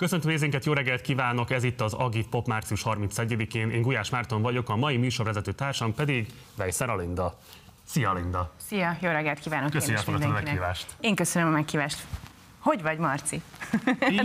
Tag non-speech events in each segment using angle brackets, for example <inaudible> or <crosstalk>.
Köszöntöm nézőinket, jó reggelt kívánok! Ez itt az Agit Pop március 31-én. Én Gulyás Márton vagyok, a mai műsorvezető társam pedig Vejszer Alinda. Szia, Linda! Szia, jó reggelt kívánok Köszönjük a meghívást. Én köszönöm a meghívást. Hogy vagy, Marci? <laughs>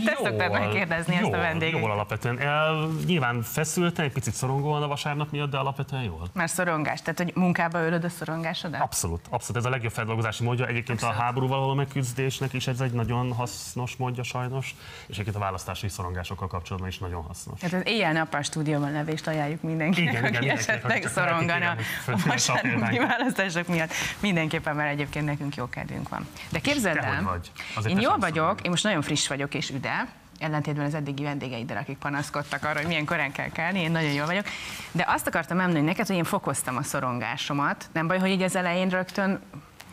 Te szoktad megkérdezni ezt a jól, vendéget. Jól alapvetően. El, nyilván feszülten, egy picit szorongóan a vasárnap miatt, de alapvetően jól. Már szorongás, tehát hogy munkába ölöd a szorongásodat? Abszolút, abszolút. Ez a legjobb feldolgozási módja. Egyébként Abszolút. a háborúval való megküzdésnek is ez egy nagyon hasznos módja sajnos, és egyébként a választási szorongásokkal kapcsolatban is nagyon hasznos. Tehát az éjjel-nappal stúdióban levést ajánljuk mindenkinek, Igen, igen, aki mindenkinek, esetleg szorongana igen, a vasárnapi választások miatt. Mindenképpen, mert egyébként nekünk jó kedvünk van. De képzeld el, vagy? Azért én jól vagyok, én most nagyon friss vagyok és üde, ellentétben az eddigi vendégeiddel, akik panaszkodtak arra, hogy milyen korán kell kelni, én nagyon jól vagyok. De azt akartam elmondani neked, hogy én fokoztam a szorongásomat. Nem baj, hogy így az elején rögtön,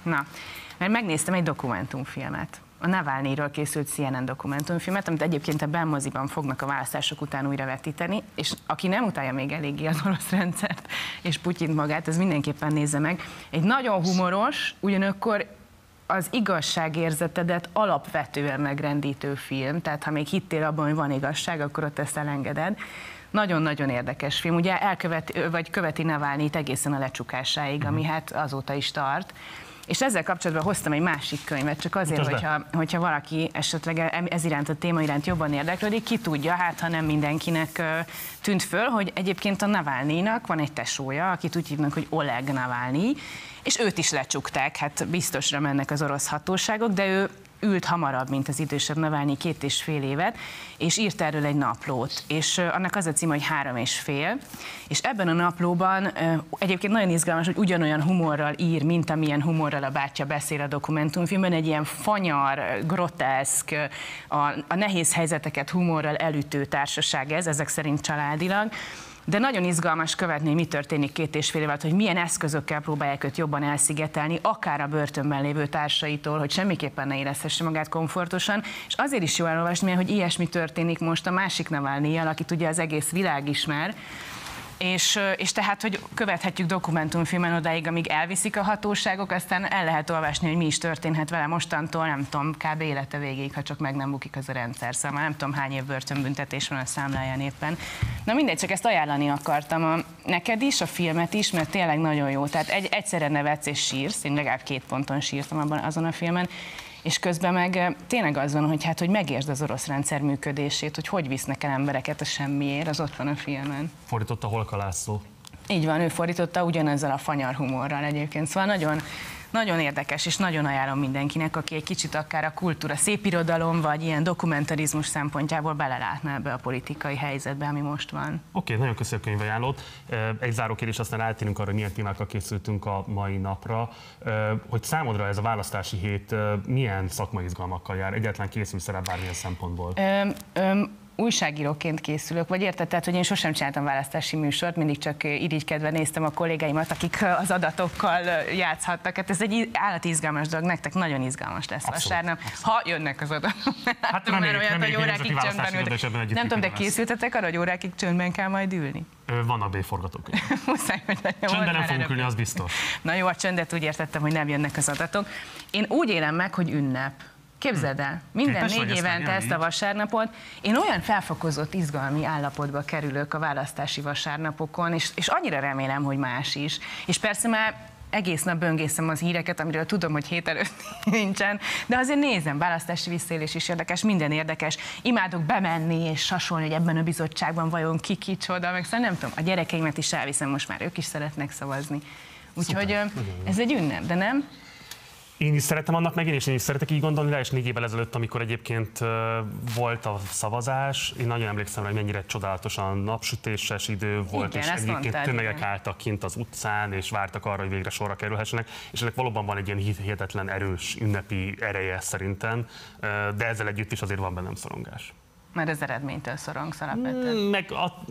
na, mert megnéztem egy dokumentumfilmet. A Navalnyiról készült CNN dokumentumfilmet, amit egyébként a Belmoziban fognak a választások után újra vetíteni, és aki nem utálja még eléggé az orosz rendszert és Putyint magát, az mindenképpen nézze meg. Egy nagyon humoros, ugyanakkor az igazságérzetedet alapvetően megrendítő film, tehát ha még hittél abban, hogy van igazság, akkor ott ezt elengeded. Nagyon-nagyon érdekes film. Ugye elköveti, vagy követi Navalnyit egészen a lecsukásáig, ami hát azóta is tart. És ezzel kapcsolatban hoztam egy másik könyvet, csak azért, be. hogyha, hogyha valaki esetleg ez iránt a téma iránt jobban érdeklődik, ki tudja, hát ha nem mindenkinek tűnt föl, hogy egyébként a Navalnyinak van egy tesója, akit úgy hívnak, hogy Oleg Navalnyi, és őt is lecsukták, hát biztosra mennek az orosz hatóságok, de ő ült hamarabb, mint az idősebb Navalnyi két és fél évet, és írt erről egy naplót. És annak az a címe, hogy három és fél. És ebben a naplóban egyébként nagyon izgalmas, hogy ugyanolyan humorral ír, mint amilyen humorral a bátyja beszél a dokumentumfilmben, egy ilyen fanyar, groteszk, a, a nehéz helyzeteket humorral elütő társaság ez, ezek szerint családilag. De nagyon izgalmas követni, hogy mi történik két és fél év alatt, hogy milyen eszközökkel próbálják őt jobban elszigetelni, akár a börtönben lévő társaitól, hogy semmiképpen ne érezhesse magát komfortosan. És azért is jó elolvasni, mert hogy ilyesmi történik most a másik Navalnyjal, akit ugye az egész világ ismer, és, és tehát, hogy követhetjük dokumentumfilmen odáig, amíg elviszik a hatóságok, aztán el lehet olvasni, hogy mi is történhet vele mostantól, nem tudom, kb. élete végéig, ha csak meg nem bukik az a rendszer. Szóval nem tudom, hány év börtönbüntetés van a számláján éppen. Na mindegy, csak ezt ajánlani akartam a, neked is, a filmet is, mert tényleg nagyon jó. Tehát egy, egyszerre nevetsz és sírsz, én legalább két ponton sírtam abban, azon a filmen, és közben meg eh, tényleg az van, hogy hát, hogy megértsd az orosz rendszer működését, hogy hogy visznek el embereket a semmiért, az ott van a filmen. Fordította Holka László. Így van, ő fordította ugyanezzel a fanyar humorral egyébként. Szóval nagyon, nagyon érdekes, és nagyon ajánlom mindenkinek, aki egy kicsit akár a kultúra, szépirodalom, vagy ilyen dokumentarizmus szempontjából belelátna ebbe a politikai helyzetbe, ami most van. Oké, nagyon köszönjük a könyvajánlót. Egy záró kérdés, aztán átérünk arra, hogy milyen témákkal készültünk a mai napra. Hogy számodra ez a választási hét milyen szakmai izgalmakkal jár? Egyetlen készülsz rá bármilyen szempontból? Öm, öm, újságíróként készülök, vagy érted? Tehát, hogy én sosem csináltam választási műsort, mindig csak irigykedve néztem a kollégáimat, akik az adatokkal játszhattak. Hát ez egy állati izgalmas dolog, nektek nagyon izgalmas lesz Abszolút, vasárnap, ha jönnek az adatok. Hát <laughs> már reméljük, olyat, hogy órákig csöndben ültek. Nem tudom, de készültetek arra, hogy órákig csöndben kell majd ülni? Ö, Vannak B-forgatókönyv. <laughs> Muszáj, hogy legyen. Csöndben volt nem fogunk ülni, az biztos. Na jó, a csöndet úgy értettem, hogy nem jönnek az adatok. Én úgy élem meg, hogy ünnep. Képzeld el, minden Képes négy évente ezt a vasárnapot, én olyan felfokozott izgalmi állapotba kerülök a választási vasárnapokon, és, és annyira remélem, hogy más is. És persze már egész nap böngészem az híreket, amiről tudom, hogy hét előtt <laughs> nincsen, de azért nézem, választási visszaélés is érdekes, minden érdekes. Imádok bemenni és sasolni, hogy ebben a bizottságban vajon ki kicsoda, meg szóval nem tudom, a gyerekeimet is elviszem, most már ők is szeretnek szavazni. Úgyhogy ez egy ünnep, de nem? Én is szeretem annak megint, és én is szeretek így gondolni rá, és négy évvel ezelőtt, amikor egyébként volt a szavazás, én nagyon emlékszem rá, hogy mennyire csodálatosan napsütéses idő volt, Igen, és egyébként mondtad, tömegek igen. álltak kint az utcán, és vártak arra, hogy végre sorra kerülhessenek, és ennek valóban van egy ilyen hihetetlen erős ünnepi ereje szerintem, de ezzel együtt is azért van bennem szorongás. Mert az eredménytől szorongsz alapvetően. Meg a,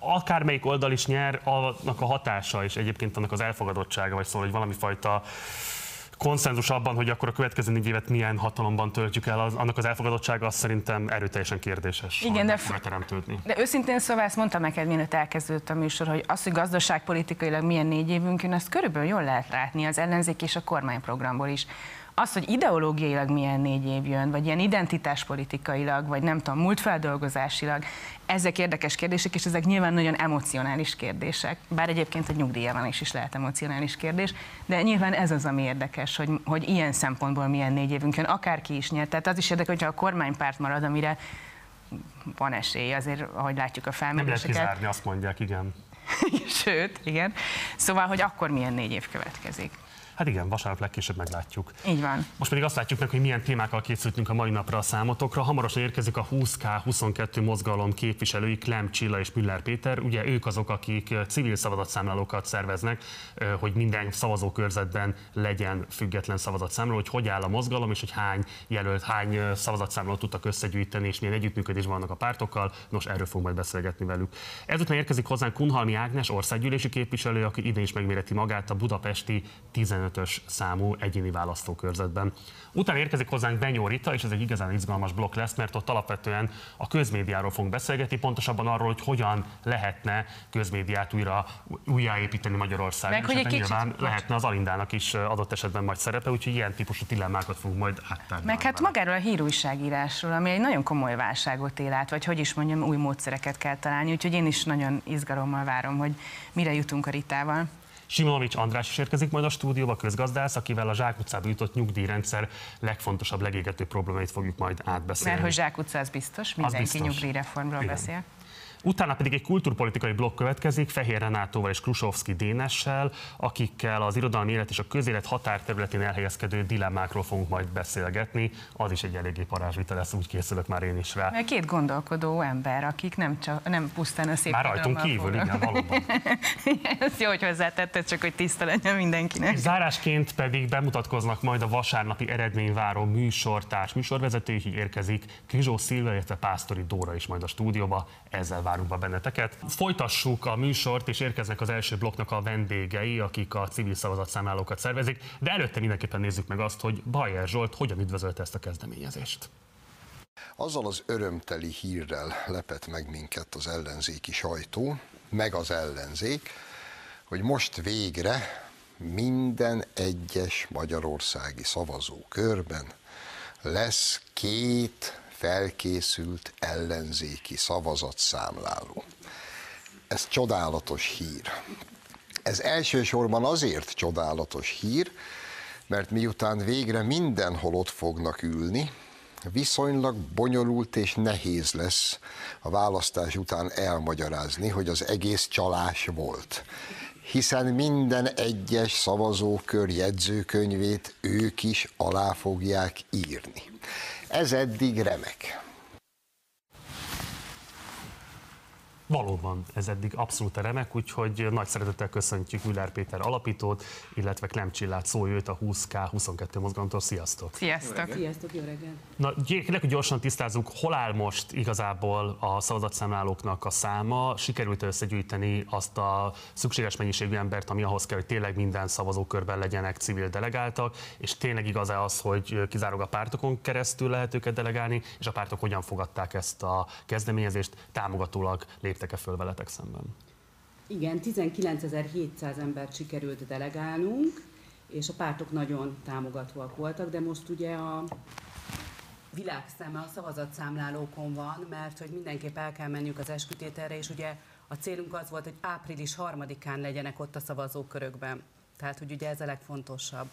akármelyik oldal is nyer, annak a hatása és egyébként annak az elfogadottsága, vagy szól, hogy valami fajta konszenzus abban, hogy akkor a következő négy évet milyen hatalomban töltjük el, az, annak az elfogadottsága az szerintem erőteljesen kérdéses. Igen, de. De őszintén szóval ezt mondtam neked, mielőtt elkezdődött a műsor, hogy az, hogy gazdaságpolitikailag milyen négy évünk jön, azt körülbelül jól lehet látni az ellenzék és a kormányprogramból is. Az, hogy ideológiailag milyen négy év jön, vagy ilyen identitáspolitikailag, vagy nem tudom, múltfeldolgozásilag, ezek érdekes kérdések, és ezek nyilván nagyon emocionális kérdések. Bár egyébként a nyugdíjában is, lehet emocionális kérdés, de nyilván ez az, ami érdekes, hogy, hogy ilyen szempontból milyen négy évünk jön, akárki is nyert. Tehát az is érdekel, hogyha a kormánypárt marad, amire van esély, azért, ahogy látjuk a felméréseket. Nem lehet kizárni, azt mondják, igen. <laughs> Sőt, igen. Szóval, hogy akkor milyen négy év következik. Hát igen, vasárnap legkésőbb meglátjuk. Így van. Most pedig azt látjuk meg, hogy milyen témákkal készültünk a mai napra a számotokra. Hamarosan érkezik a 20K22 mozgalom képviselői, Klem Csilla és Müller Péter. Ugye ők azok, akik civil szavazatszámlálókat szerveznek, hogy minden szavazókörzetben legyen független szavazatszámláló, hogy hogy áll a mozgalom, és hogy hány jelölt, hány szavazatszámlálót tudtak összegyűjteni, és milyen együttműködés vannak a pártokkal. Nos, erről fogunk majd beszélgetni velük. Ezután érkezik hozzánk Kunhalmi Ágnes, országgyűlési képviselő, aki idén is megméreti magát a budapesti 15 15-ös számú egyéni választókörzetben. Utána érkezik hozzánk Benyó Rita, és ez egy igazán izgalmas blokk lesz, mert ott alapvetően a közmédiáról fogunk beszélgetni, pontosabban arról, hogy hogyan lehetne közmédiát újra újjáépíteni Magyarországon. Meg, hogy egy kicsit... nyilván lehetne az Alindának is adott esetben majd szerepe, úgyhogy ilyen típusú dilemmákat fogunk majd áttárni. Meg hát magáról a hírújságírásról, ami egy nagyon komoly válságot él át, vagy hogy is mondjam, új módszereket kell találni, úgyhogy én is nagyon izgalommal várom, hogy mire jutunk a Ritával. Simonovics András is érkezik majd a stúdióba, közgazdász, akivel a Zsák utcába jutott nyugdíjrendszer legfontosabb, legégető problémáit fogjuk majd átbeszélni. Mert hogy Zsák utca az biztos, mindenki biztos. nyugdíjreformról Igen. beszél. Utána pedig egy kulturpolitikai blokk következik Fehér Renátóval és Krusovszki Dénessel, akikkel az irodalmi élet és a közélet határterületén elhelyezkedő dilemmákról fogunk majd beszélgetni. Az is egy eléggé parázsvita lesz, úgy készülök már én is rá. Mert két gondolkodó ember, akik nem, csak, nem pusztán a szép Már rajtunk kívül, igen, valóban. <laughs> Ezt jó, hogy hozzátetted, csak hogy tiszta legyen mindenkinek. És zárásként pedig bemutatkoznak majd a vasárnapi eredményváró műsortárs műsorvezető, így érkezik Krizsó Szilva, illetve Pásztori Dóra is majd a stúdióba. Ezzel várunk be benneteket. Folytassuk a műsort, és érkeznek az első blokknak a vendégei, akik a civil szavazatszámlálókat szervezik, de előtte mindenképpen nézzük meg azt, hogy Bajer Zsolt hogyan üdvözölte ezt a kezdeményezést. Azzal az örömteli hírrel lepett meg minket az ellenzéki sajtó, meg az ellenzék, hogy most végre minden egyes magyarországi szavazókörben lesz két felkészült ellenzéki szavazatszámláló. Ez csodálatos hír. Ez elsősorban azért csodálatos hír, mert miután végre mindenhol ott fognak ülni, viszonylag bonyolult és nehéz lesz a választás után elmagyarázni, hogy az egész csalás volt. Hiszen minden egyes szavazókör jegyzőkönyvét ők is alá fogják írni. Ez eddig remek. Valóban ez eddig abszolút remek, úgyhogy nagy szeretettel köszöntjük Müller Péter alapítót, illetve Klem Csillát szó őt a 20K 22 mozgalomtól. Sziasztok! Sziasztok! Sziasztok, jó reggelt! Na, kérlek, gyorsan tisztázzuk, hol áll most igazából a szavazatszámlálóknak a száma? Sikerült összegyűjteni azt a szükséges mennyiségű embert, ami ahhoz kell, hogy tényleg minden szavazókörben legyenek civil delegáltak, és tényleg igaz -e az, hogy kizárólag a pártokon keresztül lehet őket delegálni, és a pártok hogyan fogadták ezt a kezdeményezést, támogatólag lép léptek-e föl veletek szemben? Igen, 19.700 embert sikerült delegálnunk, és a pártok nagyon támogatóak voltak, de most ugye a világszeme a szavazatszámlálókon van, mert hogy mindenképp el kell menniük az eskütételre, és ugye a célunk az volt, hogy április harmadikán legyenek ott a szavazókörökben. Tehát, hogy ugye ez a legfontosabb.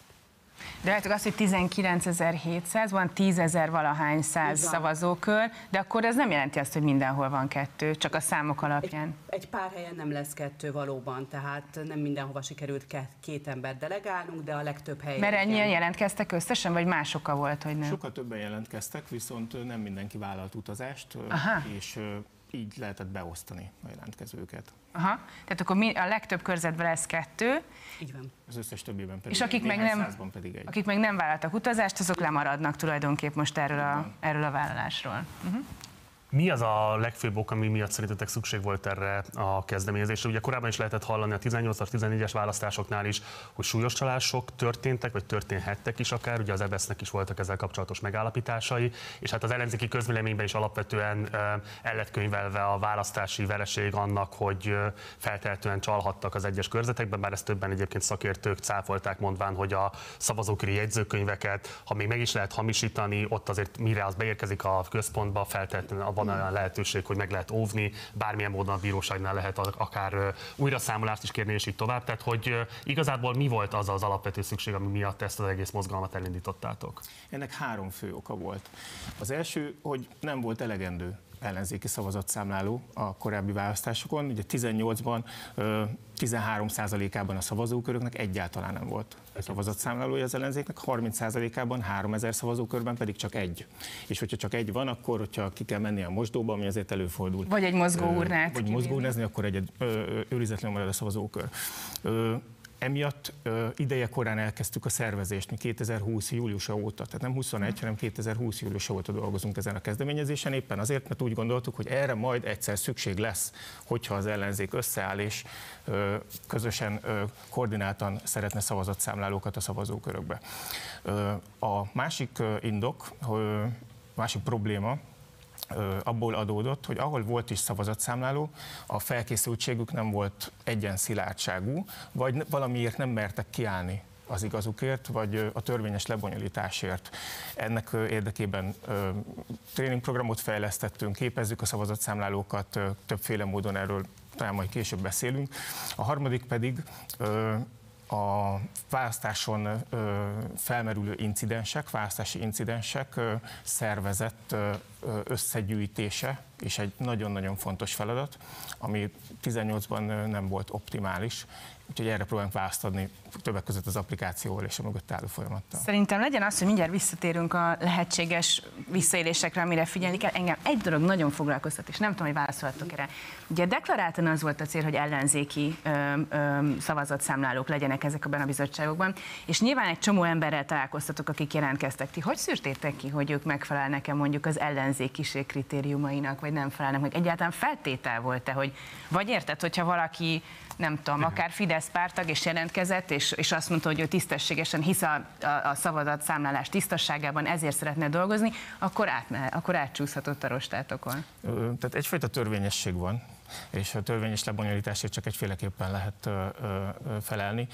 De látjuk azt, hogy 19.700, van 10.000 valahány száz szavazókör, de akkor ez nem jelenti azt, hogy mindenhol van kettő, csak a számok alapján. Egy, egy pár helyen nem lesz kettő valóban, tehát nem mindenhova sikerült két ember delegálnunk, de a legtöbb helyen. Mert ennyien jelentkeztek összesen, vagy más oka volt, hogy nem? Sokkal többen jelentkeztek, viszont nem mindenki vállalt utazást, Aha. és így lehetett beosztani a jelentkezőket. Aha, tehát akkor mi, a legtöbb körzetben lesz kettő. Így van. Az összes többiben pedig És akik meg, nem, pedig egy. akik meg nem vállaltak utazást, azok lemaradnak tulajdonképp most erről a, erről a vállalásról. Uh-huh. Mi az a legfőbb ok, ami miatt szerintetek szükség volt erre a kezdeményezésre? Ugye korábban is lehetett hallani a 18-as, 14-es választásoknál is, hogy súlyos csalások történtek, vagy történhettek is akár, ugye az EBSZ-nek is voltak ezzel kapcsolatos megállapításai, és hát az ellenzéki közvéleményben is alapvetően el lett könyvelve a választási vereség annak, hogy feltehetően csalhattak az egyes körzetekben, bár ezt többen egyébként szakértők cáfolták mondván, hogy a szavazóköri jegyzőkönyveket, ha még meg is lehet hamisítani, ott azért mire az beérkezik a központba, feltétlenül van olyan lehetőség, hogy meg lehet óvni, bármilyen módon a bíróságnál lehet akár újra számolást is kérni, és így tovább. Tehát, hogy igazából mi volt az az alapvető szükség, ami miatt ezt az egész mozgalmat elindítottátok? Ennek három fő oka volt. Az első, hogy nem volt elegendő ellenzéki szavazatszámláló a korábbi választásokon. Ugye 18-ban 13%-ában a szavazóköröknek egyáltalán nem volt szavazatszámlálója az ellenzéknek, 30%-ában 3000 szavazókörben pedig csak egy. És hogyha csak egy van, akkor hogyha ki kell menni a mosdóba, ami azért előfordul. Vagy egy mozgóurnát. Vagy mozgóurnázni, akkor egy, egy őrizetlen marad a szavazókör. Emiatt ö, ideje korán elkezdtük a szervezést, mi 2020. júliusa óta, tehát nem 21, hanem 2020. júliusa óta dolgozunk ezen a kezdeményezésen, éppen azért, mert úgy gondoltuk, hogy erre majd egyszer szükség lesz, hogyha az ellenzék összeáll és közösen koordináltan szeretne szavazatszámlálókat a szavazókörökbe. A másik indok, ö, másik probléma, abból adódott, hogy ahol volt is szavazatszámláló, a felkészültségük nem volt egyen szilárdságú, vagy valamiért nem mertek kiállni az igazukért, vagy a törvényes lebonyolításért. Ennek érdekében tréningprogramot fejlesztettünk, képezzük a szavazatszámlálókat, többféle módon erről talán majd később beszélünk. A harmadik pedig a választáson felmerülő incidensek, választási incidensek szervezett összegyűjtése, és egy nagyon-nagyon fontos feladat, ami 18-ban nem volt optimális, Úgyhogy erre próbálunk választ adni többek között az applikációval és a mögött álló folyamattal. Szerintem legyen az, hogy mindjárt visszatérünk a lehetséges visszaélésekre, amire figyelni kell. Engem egy dolog nagyon foglalkoztat, és nem tudom, hogy válaszolhatok erre. Ugye deklaráltan az volt a cél, hogy ellenzéki ö, ö, szavazatszámlálók legyenek ezekben a bizottságokban, és nyilván egy csomó emberrel találkoztatok, akik jelentkeztek. Ti hogy szűrtétek ki, hogy ők megfelelnek-e mondjuk az ellenzékiség kritériumainak, vagy nem felelnek meg? Egyáltalán feltétel volt-e, hogy vagy érted, hogyha valaki nem tudom, akár Fidesz pártag és jelentkezett, és, és azt mondta, hogy ő tisztességesen hisz a, a, a szavazat számlálás tisztasságában, ezért szeretne dolgozni, akkor, át, akkor átcsúszhatott a rostátokon. Tehát egyfajta törvényesség van, és a törvényes lebonyolításért csak egyféleképpen lehet felelni.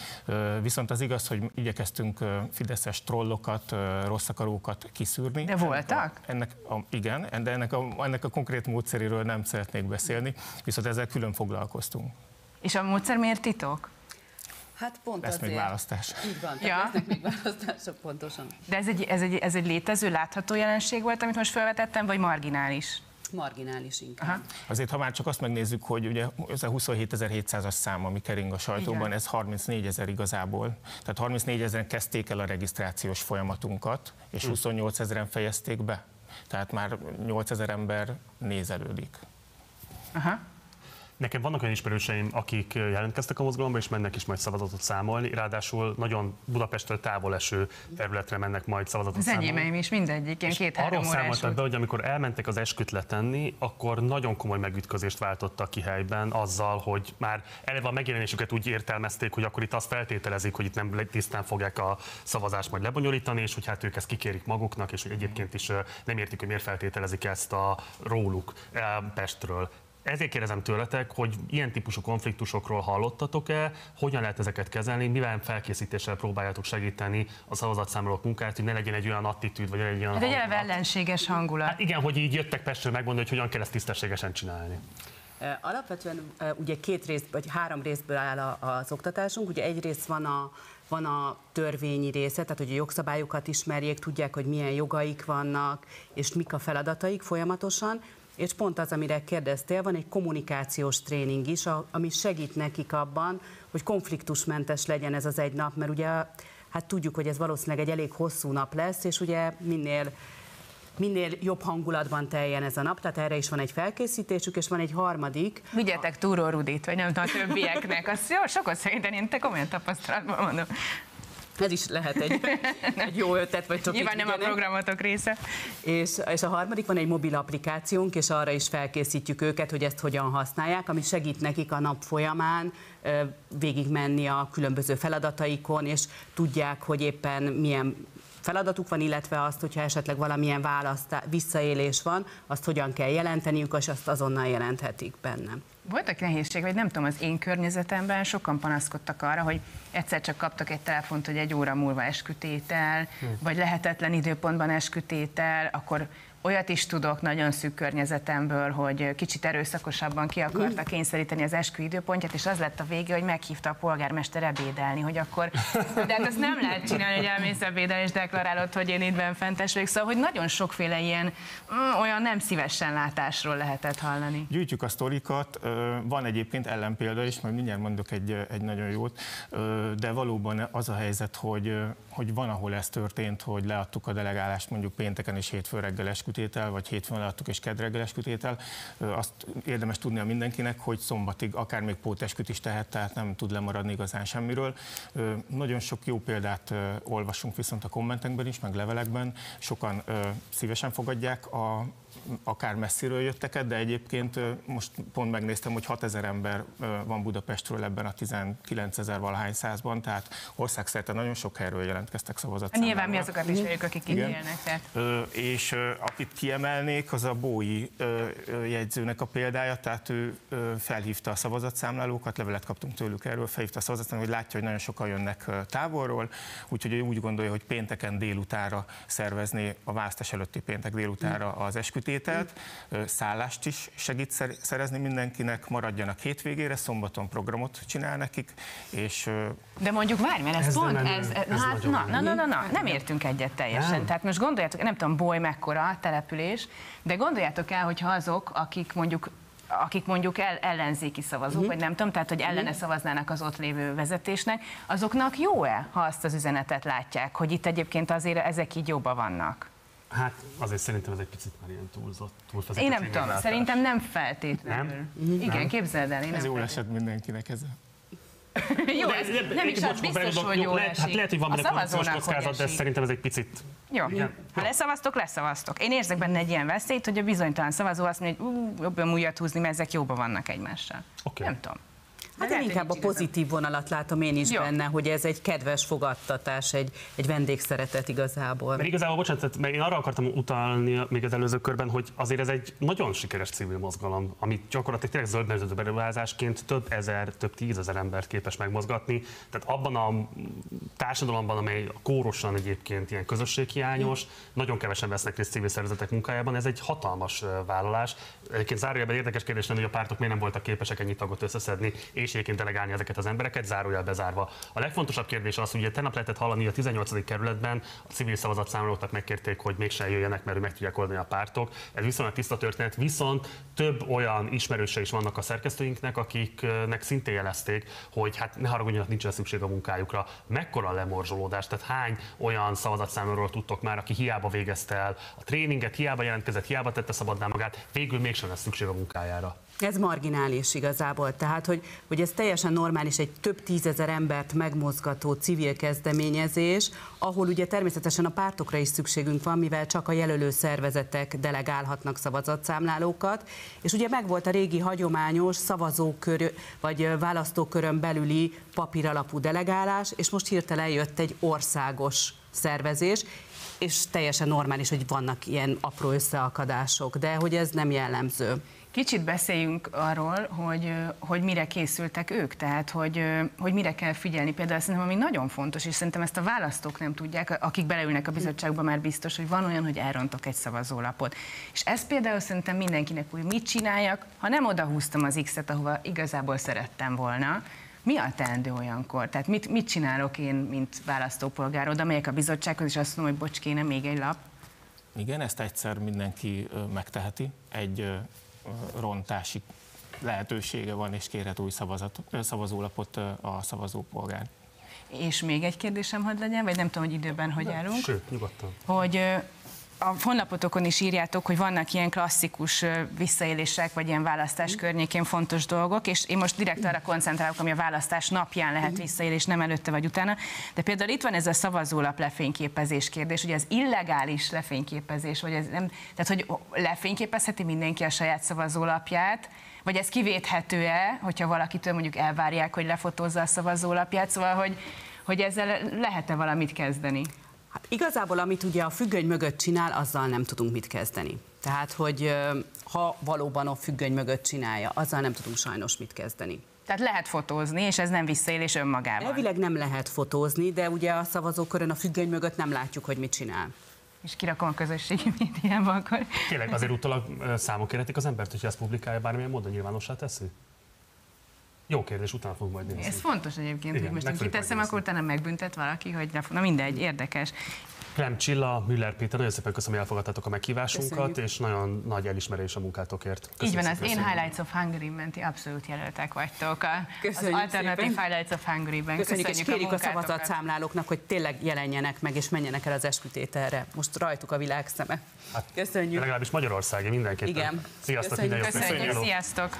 Viszont az igaz, hogy igyekeztünk fideszes trollokat, rosszakarókat kiszűrni. De voltak? Ennek a, igen, de ennek a, ennek a konkrét módszeréről nem szeretnék beszélni, viszont ezzel külön foglalkoztunk. És a módszer miért titok? Hát pont lesz azért. még választás. Így van, ja. lesznek még választások pontosan. De ez egy, ez, egy, ez egy létező, látható jelenség volt, amit most felvetettem, vagy marginális? Marginális inkább. Aha. Azért, ha már csak azt megnézzük, hogy ugye ez a 27.700-as szám, ami kering a sajtóban, Igen. ez 34 ezer igazából. Tehát 34 ezeren kezdték el a regisztrációs folyamatunkat, és 28 hm. ezeren fejezték be. Tehát már 8 ezer ember nézelődik. Aha. Nekem vannak olyan ismerőseim, akik jelentkeztek a mozgalomba, és mennek is majd szavazatot számolni, ráadásul nagyon Budapesttől távol eső területre mennek majd szavazatot az számolni. Az enyémeim is mindegyik, ilyen két-három Arról számoltak be, hogy amikor elmentek az esküt letenni, akkor nagyon komoly megütközést váltottak ki helyben azzal, hogy már eleve a megjelenésüket úgy értelmezték, hogy akkor itt azt feltételezik, hogy itt nem tisztán fogják a szavazást majd lebonyolítani, és hogy hát ők ezt kikérik maguknak, és hogy egyébként is nem értik, hogy miért feltételezik ezt a róluk Pestről ezért kérdezem tőletek, hogy ilyen típusú konfliktusokról hallottatok-e, hogyan lehet ezeket kezelni, mivel felkészítéssel próbáljátok segíteni a szavazatszámolók munkát, hogy ne legyen egy olyan attitűd, vagy egy olyan hát egy eleve ellenséges hangulat. Hát igen, hogy így jöttek Pestről megmondani, hogy hogyan kell ezt tisztességesen csinálni. Alapvetően ugye két rész, vagy három részből áll az oktatásunk. Ugye egyrészt van a, van a törvényi része, tehát hogy a jogszabályokat ismerjék, tudják, hogy milyen jogaik vannak, és mik a feladataik folyamatosan és pont az, amire kérdeztél, van egy kommunikációs tréning is, ami segít nekik abban, hogy konfliktusmentes legyen ez az egy nap, mert ugye hát tudjuk, hogy ez valószínűleg egy elég hosszú nap lesz, és ugye minél minél jobb hangulatban teljen ez a nap, tehát erre is van egy felkészítésük, és van egy harmadik. Vigyetek túró Rudit, vagy nem a többieknek, azt jó, sokat szerintem én te komolyan tapasztalatban mondom. Ez is lehet egy, <laughs> egy jó ötlet, vagy csak Nyilván nem a programotok része. És, és a harmadik van egy mobil applikációnk, és arra is felkészítjük őket, hogy ezt hogyan használják, ami segít nekik a nap folyamán végigmenni a különböző feladataikon, és tudják, hogy éppen milyen feladatuk van, illetve azt, hogyha esetleg valamilyen választ, visszaélés van, azt hogyan kell jelenteniük, és azt azonnal jelenthetik bennem. Voltak nehézség, vagy nem tudom, az én környezetemben sokan panaszkodtak arra, hogy egyszer csak kaptak egy telefont, hogy egy óra múlva eskütétel, hm. vagy lehetetlen időpontban eskütétel, akkor Olyat is tudok nagyon szűk környezetemből, hogy kicsit erőszakosabban ki akarta kényszeríteni az eskü időpontját, és az lett a vége, hogy meghívta a polgármester ebédelni, hogy akkor, de hát ezt nem lehet csinálni, hogy elmész ebédelni, és deklarálod, hogy én itt fentes vagyok. Szóval, hogy nagyon sokféle ilyen mm, olyan nem szívesen látásról lehetett hallani. Gyűjtjük a sztorikat, van egyébként ellenpélda is, majd mindjárt mondok egy, egy nagyon jót, de valóban az a helyzet, hogy, hogy van, ahol ez történt, hogy leadtuk a delegálást mondjuk pénteken és hétfő reggel eskütétel, vagy hétfőn leadtuk és kedd reggel eskütétel. Azt érdemes tudnia mindenkinek, hogy szombatig akár még pótesküt is tehet, tehát nem tud lemaradni igazán semmiről. Nagyon sok jó példát olvasunk viszont a kommentekben is, meg levelekben. Sokan szívesen fogadják a akár messziről jötteket, de egyébként most pont megnéztem, hogy 6000 ember van Budapestről ebben a 19 ezer valahány százban, tehát országszerte nagyon sok helyről jelentkeztek szavazat. Nyilván mi azokat is vagyunk, akik itt élnek. Tehát. És akit kiemelnék, az a Bói jegyzőnek a példája, tehát ő felhívta a szavazatszámlálókat, levelet kaptunk tőlük erről, felhívta a szavazatszámlálókat, hogy látja, hogy nagyon sokan jönnek távolról, úgyhogy ő úgy gondolja, hogy pénteken délutára szervezni a választás előtti péntek délutára az esküt építételt, szállást is segít szerezni mindenkinek, maradjanak hétvégére, szombaton programot csinál nekik, és... De mondjuk várj, mert ez, ez pont, ez, ez, ez hát, na, na, na, na, na, nem értünk egyet teljesen. Nem. Tehát most gondoljátok, nem tudom, boly mekkora település, de gondoljátok el, hogyha azok, akik mondjuk akik mondjuk el, ellenzéki szavazók, uh-huh. vagy nem tudom, tehát hogy ellene uh-huh. szavaznának az ott lévő vezetésnek, azoknak jó-e, ha azt az üzenetet látják, hogy itt egyébként azért ezek így jobban vannak? Hát azért szerintem ez egy picit már ilyen túlzott, túlzott. Én nem tudom, látás. szerintem nem feltétlenül. Nem? Igen, nem? képzeld el. Én ez jó esett mindenkinek ez. <laughs> jó, ez nem, nem is az biztos, hogy jó lehet, hát lehet, hogy van benne korrupciós kockázat, de szerintem ez egy picit... Jó, igen. ha leszavaztok, leszavaztok. Én érzek benne egy ilyen veszélyt, hogy a bizonytalan szavazó azt mondja, hogy ú, jobban újat húzni, mert ezek jobban vannak egymással. Okay. Nem tudom. Hát én inkább a pozitív vonalat látom én is Jó. benne, hogy ez egy kedves fogadtatás, egy, egy vendégszeretet igazából. Mert igazából, bocsánat, mert én arra akartam utalni még az előző körben, hogy azért ez egy nagyon sikeres civil mozgalom, ami gyakorlatilag tényleg zöld beruházásként több ezer, több tízezer embert képes megmozgatni. Tehát abban a társadalomban, amely kórosan egyébként ilyen közösséghiányos, nagyon kevesen vesznek részt civil szervezetek munkájában, ez egy hatalmas vállalás. Egyébként zárójelben érdekes kérdés lenne, hogy a pártok miért nem voltak képesek ennyi tagot összeszedni, és egyébként delegálni ezeket az embereket, zárójel bezárva. A legfontosabb kérdés az, hogy tegnap lehetett hallani a 18. kerületben a civil szavazatszámolóknak megkérték, hogy mégsem jöjjenek, mert meg tudják oldani a pártok. Ez viszonylag tiszta történet, viszont több olyan ismerőse is vannak a szerkesztőinknek, akiknek szintén jelezték, hogy hát ne haragudjanak, nincsen szükség a munkájukra. Mekkora a lemorzsolódás, tehát hány olyan szavazatszámolóról tudtok már, aki hiába végezte el a tréninget, hiába jelentkezett, hiába tette szabadná magát, végül mégsem lesz szükség a munkájára. Ez marginális igazából, tehát hogy, hogy ez teljesen normális, egy több tízezer embert megmozgató civil kezdeményezés, ahol ugye természetesen a pártokra is szükségünk van, mivel csak a jelölő szervezetek delegálhatnak szavazatszámlálókat, és ugye megvolt a régi hagyományos szavazókör vagy választókörön belüli papíralapú delegálás, és most hirtelen jött egy országos szervezés, és teljesen normális, hogy vannak ilyen apró összeakadások, de hogy ez nem jellemző. Kicsit beszéljünk arról, hogy, hogy mire készültek ők, tehát hogy, hogy mire kell figyelni. Például szerintem, ami nagyon fontos, és szerintem ezt a választók nem tudják, akik beleülnek a bizottságba már biztos, hogy van olyan, hogy elrontok egy szavazólapot. És ez például szerintem mindenkinek úgy, mit csináljak, ha nem odahúztam az X-et, ahova igazából szerettem volna, mi a teendő olyankor? Tehát mit, mit csinálok én, mint választópolgár? Oda megyek a bizottsághoz, és azt mondom, hogy bocs, kéne még egy lap? Igen, ezt egyszer mindenki megteheti. Egy rontási lehetősége van, és kérhet új szavazat, szavazólapot a szavazópolgár. És még egy kérdésem hadd legyen, vagy nem tudom, hogy időben hogy állunk. Sőt, nyugodtan. Hogy a honlapotokon is írjátok, hogy vannak ilyen klasszikus visszaélések, vagy ilyen választás környékén fontos dolgok, és én most direkt arra koncentrálok, ami a választás napján lehet visszaélés, nem előtte vagy utána. De például itt van ez a szavazólap lefényképezés kérdés, ugye az illegális lefényképezés, vagy ez nem, tehát hogy lefényképezheti mindenki a saját szavazólapját, vagy ez kivéthető-e, hogyha valakitől mondjuk elvárják, hogy lefotózza a szavazólapját, szóval hogy, hogy ezzel lehet-e valamit kezdeni? Hát igazából, amit ugye a függöny mögött csinál, azzal nem tudunk mit kezdeni. Tehát, hogy ha valóban a függöny mögött csinálja, azzal nem tudunk sajnos mit kezdeni. Tehát lehet fotózni, és ez nem visszaélés önmagában. Elvileg nem lehet fotózni, de ugye a szavazókörön a függöny mögött nem látjuk, hogy mit csinál. És kirakom a közösségi <laughs> médiába akkor. Tényleg azért utólag számok kérhetik az embert, hogyha ezt publikálja bármilyen módon nyilvánossá teszi? Jó kérdés, utána fogunk majd nézni. Ez fontos egyébként, Igen, hogy most kiteszem, akkor utána megbüntet valaki, hogy ne, na mindegy, érdekes. Krem Csilla, Müller Péter, nagyon szépen köszönöm, hogy elfogadtátok a meghívásunkat, Köszönjük. és nagyon nagy elismerés a munkátokért. Köszönjük Így van, az én Highlights of Hungary menti abszolút jelöltek vagytok. A, Köszönjük az alternatív szépen. Highlights of Hungary-ben. Köszönjük, Köszönjük és kérjük a, a szavazatszámlálóknak, hogy tényleg jelenjenek meg, és menjenek el az eskütételre. Most rajtuk a világ szeme. Hát, Köszönjük. Legalábbis Magyarországi mindenképpen. Igen. Sziasztok, Köszönjük, minden Köszönjük. Sziasztok.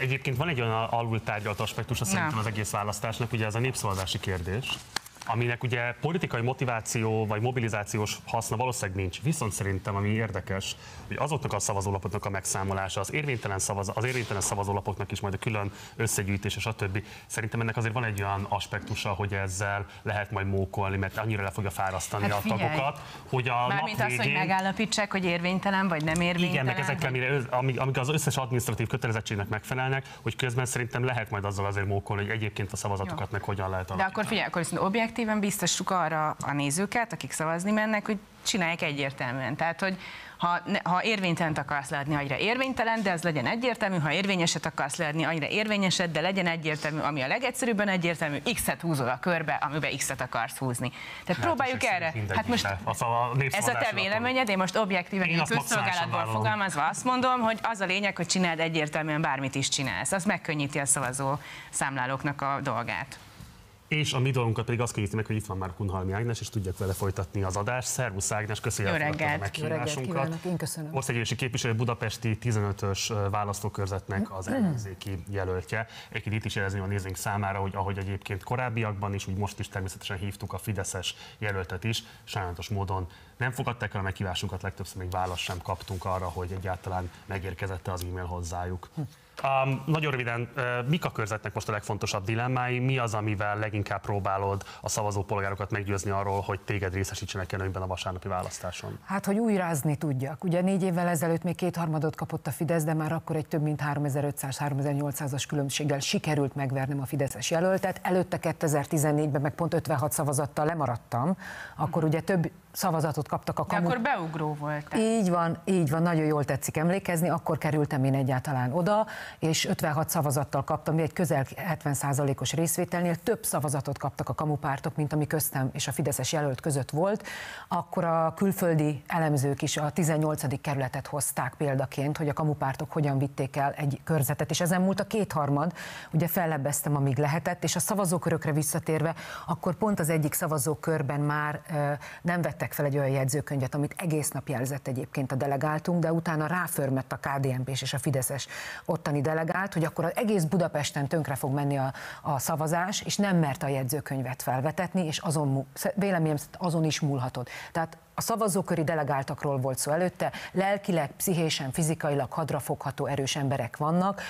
Egyébként van egy olyan alul tárgyalt aspektus, szerintem az egész választásnak, ugye ez a népszavazási kérdés aminek ugye politikai motiváció vagy mobilizációs haszna valószínűleg nincs. Viszont szerintem, ami érdekes, hogy azoknak a szavazólapoknak a megszámolása, az érvénytelen, szavaz, az érvénytelen szavazólapoknak is majd a külön összegyűjtés, stb. Szerintem ennek azért van egy olyan aspektusa, hogy ezzel lehet majd mókolni, mert annyira le fogja fárasztani hát a tagokat, hogy a Mármint nap végén... az, hogy megállapítsák, hogy érvénytelen vagy nem érvénytelen. Igen, meg ezekkel, amire, amíg, amíg az összes adminisztratív kötelezettségnek megfelelnek, hogy közben szerintem lehet majd azzal azért mókolni, hogy egyébként a szavazatokat Jó. meg hogyan lehet alakítani. De akkor figyelj, akkor viszont objektíven biztosuk arra a nézőket, akik szavazni mennek, hogy csinálják egyértelműen. Tehát, hogy ha, ha érvénytelent akarsz leadni, annyira érvénytelen, de az legyen egyértelmű, ha érvényeset akarsz leadni, annyira érvényeset, de legyen egyértelmű, ami a legegyszerűbben egyértelmű, X-et húzol a körbe, amiben X-et akarsz húzni. Tehát hát próbáljuk erre. Hát most a ez a te véleményed, én most objektíven, én közszolgálatból fogalmazva azt mondom, hogy az a lényeg, hogy csináld egyértelműen bármit is csinálsz. Az megkönnyíti a szavazó számlálóknak a dolgát. És a mi dolgunkat pedig azt kényíti meg, hogy itt van már Kunhalmi Ágnes, és tudják vele folytatni az adást. Szervusz Ágnes, köszönjük a meghívásunkat. Én köszönöm. Országgyűlési képviselő Budapesti 15-ös választókörzetnek az ellenzéki jelöltje. Egyébként itt is jelezni a nézőink számára, hogy ahogy egyébként korábbiakban is, úgy most is természetesen hívtuk a Fideszes jelöltet is, sajnálatos módon nem fogadták el a meghívásunkat, legtöbbször még választ sem kaptunk arra, hogy egyáltalán megérkezett az e-mail hozzájuk. Hm. Um, nagyon röviden, uh, mik a körzetnek most a legfontosabb dilemmái? Mi az, amivel leginkább próbálod a szavazópolgárokat meggyőzni arról, hogy téged részesítsenek előnyben a vasárnapi választáson? Hát, hogy újrázni tudjak. Ugye négy évvel ezelőtt még kétharmadot kapott a Fidesz, de már akkor egy több mint 3500-3800-as különbséggel sikerült megvernem a Fideszes jelöltet. Előtte 2014-ben meg pont 56 szavazattal lemaradtam, akkor ugye több szavazatot kaptak a kamu. De akkor beugró volt. Így van, így van, nagyon jól tetszik emlékezni, akkor kerültem én egyáltalán oda, és 56 szavazattal kaptam, egy közel 70%-os részvételnél több szavazatot kaptak a kamupártok, mint ami köztem és a Fideszes jelölt között volt, akkor a külföldi elemzők is a 18. kerületet hozták példaként, hogy a kamupártok hogyan vitték el egy körzetet, és ezen múlt a kétharmad, ugye fellebbeztem, amíg lehetett, és a szavazókörökre visszatérve, akkor pont az egyik szavazókörben már nem vettek fel egy olyan jegyzőkönyvet, amit egész nap jelzett egyébként a delegáltunk, de utána ráförmett a KDNP és a Fideszes ottani delegált, hogy akkor az egész Budapesten tönkre fog menni a, a szavazás, és nem mert a jegyzőkönyvet felvetetni, és azon, véleményem azon is múlhatod. Tehát a szavazóköri delegáltakról volt szó előtte, lelkileg, pszichésen, fizikailag hadrafogható erős emberek vannak.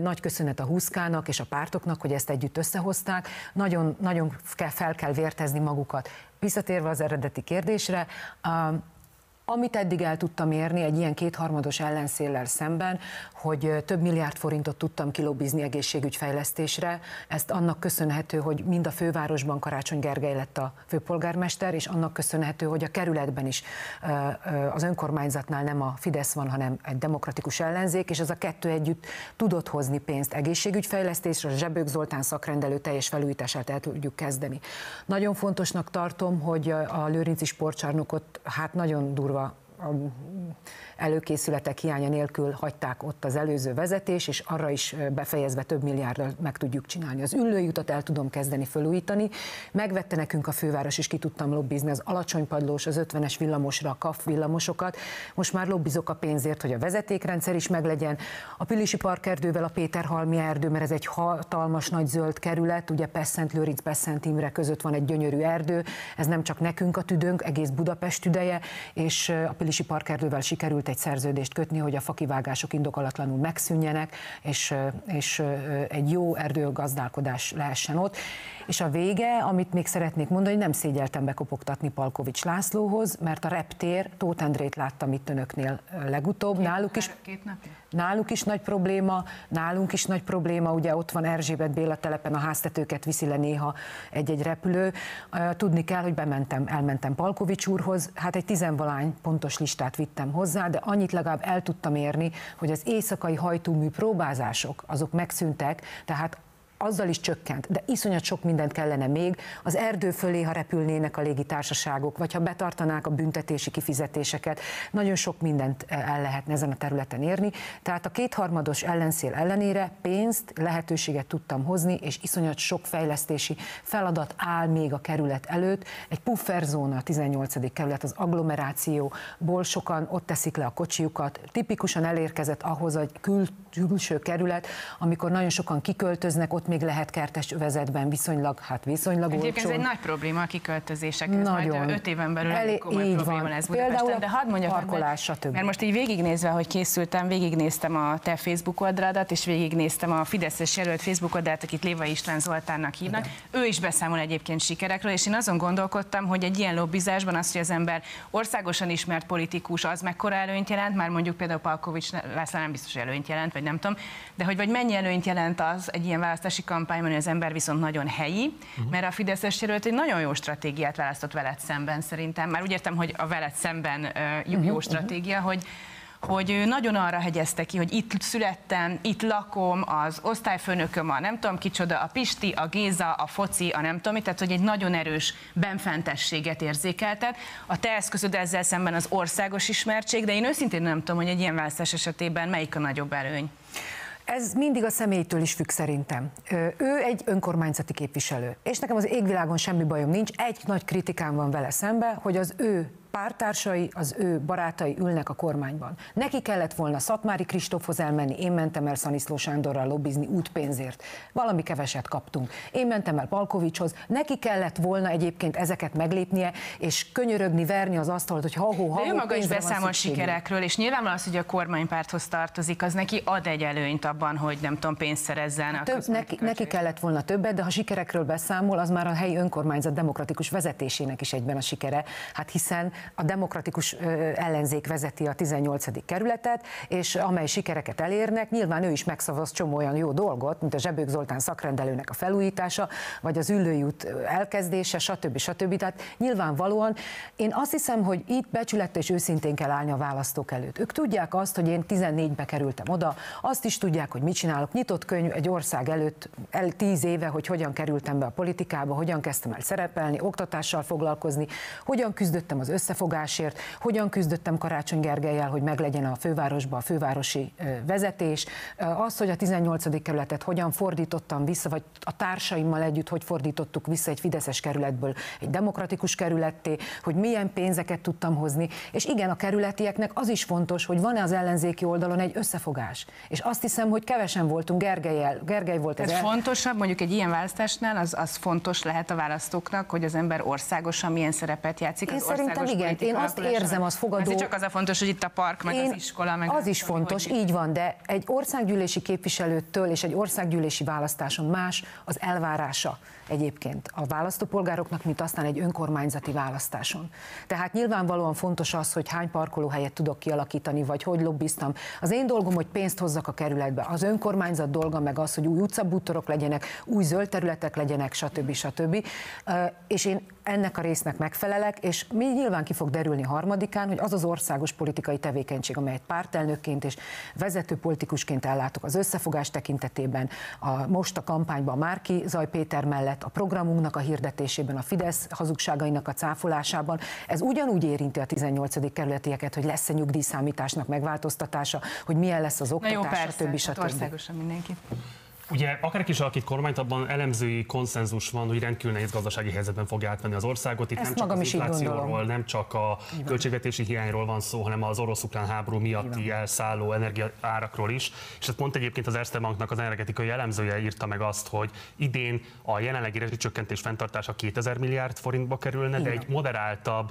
Nagy köszönet a Huszkának és a pártoknak, hogy ezt együtt összehozták. Nagyon, nagyon kell, fel kell vértezni magukat. Visszatérve az eredeti kérdésre, amit eddig el tudtam érni egy ilyen kétharmados ellenszéllel szemben, hogy több milliárd forintot tudtam kilóbizni egészségügyfejlesztésre, ezt annak köszönhető, hogy mind a fővárosban Karácsony Gergely lett a főpolgármester, és annak köszönhető, hogy a kerületben is az önkormányzatnál nem a Fidesz van, hanem egy demokratikus ellenzék, és ez a kettő együtt tudott hozni pénzt egészségügyfejlesztésre, a Zsebők Zoltán szakrendelő teljes felújítását el tudjuk kezdeni. Nagyon fontosnak tartom, hogy a Lőrinci sportcsarnokot hát nagyon durva a előkészületek hiánya nélkül hagyták ott az előző vezetés, és arra is befejezve több milliárdal meg tudjuk csinálni. Az ülőjutat el tudom kezdeni felújítani. Megvette nekünk a főváros, és ki tudtam lobbizni az alacsonypadlós, az 50-es villamosra, a KAF villamosokat. Most már lobbizok a pénzért, hogy a vezetékrendszer is meglegyen. A Pilisi Parkerdővel a Péterhalmi erdő, mert ez egy hatalmas nagy zöld kerület, ugye Pesszent Lőrinc, Pesszent Imre között van egy gyönyörű erdő, ez nem csak nekünk a tüdőnk, egész Budapest tüdeje, és a Pilisi Parkerdővel sikerült egy szerződést kötni, hogy a fakivágások indokolatlanul megszűnjenek, és, és egy jó erdőgazdálkodás lehessen ott. És a vége, amit még szeretnék mondani, nem szégyeltem bekopogtatni Palkovics Lászlóhoz, mert a reptér, Tóth Endrét láttam itt önöknél legutóbb, két, náluk is, két náluk is nagy probléma, nálunk is nagy probléma, ugye ott van Erzsébet Béla telepen, a háztetőket viszi le néha egy-egy repülő. Tudni kell, hogy bementem, elmentem Palkovics úrhoz, hát egy tizenvalány pontos listát vittem hozzá, de annyit legalább el tudtam érni, hogy az éjszakai hajtómű próbázások, azok megszűntek, tehát azzal is csökkent, de iszonyat sok mindent kellene még. Az erdő fölé, ha repülnének a légitársaságok, vagy ha betartanák a büntetési kifizetéseket, nagyon sok mindent el lehetne ezen a területen érni. Tehát a kétharmados ellenszél ellenére pénzt, lehetőséget tudtam hozni, és iszonyat sok fejlesztési feladat áll még a kerület előtt. Egy pufferzóna, a 18. kerület, az agglomerációból sokan ott teszik le a kocsiukat. Tipikusan elérkezett ahhoz egy kül, külső kerület, amikor nagyon sokan kiköltöznek, ott még lehet kertes övezetben viszonylag, hát viszonylag Egyébként olcsón. ez egy nagy probléma a kiköltözések. Nagyon. Majd öt éven belül Elé, komoly így probléma van. lesz Például de hadd mondjak, parkolás, mert, mert most így végignézve, hogy készültem, végignéztem a te Facebook oldaladat, és végignéztem a Fideszes jelölt Facebook oldalt, akit Léva István Zoltánnak hívnak. Igen. Ő is beszámol egyébként sikerekről, és én azon gondolkodtam, hogy egy ilyen lobbizásban az, hogy az ember országosan ismert politikus, az mekkora előnyt jelent, már mondjuk például Palkovics László nem biztos előnyt jelent, vagy nem tudom, de hogy vagy mennyi előnyt jelent az egy ilyen választási választási kampányban az ember viszont nagyon helyi, uh-huh. mert a Fideszes jelölt egy nagyon jó stratégiát választott veled szemben szerintem. Már úgy értem, hogy a veled szemben uh, jó uh-huh. stratégia, hogy hogy ő nagyon arra hegyezte ki, hogy itt születtem, itt lakom, az osztályfőnököm, a nem tudom kicsoda, a Pisti, a Géza, a foci, a nem tudom, tehát hogy egy nagyon erős benfentességet érzékeltet. A te eszközöd ezzel szemben az országos ismertség, de én őszintén nem tudom, hogy egy ilyen választás esetében melyik a nagyobb előny. Ez mindig a személytől is függ szerintem. Ő egy önkormányzati képviselő, és nekem az égvilágon semmi bajom nincs. Egy nagy kritikám van vele szembe, hogy az ő pártársai, az ő barátai ülnek a kormányban. Neki kellett volna Szatmári Kristófhoz elmenni, én mentem el Szaniszló Sándorral lobbizni útpénzért. Valami keveset kaptunk. Én mentem el Palkovicshoz, neki kellett volna egyébként ezeket meglépnie, és könyörögni, verni az asztalt, hogy ha-hó, ha ő maga is beszámol sikerekről, és nyilvánvalóan az, hogy a kormánypárthoz tartozik, az neki ad egy előnyt abban, hogy nem tudom, pénzt szerezzen. A Több, neki, neki kellett volna többet, de ha sikerekről beszámol, az már a helyi önkormányzat demokratikus vezetésének is egyben a sikere. Hát hiszen a demokratikus ellenzék vezeti a 18. kerületet, és amely sikereket elérnek, nyilván ő is megszavaz csomó olyan jó dolgot, mint a Zsebők Zoltán szakrendelőnek a felújítása, vagy az ülőjút elkezdése, stb. stb. Tehát nyilvánvalóan én azt hiszem, hogy itt becsülettel és őszintén kell állni a választók előtt. Ők tudják azt, hogy én 14-be kerültem oda, azt is tudják, hogy mit csinálok. Nyitott könyv egy ország előtt el 10 éve, hogy hogyan kerültem be a politikába, hogyan kezdtem el szerepelni, oktatással foglalkozni, hogyan küzdöttem az össze összefogásért, hogyan küzdöttem Karácsony Gergelyel, hogy meglegyen a fővárosba a fővárosi vezetés, az, hogy a 18. kerületet hogyan fordítottam vissza, vagy a társaimmal együtt hogy fordítottuk vissza egy fideszes kerületből egy demokratikus kerületté, hogy milyen pénzeket tudtam hozni, és igen, a kerületieknek az is fontos, hogy van-e az ellenzéki oldalon egy összefogás. És azt hiszem, hogy kevesen voltunk Gergelyel, Gergely volt ez. Ez el... fontosabb, mondjuk egy ilyen választásnál, az, az fontos lehet a választóknak, hogy az ember országosan milyen szerepet játszik. Én az szerintem igen, én azt érzem, az fogadó... Ez csak az a fontos, hogy itt a park, meg én, az iskola, meg... Az is fontos, hogy... így van, de egy országgyűlési képviselőtől és egy országgyűlési választáson más az elvárása egyébként a választópolgároknak, mint aztán egy önkormányzati választáson. Tehát nyilvánvalóan fontos az, hogy hány parkolóhelyet tudok kialakítani, vagy hogy lobbiztam. Az én dolgom, hogy pénzt hozzak a kerületbe. Az önkormányzat dolga meg az, hogy új utcabútorok legyenek, új zöld területek legyenek, stb. stb. És én ennek a résznek megfelelek, és mi nyilván ki fog derülni harmadikán, hogy az az országos politikai tevékenység, amelyet pártelnökként és vezető politikusként ellátok az összefogás tekintetében, a, most a kampányban Márki Zaj Péter mellett, a programunknak a hirdetésében, a Fidesz hazugságainak a cáfolásában, ez ugyanúgy érinti a 18. kerületieket, hogy lesz-e nyugdíjszámításnak megváltoztatása, hogy milyen lesz az Na oktatás, jó, persze, stb. hát stb. országosan mindenki. Ugye akárki is alakít kormányt, abban elemzői konszenzus van, hogy rendkívül nehéz gazdasági helyzetben fogja átvenni az országot. Itt Ezt nem csak az inflációról, nem csak a költségvetési hiányról van szó, hanem az orosz-ukrán háború miatti elszálló energiaárakról is. És ezt pont egyébként az Erste Banknak az energetikai elemzője írta meg azt, hogy idén a jelenlegi rezsicsökkentés fenntartása 2000 milliárd forintba kerülne, de egy moderáltabb,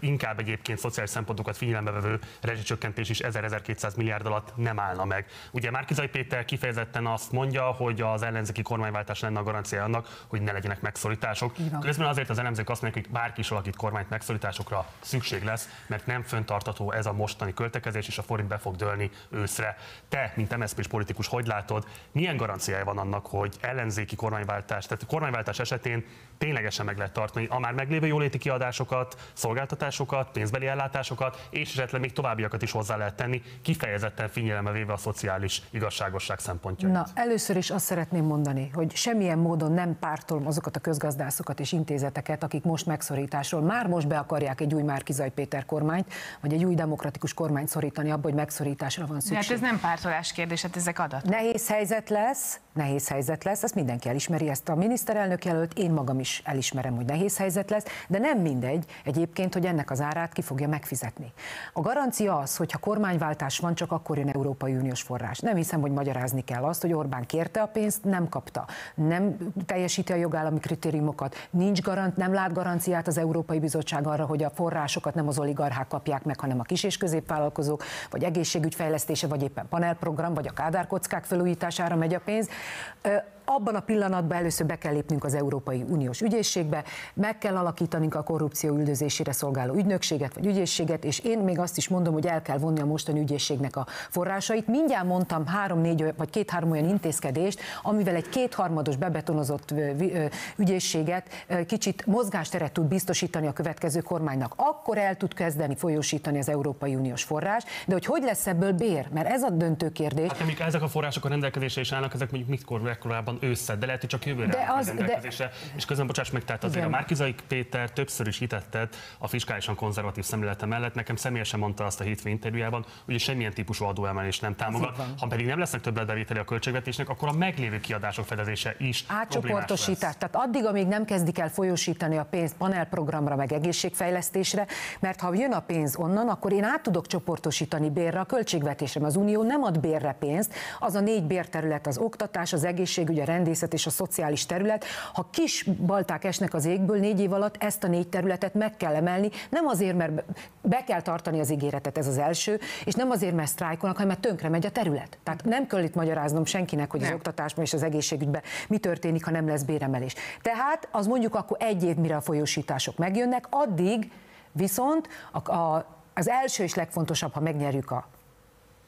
inkább egyébként szociális szempontokat figyelembe vevő rezsicsökkentés is 1000-1200 milliárd alatt nem állna meg. Ugye Márkizai Péter kifejezetten azt mondja, hogy az ellenzéki kormányváltás lenne a garancia annak, hogy ne legyenek megszorítások. Közben azért az elemzők azt mondják, hogy bárki is alakít kormányt megszorításokra szükség lesz, mert nem föntartató ez a mostani költekezés, és a forint be fog dőlni őszre. Te, mint MSZP-s politikus, hogy látod, milyen garanciája van annak, hogy ellenzéki kormányváltás, tehát kormányváltás esetén ténylegesen meg lehet tartani a már meglévő jóléti kiadásokat, szolgáltatásokat, pénzbeli ellátásokat, és esetleg még továbbiakat is hozzá lehet tenni, kifejezetten figyelembe véve a szociális igazságosság szempontjait. Na, először is azt szeretném mondani, hogy semmilyen módon nem pártolom azokat a közgazdászokat és intézeteket, akik most megszorításról már most be akarják egy új Márkizaj Péter kormányt, vagy egy új demokratikus kormányt szorítani abba, hogy megszorításra van De szükség. hát ez nem pártolás kérdés, hát ezek adatok. Nehéz helyzet lesz, nehéz helyzet lesz, ezt mindenki elismeri, ezt a miniszterelnök jelölt, én magam is elismerem, hogy nehéz helyzet lesz, de nem mindegy egyébként, hogy ennek az árát ki fogja megfizetni. A garancia az, hogy ha kormányváltás van, csak akkor jön Európai Uniós forrás. Nem hiszem, hogy magyarázni kell azt, hogy Orbán kérte a pénzt, nem kapta, nem teljesíti a jogállami kritériumokat, nincs garant, nem lát garanciát az Európai Bizottság arra, hogy a forrásokat nem az oligarchák kapják meg, hanem a kis és középvállalkozók, vagy egészségügyfejlesztése, vagy éppen panelprogram, vagy a kádárkockák felújítására megy a pénz. Ö, abban a pillanatban először be kell lépnünk az Európai Uniós ügyészségbe, meg kell alakítanunk a korrupció üldözésére szolgáló ügynökséget vagy ügyészséget, és én még azt is mondom, hogy el kell vonni a mostani ügyészségnek a forrásait. Mindjárt mondtam három-négy vagy két-három olyan intézkedést, amivel egy kétharmados bebetonozott ügyészséget kicsit mozgásteret tud biztosítani a következő kormánynak. Akkor el tud kezdeni folyósítani az Európai Uniós forrás, de hogy hogy lesz ebből bér? Mert ez a döntő kérdés. Hát ezek a források a rendelkezésre is állnak, ezek mondjuk mikor, mekkorában ősszel, de lehet, hogy csak jövőre De az- a de- rendelkezésre. És közben bocsáss meg, tehát azért Igen. a Márkizai Péter többször is hitetted a fiskálisan konzervatív szemlélete mellett. Nekem személyesen mondta azt a hétfői interjújában, hogy semmilyen típusú adóemelést nem támogat. Ha pedig nem lesznek többletbevételi a költségvetésnek, akkor a meglévő kiadások fedezése is átcsoportosítás. Tehát addig, amíg nem kezdik el folyósítani a pénzt panelprogramra, meg egészségfejlesztésre, mert ha jön a pénz onnan, akkor én át tudok csoportosítani bérre a költségvetésre. Az Unió nem ad bérre pénzt, az a négy bérterület, az oktatás, az egészségügy, a rendészet és a szociális terület. Ha kis balták esnek az égből, négy év alatt ezt a négy területet meg kell emelni, nem azért, mert be kell tartani az ígéretet, ez az első, és nem azért, mert sztrájkolnak, hanem mert tönkre megy a terület. Tehát nem kell itt magyaráznom senkinek, hogy az Nem. oktatásban és az egészségügyben mi történik, ha nem lesz béremelés. Tehát az mondjuk akkor egy év, mire a folyósítások megjönnek, addig viszont a, a, az első és legfontosabb, ha megnyerjük a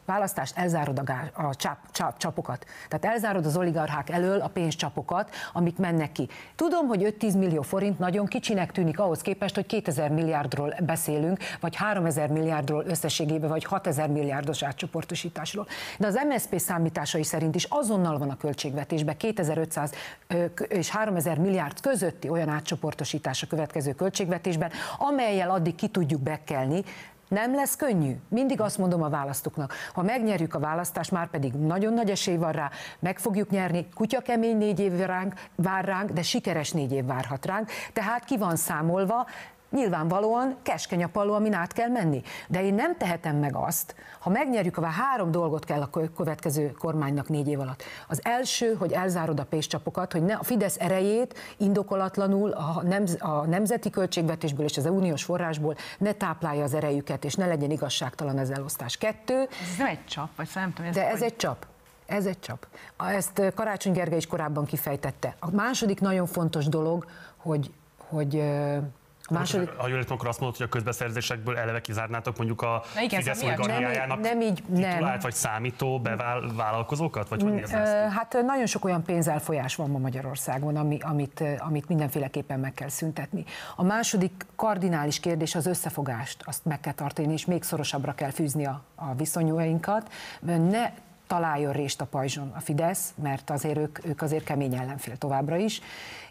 választást, elzárod a, gá- a csáp, csáp, csapokat. Tehát elzárod az oligarchák elől a pénzcsapokat, amik mennek ki. Tudom, hogy 5-10 millió forint nagyon kicsinek tűnik ahhoz képest, hogy 2000 milliárdról beszélünk, vagy 3000 milliárdról összességében, vagy 6000 milliárdos átcsoportosításról. De az MSZP számításai szerint is azonnal van a költségvetésben 2500 ö, k- és 3000 milliárd közötti olyan átcsoportosítás a következő költségvetésben, amelyel addig ki tudjuk bekelni, nem lesz könnyű. Mindig azt mondom a választóknak, ha megnyerjük a választást, már pedig nagyon nagy esély van rá, meg fogjuk nyerni, kutya kemény négy év ránk, vár ránk, de sikeres négy év várhat ránk, tehát ki van számolva, Nyilvánvalóan keskeny a paló, amin át kell menni. De én nem tehetem meg azt, ha megnyerjük, ha három dolgot kell a kö- következő kormánynak négy év alatt. Az első, hogy elzárod a pénzcsapokat, hogy ne a Fidesz erejét indokolatlanul a, nemz, a nemzeti költségvetésből és az uniós forrásból ne táplálja az erejüket, és ne legyen igazságtalan az elosztás. Kettő, Ez nem egy csap, vagy nem tudom. de ez hogy- egy csap. Ez egy csap. Ezt Karácsony Gergely is korábban kifejtette. A második nagyon fontos dolog, hogy, hogy A második... Ha jól értem, akkor azt mondod, hogy a közbeszerzésekből eleve kizárnátok mondjuk a Na igen, Fidesz oligarchiájának nem, nem így, nem. titulált vagy számító bevállalkozókat? Vagy hogy ezt? Hát nagyon sok olyan pénzelfolyás van ma Magyarországon, ami, amit, amit mindenféleképpen meg kell szüntetni. A második kardinális kérdés az összefogást, azt meg kell tartani, és még szorosabbra kell fűzni a, a viszonyuinkat. Ne találjon rést a pajzson a Fidesz, mert azért ők, ők azért kemény ellenfél továbbra is.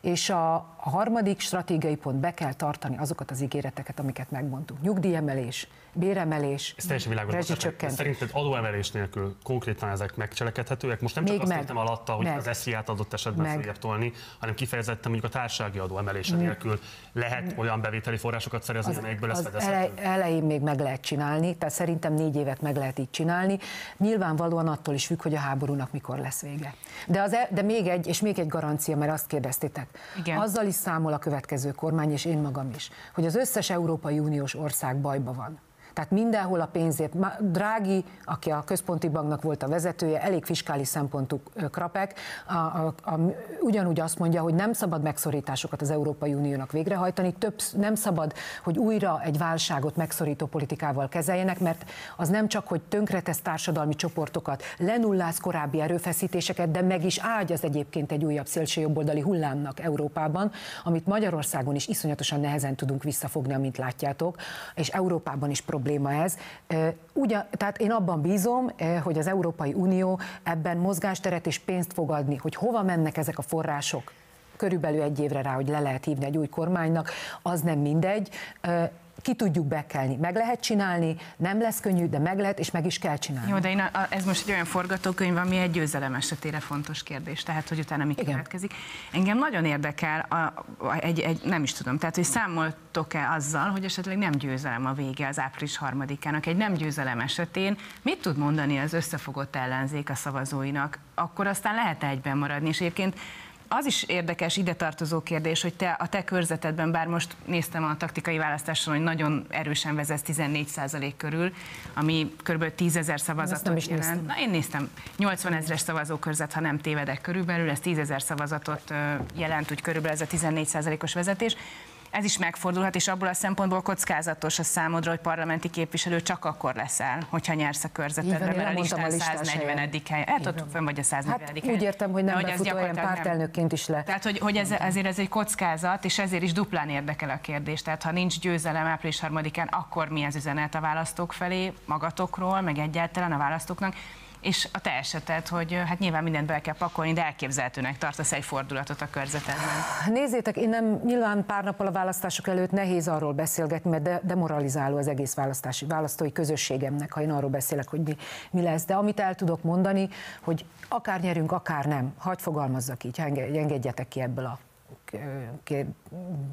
És a, a harmadik stratégiai pont, be kell tartani azokat az ígéreteket, amiket megmondtunk. Nyugdíjemelés, béremelés, Ez teljesen világos. Szerinted adóemelés nélkül konkrétan ezek megcselekedhetőek? Most nem csak Még azt értem alatta, hogy Meg. az SZIA-t adott esetben Meg. följebb tolni, hanem kifejezetten mondjuk a társasági adó emelése nélkül lehet olyan bevételi forrásokat szerezni, amelyekből ez az fedezhető. elej, elején még meg lehet csinálni, tehát szerintem négy évet meg lehet így csinálni. Nyilvánvalóan attól is függ, hogy a háborúnak mikor lesz vége. De, az, e- de még egy, és még egy garancia, mert azt kérdeztétek. Igen. Azzal is számol a következő kormány, és én magam is, hogy az összes Európai Uniós ország bajba van. Tehát mindenhol a pénzért. Drági, aki a központi banknak volt a vezetője, elég fiskális szempontú krapek, a, a, a, ugyanúgy azt mondja, hogy nem szabad megszorításokat az Európai Uniónak végrehajtani, több, nem szabad, hogy újra egy válságot megszorító politikával kezeljenek, mert az nem csak, hogy tönkretesz társadalmi csoportokat, lenulláz korábbi erőfeszítéseket, de meg is ágyaz egyébként egy újabb szélsőjobboldali hullámnak Európában, amit Magyarországon is iszonyatosan nehezen tudunk visszafogni, amint látjátok, és Európában is probléma ez. Ugyan, tehát én abban bízom, hogy az Európai Unió ebben mozgásteret és pénzt fog adni, hogy hova mennek ezek a források, körülbelül egy évre rá, hogy le lehet hívni egy új kormánynak, az nem mindegy. Ki tudjuk bekelni. Meg lehet csinálni, nem lesz könnyű, de meg lehet, és meg is kell csinálni. Jó, de én a, a, ez most egy olyan forgatókönyv, ami egy győzelem esetére fontos kérdés, tehát hogy utána mi Igen. következik. Engem nagyon érdekel, a, a, egy, egy, nem is tudom, tehát hogy számoltok-e azzal, hogy esetleg nem győzelem a vége az április harmadikának, egy nem győzelem esetén mit tud mondani az összefogott ellenzék a szavazóinak, akkor aztán lehet egyben maradni, és egyébként az is érdekes, ide tartozó kérdés, hogy te a te körzetedben, bár most néztem a taktikai választáson, hogy nagyon erősen vezetsz 14% körül, ami kb. 10 ezer szavazatot is jelent. néztem. Na, én néztem 80 ezres szavazókörzet, ha nem tévedek körülbelül, ez 10 ezer szavazatot jelent, úgy körülbelül ez a 14%-os vezetés. Ez is megfordulhat, és abból a szempontból kockázatos a számodra, hogy parlamenti képviselő csak akkor leszel, hogyha nyersz a Így van, körzetedbe, én mert a mondtam a listán listás 140. helyen. Hát ott fönn vagy a 140. Hát helyen. úgy értem, hogy nem befutó nem. pártelnökként is le. Tehát, hogy, hogy ez, ezért ez egy kockázat, és ezért is duplán érdekel a kérdés. Tehát, ha nincs győzelem április harmadikán, akkor mi az üzenet a választók felé, magatokról, meg egyáltalán a választóknak. És a te eseted, hogy hát nyilván mindent be kell pakolni, de elképzelhetőnek tartasz egy fordulatot a körzetedben. Nézzétek, én nem, nyilván pár nappal a választások előtt nehéz arról beszélgetni, mert de, demoralizáló az egész választási választói közösségemnek, ha én arról beszélek, hogy mi, mi lesz. De amit el tudok mondani, hogy akár nyerünk, akár nem, hagy fogalmazzak így, enge- engedjetek ki ebből a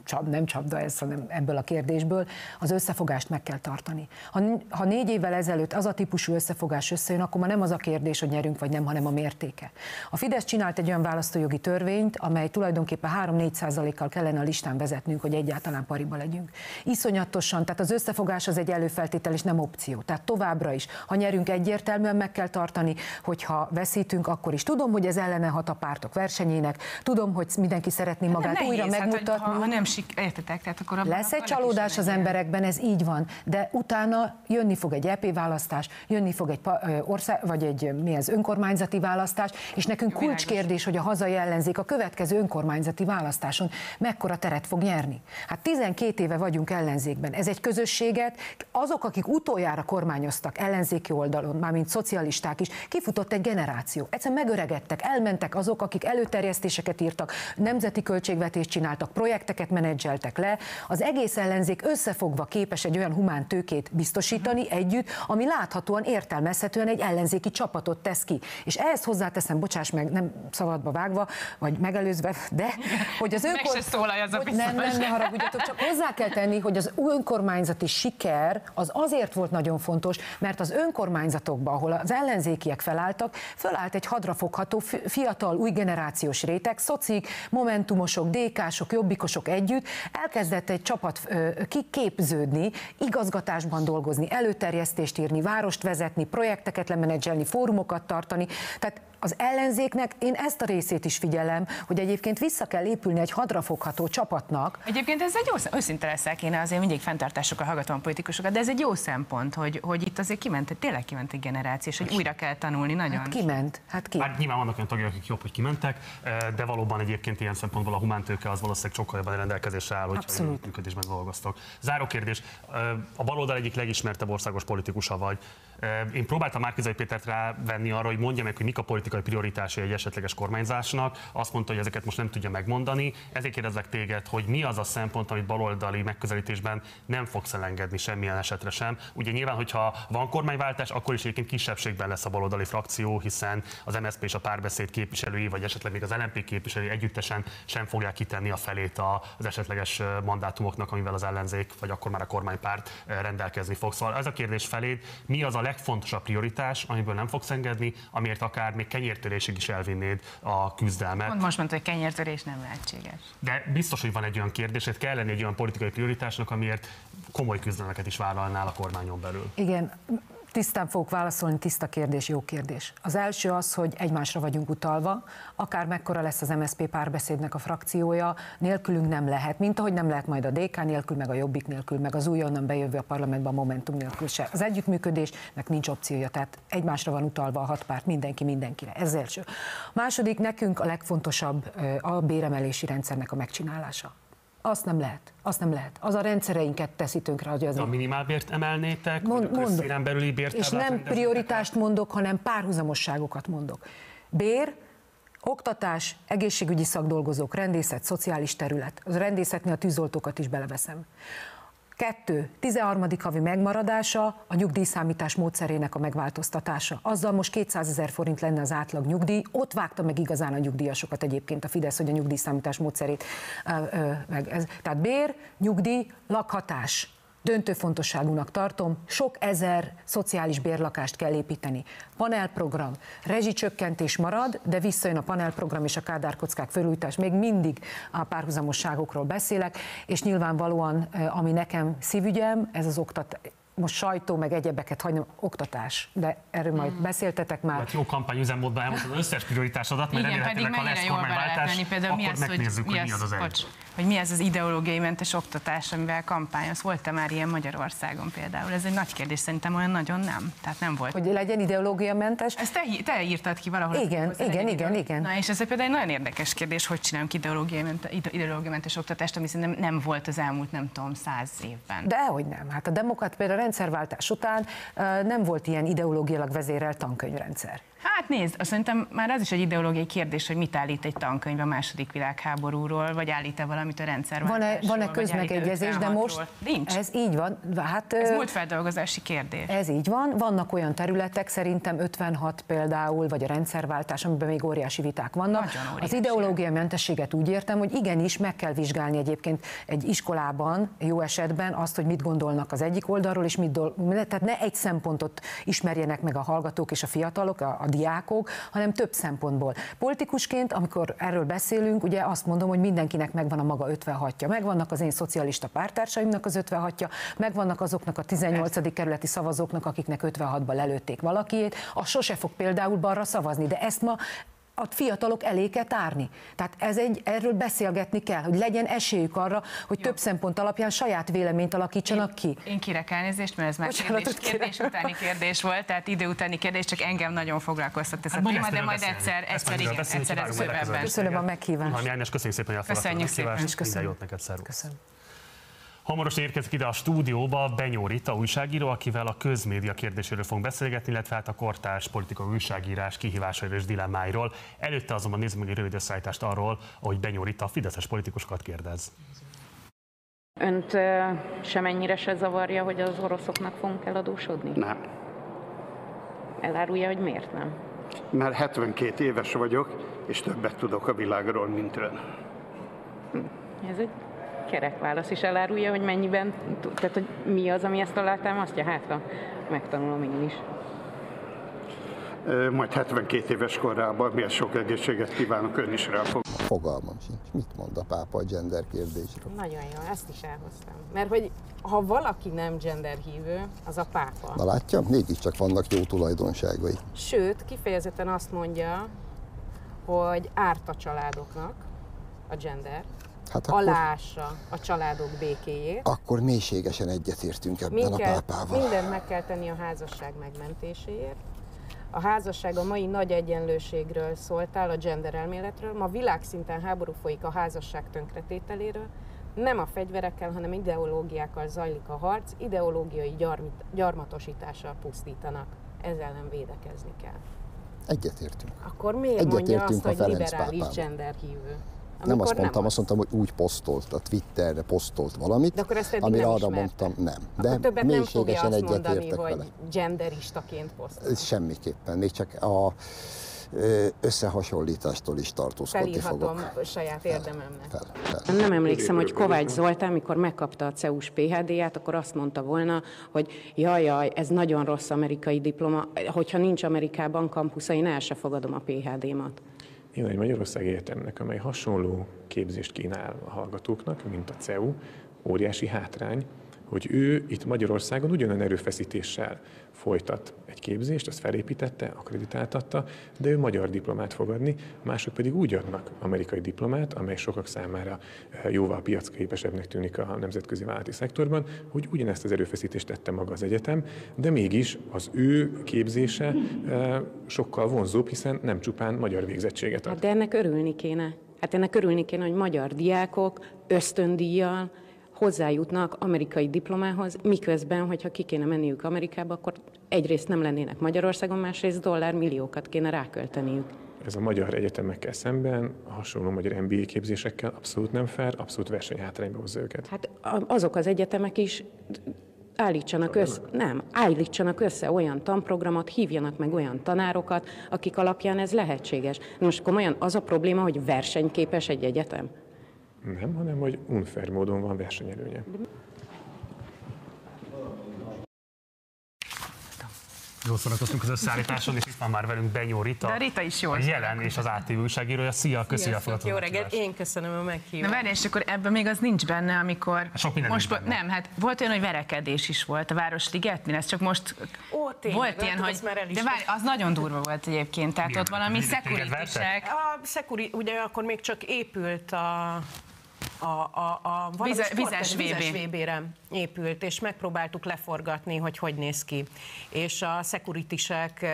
csap, nem csapda ez, hanem ebből a kérdésből, az összefogást meg kell tartani. Ha, ha négy évvel ezelőtt az a típusú összefogás összejön, akkor már nem az a kérdés, hogy nyerünk vagy nem, hanem a mértéke. A Fidesz csinált egy olyan választójogi törvényt, amely tulajdonképpen 3-4 százalékkal kellene a listán vezetnünk, hogy egyáltalán pariba legyünk. Iszonyatosan, tehát az összefogás az egy előfeltétel és nem opció. Tehát továbbra is, ha nyerünk egyértelműen meg kell tartani, hogyha veszítünk, akkor is. Tudom, hogy ez ellene hat a pártok versenyének, tudom, hogy mindenki szeretné magát Nehéz, újra hát, hogy megmutatni. ha, ha nem sik, értetek, tehát akkor abban Lesz egy csalódás az emberekben, ez így van, de utána jönni fog egy EP választás, jönni fog egy ország, vagy egy mi ez, önkormányzati választás, és nekünk kulcskérdés, hogy a hazai ellenzék a következő önkormányzati választáson mekkora teret fog nyerni. Hát 12 éve vagyunk ellenzékben. Ez egy közösséget, azok, akik utoljára kormányoztak ellenzéki oldalon, mármint szocialisták is, kifutott egy generáció. Egyszerűen megöregedtek, elmentek azok, akik előterjesztéseket írtak, nemzeti költségvetést csináltak, projekteket menedzseltek le. Az egész ellenzék összefogva képes egy olyan humán tőkét biztosítani együtt, ami láthatóan értelmezhetően egy ellenzéki csapatot tesz ki. És ehhez hozzáteszem, bocsáss meg, nem szabadba vágva, vagy megelőzve, de hogy az Meg önkor... se szólalj, az a hogy nem, nem, ne haragudjatok, csak hozzá kell tenni, hogy az önkormányzati siker az azért volt nagyon fontos, mert az önkormányzatokban, ahol az ellenzékiek felálltak, fölállt egy hadrafogható fi- fiatal, új generációs réteg, szocik, momentumosok, DK-sok, jobbikosok együtt, elkezdett egy csapat kiképződni, igazgatásban dolgozni, előterjesztést írni, várost vezetni, projekteket lemenedzselni, fórumokat tartani. Tehát Az ellenzéknek én ezt a részét is figyelem, hogy egyébként vissza kell épülni egy hadrafogható csapatnak. Egyébként ez egy jó szempont, őszinte leszek, én azért mindig fenntartásokkal hallgatom a politikusokat, de ez egy jó szempont, hogy, hogy itt azért kiment, tényleg kiment egy generáció, és hogy újra kell tanulni nagyon. Hát kiment, hát ki? Hát nyilván vannak olyan tagok, akik jobb, hogy kimentek, eh, de valóban egyébként ilyen szempontból a humántőke az valószínűleg sokkal jobban rendelkezésre áll, hogyha működésben dolgoztok. Záró kérdés, eh, a baloldal egyik legismertebb országos politikusa vagy. Én próbáltam Márkizai Pétert rávenni arra, hogy mondja meg, hogy mik a politikai prioritásai egy esetleges kormányzásnak. Azt mondta, hogy ezeket most nem tudja megmondani. Ezért kérdezlek téged, hogy mi az a szempont, amit baloldali megközelítésben nem fogsz elengedni semmilyen esetre sem. Ugye nyilván, hogyha van kormányváltás, akkor is egyébként kisebbségben lesz a baloldali frakció, hiszen az MSZP és a párbeszéd képviselői, vagy esetleg még az LNP képviselői együttesen sem fogják kitenni a felét az esetleges mandátumoknak, amivel az ellenzék, vagy akkor már a kormánypárt rendelkezni fog. Szóval ez a kérdés feléd, mi az a legfontosabb prioritás, amiből nem fogsz engedni, amiért akár még kenyértörésig is elvinnéd a küzdelmet. Pont most mondta, hogy kenyértörés nem lehetséges. De biztos, hogy van egy olyan kérdés, hogy kell lenni egy olyan politikai prioritásnak, amiért komoly küzdelmeket is vállalnál a kormányon belül. Igen, tisztán fogok válaszolni, tiszta kérdés, jó kérdés. Az első az, hogy egymásra vagyunk utalva, akár mekkora lesz az MSZP párbeszédnek a frakciója, nélkülünk nem lehet, mint ahogy nem lehet majd a DK nélkül, meg a Jobbik nélkül, meg az újonnan bejövő a parlamentbe a Momentum nélkül se. Az együttműködésnek nincs opciója, tehát egymásra van utalva a hat párt, mindenki mindenkire. Ez első. Második, nekünk a legfontosabb a béremelési rendszernek a megcsinálása. Azt nem lehet, azt nem lehet. Az a rendszereinket teszi tönkre, hogy az A minimálbért emelnétek, Mond- vagy a közszférán belüli és bértáblát nem prioritást mondok, hanem párhuzamosságokat mondok. Bér, oktatás, egészségügyi szakdolgozók, rendészet, szociális terület. Az rendészetnél a tűzoltókat is beleveszem. Kettő, 13. havi megmaradása, a nyugdíjszámítás módszerének a megváltoztatása. Azzal most 200 ezer forint lenne az átlag nyugdíj. Ott vágta meg igazán a nyugdíjasokat egyébként a Fidesz, hogy a nyugdíjszámítás módszerét ö, ö, meg ez. Tehát bér, nyugdíj, lakhatás. Döntő fontosságúnak tartom, sok ezer szociális bérlakást kell építeni. Panelprogram, rezsicsökkentés marad, de visszajön a panelprogram és a kádárkockák felújítás. Még mindig a párhuzamosságokról beszélek, és nyilvánvalóan, eh, ami nekem szívügyem, ez az oktatás most sajtó, meg egyebeket hagyom, oktatás, de erről majd beszéltetek már. Hát jó kampányüzemmódban elmondtad az összes prioritásodat, mert Igen, remélhetőleg, ha lesz kormányváltás, mi akkor az, hogy, megnézzük, mi hogy mi az az egy. Hogy mi ez az ideológiai mentes oktatás, amivel kampányos. Volt-e már ilyen Magyarországon például? Ez egy nagy kérdés, szerintem olyan nagyon nem. Tehát nem volt. Hogy legyen ideológiamentes. Ezt te, te írtad ki valahol. Igen, igen, igen, igen. Na és ez például egy nagyon érdekes kérdés, hogy csinálunk ideológiamentes, oktatást, ami szerintem nem volt az elmúlt, nem tudom, száz évben. Dehogy nem. Hát a demokrat például a rendszerváltás után nem volt ilyen ideológiailag vezérelt tankönyvrendszer. Hát nézd, azt szerintem már az is egy ideológiai kérdés, hogy mit állít egy tankönyv a második világháborúról, vagy állít-e valamit a rendszerváltásról. Van-e, van-e közmegegyezés, de most 56-ról. Nincs. ez így van. Hát, Ez múlt feldolgozási kérdés. Ez így van. Vannak olyan területek, szerintem 56 például, vagy a rendszerváltás, amiben még óriási viták vannak. Óriási. Az ideológiai mentességet úgy értem, hogy igenis meg kell vizsgálni egyébként egy iskolában, jó esetben azt, hogy mit gondolnak az egyik oldalról, és mit dol- tehát ne egy szempontot ismerjenek meg a hallgatók és a fiatalok, a, a diákok, hanem több szempontból. Politikusként, amikor erről beszélünk, ugye azt mondom, hogy mindenkinek megvan a maga 56-ja. Megvannak az én szocialista pártársaimnak az 56-ja, megvannak azoknak a 18. kerületi szavazóknak, akiknek 56-ban lelőtték valakiét. Az sose fog például balra szavazni, de ezt ma a fiatalok elé kell tárni. Tehát ez egy, erről beszélgetni kell, hogy legyen esélyük arra, hogy több szempont alapján saját véleményt alakítsanak ki. Én kérek elnézést, mert ez már Bocsánatot kérdés, kérdés kérek. utáni kérdés volt, tehát idő utáni kérdés, csak engem nagyon foglalkoztat ez a Hát majd téma, de majd beszélni. egyszer, Ezt egyszer, majd igen, erről beszélni, egyszer várunk ez majd a szövegben. Köszönöm a meghívást. Halmi Ágnes, köszönjük szépen, hogy elfogadtad a Köszönjük szépen. meghívást. Köszönöm. Minden jót neked, szervusz. Köszönöm. Hamarosan érkezik ide a stúdióba Benyó Rita újságíró, akivel a közmédia kérdéséről fogunk beszélgetni, illetve hát a kortárs politikai újságírás kihívásairól és dilemmáiról. Előtte azonban nézzük meg egy rövid összeállítást arról, ahogy Benyó Rita a fideszes politikusokat kérdez. Önt semennyire se zavarja, hogy az oroszoknak fogunk eladósodni? Nem. Elárulja, hogy miért nem? Mert 72 éves vagyok, és többet tudok a világról, mint ön. Ez egy kerek válasz, és elárulja, hogy mennyiben, tud- tehát hogy mi az, ami ezt alátámasztja? Hát, ha megtanulom én is. majd 72 éves korában milyen sok egészséget kívánok ön is rá fog. Fogalmam sincs. Mit mond a pápa a gender kérdésről? Nagyon jó, ezt is elhoztam. Mert hogy ha valaki nem gender hívő, az a pápa. Na látja, mégiscsak vannak jó tulajdonságai. Sőt, kifejezetten azt mondja, hogy árt a családoknak a gender, Hát akkor, aláássa a családok békéjét. akkor mélységesen egyetértünk ebben Mind a pápával. mindent meg kell tenni a házasság megmentéséért. A házasság a mai nagy egyenlőségről szóltál, a gender elméletről. Ma világszinten háború folyik a házasság tönkretételéről. Nem a fegyverekkel, hanem ideológiákkal zajlik a harc, ideológiai gyarmit, gyarmatosítással pusztítanak. Ezzel nem védekezni kell. Egyetértünk. Akkor miért mondja Egyetértünk azt, a hogy liberális pápával. Nem azt Amikor mondtam, az. azt mondtam, hogy úgy posztolt, a Twitterre posztolt valamit, De akkor ezt amire nem arra ismerte. mondtam, nem. Akkor De többet nem fogja mélységesen azt mondani, hogy vele. genderistaként posztol. Ez semmiképpen, még csak a összehasonlítástól is tartózkodni Felírhatom fogok. saját érdememnek. Fel, fel. Nem emlékszem, hogy Kovács Zoltán, mikor megkapta a CEUS PHD-ját, akkor azt mondta volna, hogy jaj, jaj, ez nagyon rossz amerikai diploma, hogyha nincs Amerikában kampusza, én el se fogadom a PHD-mat. Én egy Magyarországi Egyetemnek, amely hasonló képzést kínál a hallgatóknak, mint a CEU, óriási hátrány, hogy ő itt Magyarországon ugyanolyan erőfeszítéssel folytat egy képzést, azt felépítette, akreditáltatta, de ő magyar diplomát fog adni, mások pedig úgy adnak amerikai diplomát, amely sokak számára eh, jóval piacképesebbnek tűnik a nemzetközi vállalati szektorban, hogy ugyanezt az erőfeszítést tette maga az egyetem, de mégis az ő képzése eh, sokkal vonzóbb, hiszen nem csupán magyar végzettséget ad. Hát de ennek örülni kéne. Hát ennek örülni kéne, hogy magyar diákok ösztöndíjjal hozzájutnak amerikai diplomához, miközben, hogyha ki kéne menniük Amerikába, akkor egyrészt nem lennének Magyarországon, másrészt dollármilliókat kéne rákölteniük. Ez a magyar egyetemekkel szemben, a hasonló magyar MBA képzésekkel abszolút nem fair, abszolút versenyhátrányba hozza őket. Hát azok az egyetemek is állítsanak össze, nem, állítsanak össze olyan tanprogramot, hívjanak meg olyan tanárokat, akik alapján ez lehetséges. Most komolyan az a probléma, hogy versenyképes egy egyetem? Nem, hanem hogy unfair módon van versenyelőnye. Jól szórakoztunk az összeállításon, és itt van már velünk Benyó Rita. De a Rita is jól A jelen és az ATV újságírója. Szia, köszi a Jó reggelt, én köszönöm a Na meghívást. várj, és akkor ebben még az nincs benne, amikor... Sok minden most, nincs benne. Nem, hát volt olyan, hogy verekedés is volt a Városligetnél, ez csak most Ó, tényleg, volt ilyen, látod, hogy... már el is De várj, az nagyon durva volt egyébként, tehát Milyen? ott valami szekuritisek. A Szekuri, ugye akkor még csak épült a a, a, a Vize- vizes VB. vizes VB-re épült, és megpróbáltuk leforgatni, hogy hogy néz ki. És a szekuritisek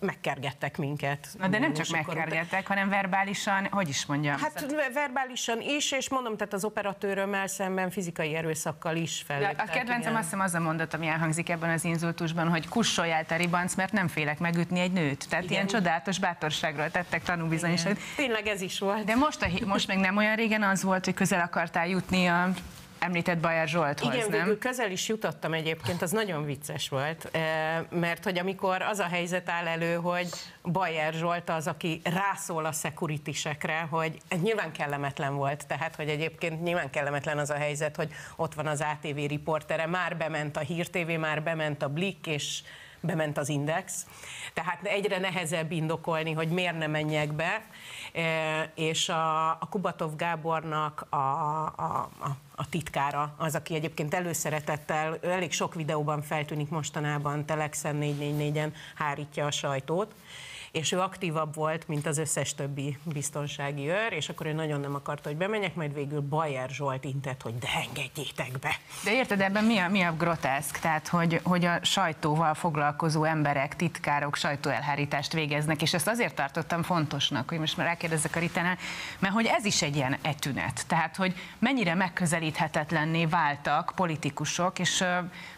megkergettek minket. Na de nem csak megkergettek, hanem verbálisan, hogy is mondjam. Hát verbálisan is, és mondom, tehát az operatőrömmel szemben fizikai erőszakkal is felléptek. a kedvencem azt hiszem az a mondat, ami elhangzik ebben az inzultusban, hogy kussoljál te ribanc, mert nem félek megütni egy nőt. Tehát Igen. ilyen csodálatos bátorságról tettek tanúbizonyosat. Tényleg ez is volt. De most, a, most meg nem olyan régen az volt, hogy közel akartál jutni a említett Bajer Zsolthoz, Igen, nem? végül közel is jutottam egyébként, az nagyon vicces volt, eh, mert hogy amikor az a helyzet áll elő, hogy Bajer Zsolt az, aki rászól a securitysekre, hogy nyilván kellemetlen volt, tehát hogy egyébként nyilván kellemetlen az a helyzet, hogy ott van az ATV riportere, már bement a Hír TV, már bement a Blick, és bement az Index. Tehát egyre nehezebb indokolni, hogy miért nem menjek be, és a, a Kubatov Gábornak a, a, a, a titkára, az, aki egyébként előszeretettel, elég sok videóban feltűnik mostanában, Telexen 444-en hárítja a sajtót, és ő aktívabb volt, mint az összes többi biztonsági őr, és akkor ő nagyon nem akarta, hogy bemenjek, majd végül Bajer Zsolt intett, hogy de engedjétek be. De érted, ebben mi a, mi a groteszk? Tehát, hogy, hogy a sajtóval foglalkozó emberek, titkárok sajtóelhárítást végeznek, és ezt azért tartottam fontosnak, hogy most már rákérdezzek a Ritánál, mert hogy ez is egy ilyen etünet. Tehát, hogy mennyire megközelíthetetlenné váltak politikusok, és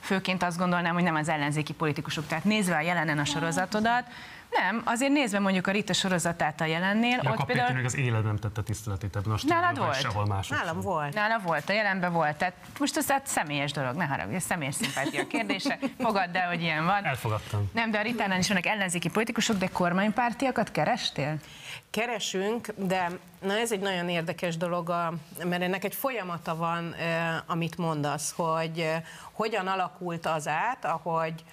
főként azt gondolnám, hogy nem az ellenzéki politikusok. Tehát nézve a jelenen a sorozatodat, nem, azért nézve mondjuk a Rita sorozatát a jelennél, ott Jakab Péter például... még az életben tette tiszteletét ebben a Nálad volt? sehol sem. Nálam volt. Nála volt, a jelenben volt. Tehát most ez hát személyes dolog, ne haragudj, ez személyes szimpátia kérdése. Fogadd el, hogy ilyen van. Elfogadtam. Nem, de a Ritánál is vannak ellenzéki politikusok, de kormánypártiakat kerestél? Keresünk, de na ez egy nagyon érdekes dolog, a- mert ennek egy folyamata van, amit mondasz, hogy hogyan alakult az át, ahogy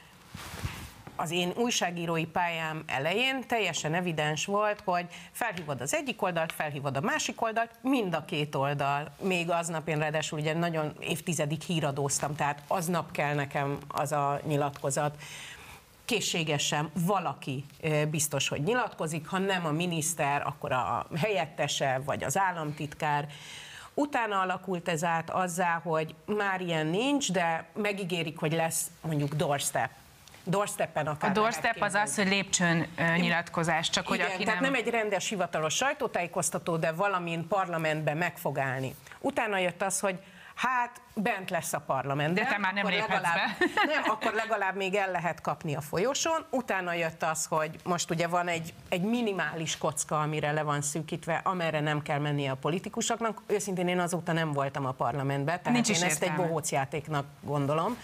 az én újságírói pályám elején teljesen evidens volt, hogy felhívod az egyik oldalt, felhívod a másik oldalt, mind a két oldal. Még aznap én ráadásul ugye nagyon évtizedig híradóztam, tehát aznap kell nekem az a nyilatkozat készségesen valaki biztos, hogy nyilatkozik, ha nem a miniszter, akkor a helyettese vagy az államtitkár. Utána alakult ez át azzá, hogy már ilyen nincs, de megígérik, hogy lesz mondjuk doorstep doorstepen akár A doorstep az az, hogy lépcsőn nyilatkozás, csak Igen, hogy aki tehát nem... nem egy rendes hivatalos sajtótájékoztató, de valamin parlamentben meg fog állni. Utána jött az, hogy hát bent lesz a parlament. De te már nem akkor legalább, be. <laughs> Nem, akkor legalább még el lehet kapni a folyosón. Utána jött az, hogy most ugye van egy, egy minimális kocka, amire le van szűkítve, amerre nem kell mennie a politikusoknak. Őszintén én azóta nem voltam a parlamentben, tehát Nincs én ezt egy értelme. bohóc játéknak gondolom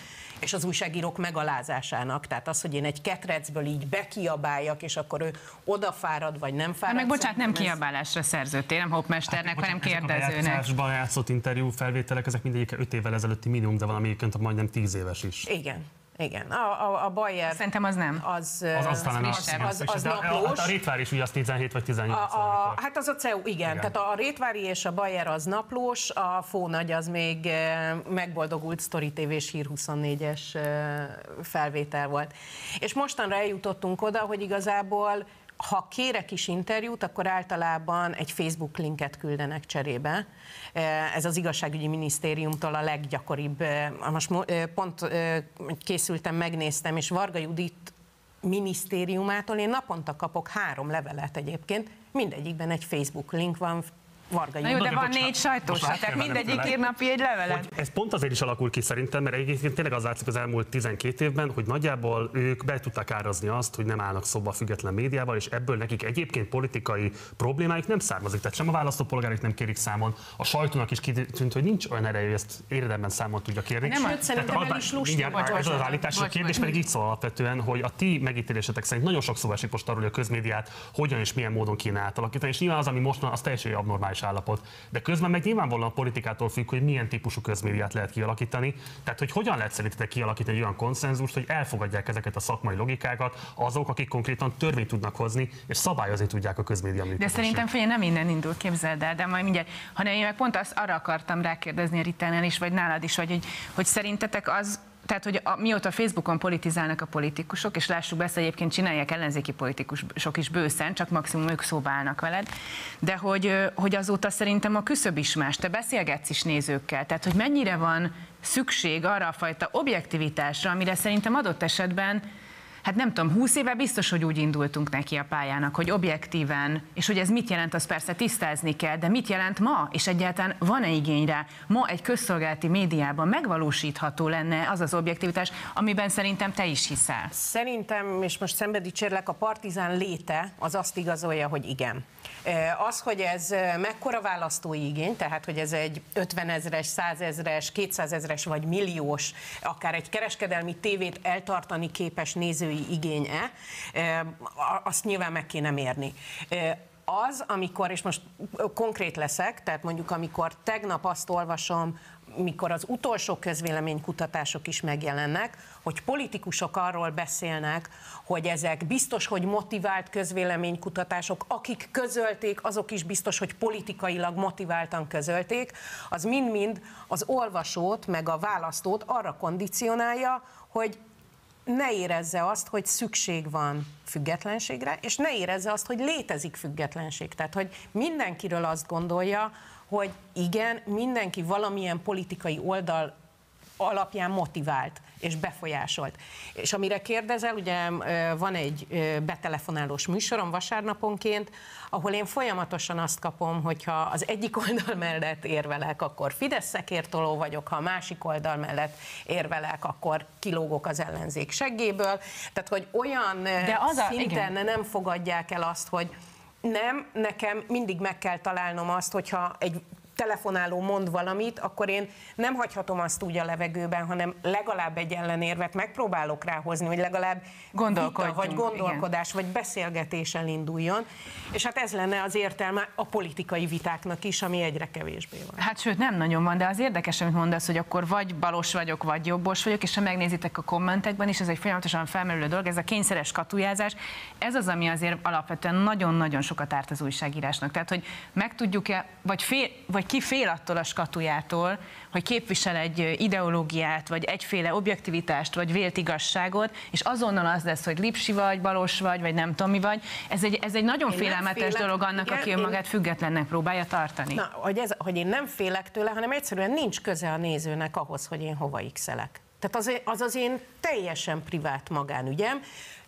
és az újságírók megalázásának. Tehát az, hogy én egy ketrecből így bekiabáljak, és akkor ő odafárad, vagy nem Hát fárad. meg bocsánat, nem ez- kiabálásra szerződtél, nem hoppmesternek, hanem Ezek a kérdezőnek. bejátszásban játszott interjú felvételek, ezek mindegyik 5 évvel ezelőtti minimum, de valami egyébként majdnem 10 éves is. Igen. Igen, a, a, a Bayer Szerintem az nem. az, Az, az, talán az, az, az, az naplós. A, a Rétvár is ugye az 17 vagy 18 A, a, hát az a CEU, igen. igen. Tehát a Rétvári és a Bayer az naplós, a Fónagy az még megboldogult Story TV és Hír 24-es eh, felvétel volt. És mostanra eljutottunk oda, hogy igazából ha kérek is interjút, akkor általában egy Facebook linket küldenek cserébe. Eh, Ez az igazságügyi minisztériumtól a leggyakoribb. eh, Most mo- eh, pont készültem, megnéztem, és Varga Judit minisztériumától én naponta kapok három levelet egyébként, mindegyikben egy Facebook link van, Varga Na jó, de van négy sajtós, tehát mindegyik ír napi egy levelet. Ez pont azért is alakul ki szerintem, mert egyébként tényleg az látszik az elmúlt 12 évben, hogy nagyjából ők be tudták árazni azt, hogy nem állnak szóba a független médiával, és ebből nekik egyébként politikai problémáik nem származik. Tehát sem a választópolgárok nem kérik számon, a sajtónak is kitűnt, hogy nincs olyan ereje, hogy ezt érdemben számon tudja kérni. Nem, Sőt, szerintem el az- is lusta. Bocs, ez az állítás, a kérdés pedig így szól alapvetően, hogy a ti megítélésetek szerint nagyon sok szó esik most arról, hogy a közmédiát hogyan és milyen módon kéne átalakítani, és nyilván az, ami most van, az teljesen abnormális állapot. De közben meg nyilvánvalóan a politikától függ, hogy milyen típusú közmédiát lehet kialakítani. Tehát, hogy hogyan lehet szerintetek kialakítani egy olyan konszenzust, hogy elfogadják ezeket a szakmai logikákat azok, akik konkrétan törvényt tudnak hozni, és szabályozni tudják a közmédia De működését. szerintem figyelj, nem innen indul, képzeld el, de majd mindjárt, hanem én meg pont azt arra akartam rákérdezni a Ritánál is, vagy nálad is, vagy hogy, hogy szerintetek az, tehát, hogy a, mióta Facebookon politizálnak a politikusok, és lássuk be, ezt egyébként csinálják ellenzéki politikusok is bőszen, csak maximum ők szóba állnak veled, de hogy, hogy azóta szerintem a küszöb is más. Te beszélgetsz is nézőkkel, tehát hogy mennyire van szükség arra a fajta objektivitásra, amire szerintem adott esetben Hát nem tudom, 20 éve biztos, hogy úgy indultunk neki a pályának, hogy objektíven, és hogy ez mit jelent, az persze tisztázni kell, de mit jelent ma, és egyáltalán van-e igény rá? Ma egy közszolgálati médiában megvalósítható lenne az az objektivitás, amiben szerintem te is hiszel. Szerintem, és most szembedicsérlek, a partizán léte az azt igazolja, hogy igen. Eh, Az, hogy ez eh, mekkora választói igény, tehát hogy ez egy 50 ezres, 100 ezres, 200 ezres vagy milliós, akár egy kereskedelmi tévét eltartani képes nézői igény-e, eh, azt nyilván meg kéne mérni. Az, amikor, és most konkrét leszek, tehát mondjuk amikor tegnap azt olvasom, mikor az utolsó közvéleménykutatások is megjelennek, hogy politikusok arról beszélnek, hogy ezek biztos, hogy motivált közvéleménykutatások, akik közölték, azok is biztos, hogy politikailag motiváltan közölték, az mind-mind az olvasót, meg a választót arra kondicionálja, hogy ne érezze azt, hogy szükség van függetlenségre, és ne érezze azt, hogy létezik függetlenség. Tehát, hogy mindenkiről azt gondolja, hogy igen, mindenki valamilyen politikai oldal alapján motivált és befolyásolt. És amire kérdezel, ugye van egy betelefonálós műsorom vasárnaponként, ahol én folyamatosan azt kapom, hogyha az egyik oldal mellett érvelek, akkor Fidesz szekértoló vagyok, ha a másik oldal mellett érvelek, akkor kilógok az ellenzék seggéből. Tehát, hogy olyan De az az a- szinten igen. nem fogadják el azt, hogy nem, nekem mindig meg kell találnom azt, hogyha egy telefonáló mond valamit, akkor én nem hagyhatom azt úgy a levegőben, hanem legalább egy ellenérvet megpróbálok ráhozni, hogy legalább vita, vagy gondolkodás, igen. vagy beszélgetés elinduljon. És hát ez lenne az értelme a politikai vitáknak is, ami egyre kevésbé van. Hát sőt, nem nagyon van, de az érdekes, amit mondasz, hogy akkor vagy balos vagyok, vagy jobbos vagyok, és ha megnézitek a kommentekben is, ez egy folyamatosan felmerülő dolog, ez a kényszeres katujázás, ez az, ami azért alapvetően nagyon-nagyon sokat árt az újságírásnak. Tehát, hogy meg tudjuk-e, vagy, fél, vagy ki fél attól a skatujától, hogy képvisel egy ideológiát, vagy egyféle objektivitást, vagy vélt igazságot, és azonnal az lesz, hogy lipsi vagy, balos vagy, vagy nem tudom mi vagy. Ez egy, ez egy nagyon én félelmetes dolog annak, igen, aki önmagát én... függetlennek próbálja tartani. Na, hogy, ez, hogy én nem félek tőle, hanem egyszerűen nincs köze a nézőnek ahhoz, hogy én hova x. Tehát az, az az én teljesen privát magánügyem.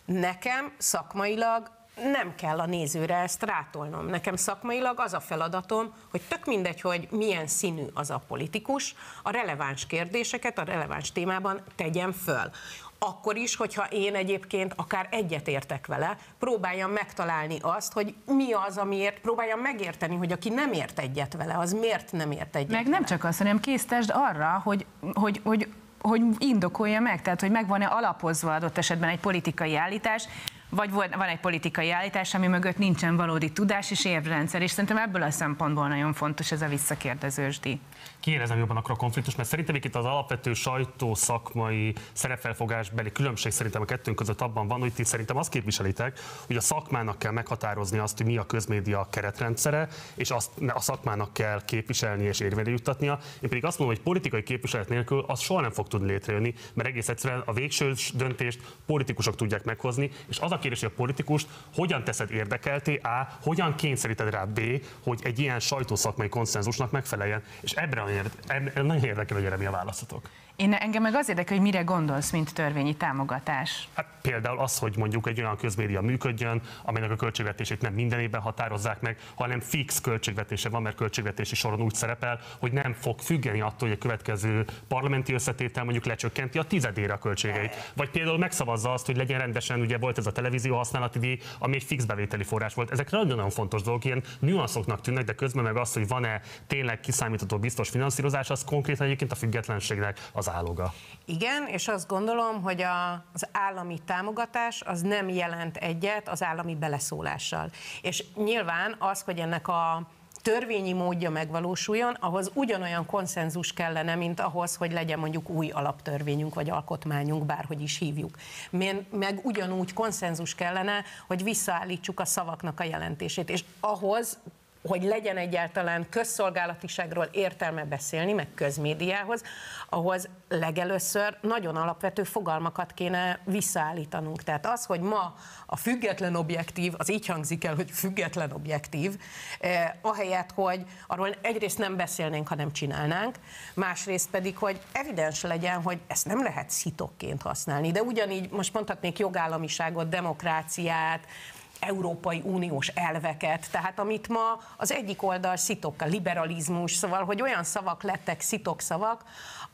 Nekem szakmailag nem kell a nézőre ezt rátolnom. Nekem szakmailag az a feladatom, hogy tök mindegy, hogy milyen színű az a politikus, a releváns kérdéseket a releváns témában tegyem föl. Akkor is, hogyha én egyébként akár egyet értek vele, próbáljam megtalálni azt, hogy mi az, amiért, próbáljam megérteni, hogy aki nem ért egyet vele, az miért nem ért egyet Meg vele. nem csak azt, hanem késztesd arra, hogy, hogy, hogy hogy indokolja meg, tehát hogy megvan-e alapozva adott esetben egy politikai állítás, vagy van egy politikai állítás, ami mögött nincsen valódi tudás és érvrendszer, és szerintem ebből a szempontból nagyon fontos ez a visszakérdezősdi kiérezem jobban akkor a konfliktus, mert szerintem itt az alapvető sajtó szakmai szerepfelfogásbeli különbség szerintem a kettőnk között abban van, hogy ti szerintem azt képviselitek, hogy a szakmának kell meghatározni azt, hogy mi a közmédia keretrendszere, és azt a szakmának kell képviselni és érvényre juttatnia. Én pedig azt mondom, hogy politikai képviselet nélkül az soha nem fog tudni létrejönni, mert egész egyszerűen a végső döntést politikusok tudják meghozni, és az a kérdés, hogy a politikust hogyan teszed érdekelté, A, hogyan kényszeríted rá B, hogy egy ilyen sajtószakmai konszenzusnak megfeleljen. És ebben nagyon, érdekel, hogy erre mi a válaszotok. Én engem meg az érdekel, hogy mire gondolsz, mint törvényi támogatás. Hát például az, hogy mondjuk egy olyan közmédia működjön, amelynek a költségvetését nem minden évben határozzák meg, hanem fix költségvetése van, mert költségvetési soron úgy szerepel, hogy nem fog függeni attól, hogy a következő parlamenti összetétel mondjuk lecsökkenti a tizedére a költségeit. Vagy például megszavazza azt, hogy legyen rendesen, ugye volt ez a televízió használati díj, ami egy fix bevételi forrás volt. Ezek nagyon-nagyon fontos dolgok, ilyen nüanszoknak tűnnek, de közben meg az, hogy van-e tényleg kiszámítható biztos finanszírozás, az konkrétan egyébként a függetlenségnek az áloga. Igen, és azt gondolom, hogy a, az állami támogatás az nem jelent egyet az állami beleszólással. És nyilván az, hogy ennek a törvényi módja megvalósuljon, ahhoz ugyanolyan konszenzus kellene, mint ahhoz, hogy legyen mondjuk új alaptörvényünk vagy alkotmányunk, bárhogy is hívjuk. Meg ugyanúgy konszenzus kellene, hogy visszaállítsuk a szavaknak a jelentését. És ahhoz hogy legyen egyáltalán közszolgálatiságról értelme beszélni, meg közmédiához, ahhoz legelőször nagyon alapvető fogalmakat kéne visszaállítanunk. Tehát az, hogy ma a független objektív, az így hangzik el, hogy független objektív, eh, ahelyett, hogy arról egyrészt nem beszélnénk, hanem csinálnánk, másrészt pedig, hogy evidens legyen, hogy ezt nem lehet szitokként használni, de ugyanígy most mondhatnék jogállamiságot, demokráciát, Európai Uniós elveket, tehát amit ma az egyik oldal szitok, a liberalizmus, szóval, hogy olyan szavak lettek szitok szavak,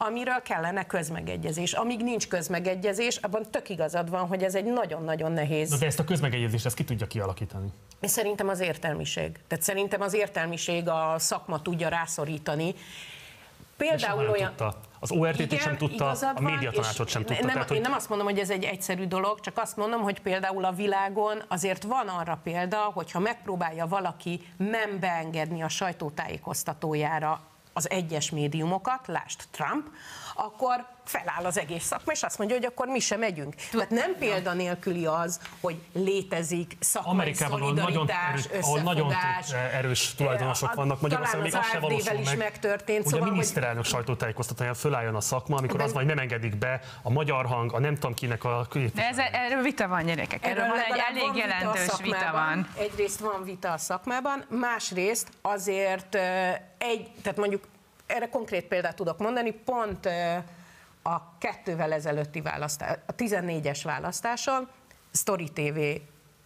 amiről kellene közmegegyezés. Amíg nincs közmegegyezés, abban tök igazad van, hogy ez egy nagyon-nagyon nehéz. Na de ezt a közmegegyezést, ezt ki tudja kialakítani? És szerintem az értelmiség. Tehát szerintem az értelmiség a szakma tudja rászorítani. Például olyan... Tudta. Az ORT-t sem tudta, a médiatanácsot sem tudta. Nem, tehát, hogy... Én nem azt mondom, hogy ez egy egyszerű dolog, csak azt mondom, hogy például a világon azért van arra példa, hogyha megpróbálja valaki nem beengedni a sajtótájékoztatójára az egyes médiumokat, lást Trump, akkor feláll az egész szakma, és azt mondja, hogy akkor mi sem megyünk. Tehát nem példanélküli az, hogy létezik szakmai Amerikában, nagyon, ahol nagyon erős tulajdonosok vannak. Magyarországon, még az se valósul is meg, megtörtént, hogy szóval, a miniszterelnök hogy... sajtótájékoztatóján fölálljon a szakma, amikor de... az majd nem engedik be a magyar hang, a nem tudom kinek a... De ez, erről vita van, gyerekek, erről, erről van egy elég jelentős vita, vita van. Egyrészt van vita a szakmában, másrészt azért egy, tehát mondjuk erre konkrét példát tudok mondani, pont a kettővel ezelőtti választás, a 14-es választáson, Story TV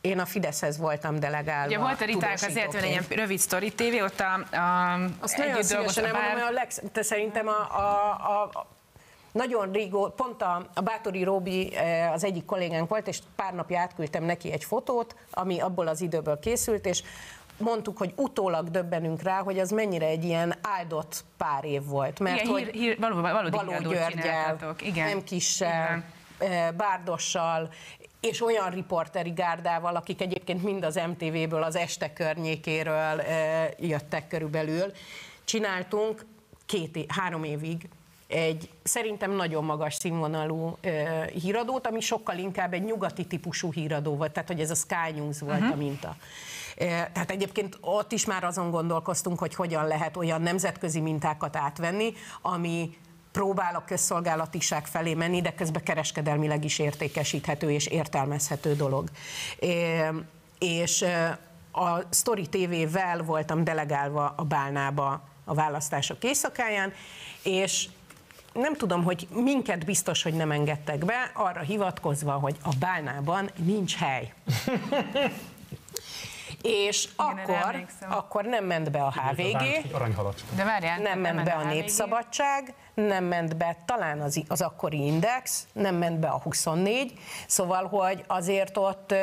én a Fideszhez voltam delegálva. Ugye volt a Riták azért, hogy egy ilyen rövid Story TV, ott a, a Azt nagyon szívesen nem mondom, hogy a leg, te szerintem a, a, a, nagyon régó, pont a, a Bátori Róbi az egyik kollégánk volt, és pár napja átküldtem neki egy fotót, ami abból az időből készült, és mondtuk, hogy utólag döbbenünk rá, hogy az mennyire egy ilyen áldott pár év volt. Mert Igen, hogy hír, hír, valódi Baló Györgyel. Igen. nem kissel, eh, Bárdossal, és olyan riporteri gárdával, akik egyébként mind az MTV-ből, az este környékéről eh, jöttek körülbelül. Csináltunk két, három évig egy szerintem nagyon magas színvonalú ö, híradót, ami sokkal inkább egy nyugati típusú híradó volt, tehát hogy ez a Sky News volt uh-huh. a minta. Tehát egyébként ott is már azon gondolkoztunk, hogy hogyan lehet olyan nemzetközi mintákat átvenni, ami próbál a közszolgálatiság felé menni, de közben kereskedelmileg is értékesíthető és értelmezhető dolog. És a Story TV-vel voltam delegálva a Bálnába a választások éjszakáján, és nem tudom, hogy minket biztos, hogy nem engedtek be, arra hivatkozva, hogy a Bálnában nincs hely. <laughs> És Igen, akkor, akkor nem ment be a HVG. De várjál, nem ment be a HVG. Népszabadság, nem ment be talán az, az akkori Index, nem ment be a 24, szóval, hogy azért ott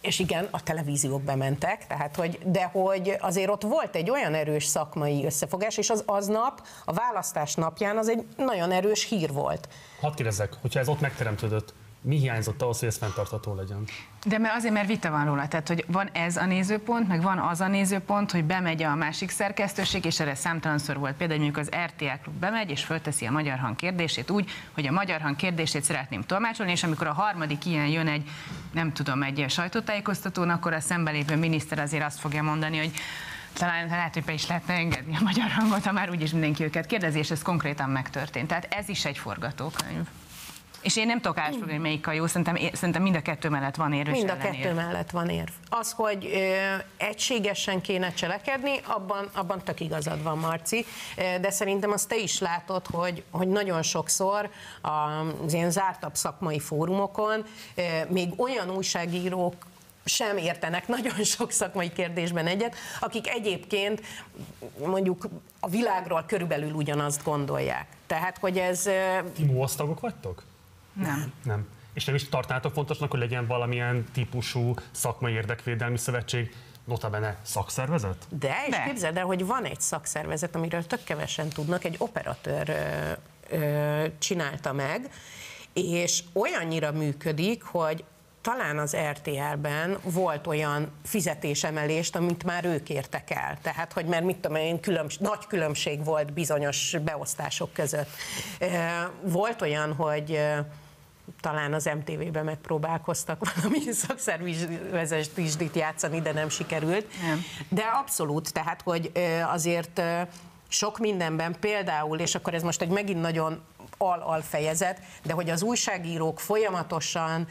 és igen, a televíziók bementek, tehát hogy, de hogy azért ott volt egy olyan erős szakmai összefogás, és az aznap, a választás napján az egy nagyon erős hír volt. Hadd kérdezzek, hogyha ez ott megteremtődött, mi hiányzott ahhoz, hogy ez fenntartható legyen? De mert azért, mert vita van róla, tehát hogy van ez a nézőpont, meg van az a nézőpont, hogy bemegy a másik szerkesztőség, és erre számtalanszor volt például, mondjuk az RTL klub bemegy, és fölteszi a magyar hang kérdését úgy, hogy a magyar hang kérdését szeretném tolmácsolni, és amikor a harmadik ilyen jön egy, nem tudom, egy sajtótájékoztatón, akkor a szembelévő miniszter azért azt fogja mondani, hogy talán lehet, hogy be is lehetne engedni a magyar hangot, ha már úgyis mindenki őket kérdezi, és ez konkrétan megtörtént. Tehát ez is egy forgatókönyv. És én nem tudok átfogni, hogy melyik a jó, szerintem, szerintem mind a kettő mellett van és Mind a ellenérv. kettő mellett van érv. Az, hogy ö, egységesen kéne cselekedni, abban, abban tök igazad van, Marci, de szerintem azt te is látod, hogy, hogy nagyon sokszor az ilyen zártabb szakmai fórumokon ö, még olyan újságírók sem értenek nagyon sok szakmai kérdésben egyet, akik egyébként mondjuk a világról körülbelül ugyanazt gondolják. Tehát, hogy ez Ti MOASZ tagok vagytok? Nem. Nem. És nem is tartnátok fontosnak, hogy legyen valamilyen típusú szakmai érdekvédelmi szövetség, notabene szakszervezet? De, és De. képzeld el, hogy van egy szakszervezet, amiről tök kevesen tudnak, egy operatőr ö, ö, csinálta meg, és olyannyira működik, hogy talán az RTL-ben volt olyan fizetésemelést, amit már ők értek el. Tehát, hogy mert mit tudom én, különbs, nagy különbség volt bizonyos beosztások között. Volt olyan, hogy talán az MTV-ben megpróbálkoztak valami <laughs> szakszervezet tizsdit játszani, de nem sikerült. Nem. De abszolút, tehát, hogy azért sok mindenben például, és akkor ez most egy megint nagyon al-al fejezet, de hogy az újságírók folyamatosan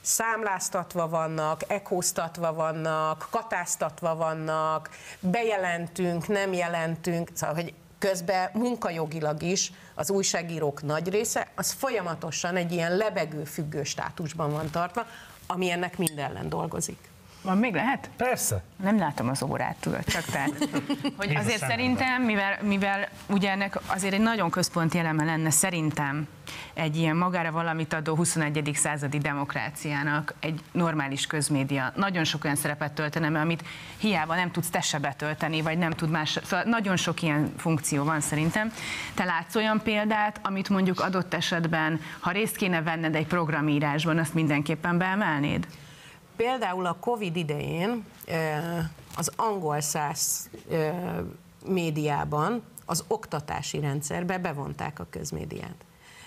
számláztatva vannak, ekóztatva vannak, katáztatva vannak, bejelentünk, nem jelentünk, szóval, hogy közben munkajogilag is az újságírók nagy része, az folyamatosan egy ilyen lebegő függő státusban van tartva, ami ennek mind ellen dolgozik. Van még lehet? Persze. Nem látom az órát, tudod, csak tehát. <laughs> Hogy azért szerintem, mivel, mivel ugye ennek azért egy nagyon központi eleme lenne szerintem egy ilyen magára valamit adó 21. századi demokráciának egy normális közmédia nagyon sok olyan szerepet töltene, amit hiába nem tudsz te se betölteni, vagy nem tud más, szóval nagyon sok ilyen funkció van szerintem. Te látsz olyan példát, amit mondjuk adott esetben, ha részt kéne venned egy programírásban, azt mindenképpen beemelnéd? Például a Covid idején az angol száz médiában, az oktatási rendszerbe bevonták a közmédiát.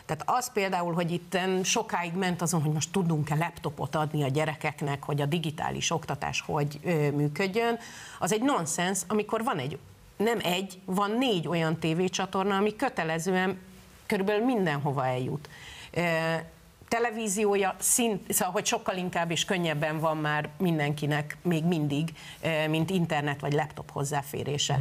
Tehát az például, hogy itt sokáig ment azon, hogy most tudunk-e laptopot adni a gyerekeknek, hogy a digitális oktatás hogy működjön, az egy nonsens, amikor van egy, nem egy, van négy olyan tévécsatorna, ami kötelezően körülbelül mindenhova eljut. Televíziója szint, szóval, hogy sokkal inkább és könnyebben van már mindenkinek még mindig, mint internet vagy laptop hozzáférése.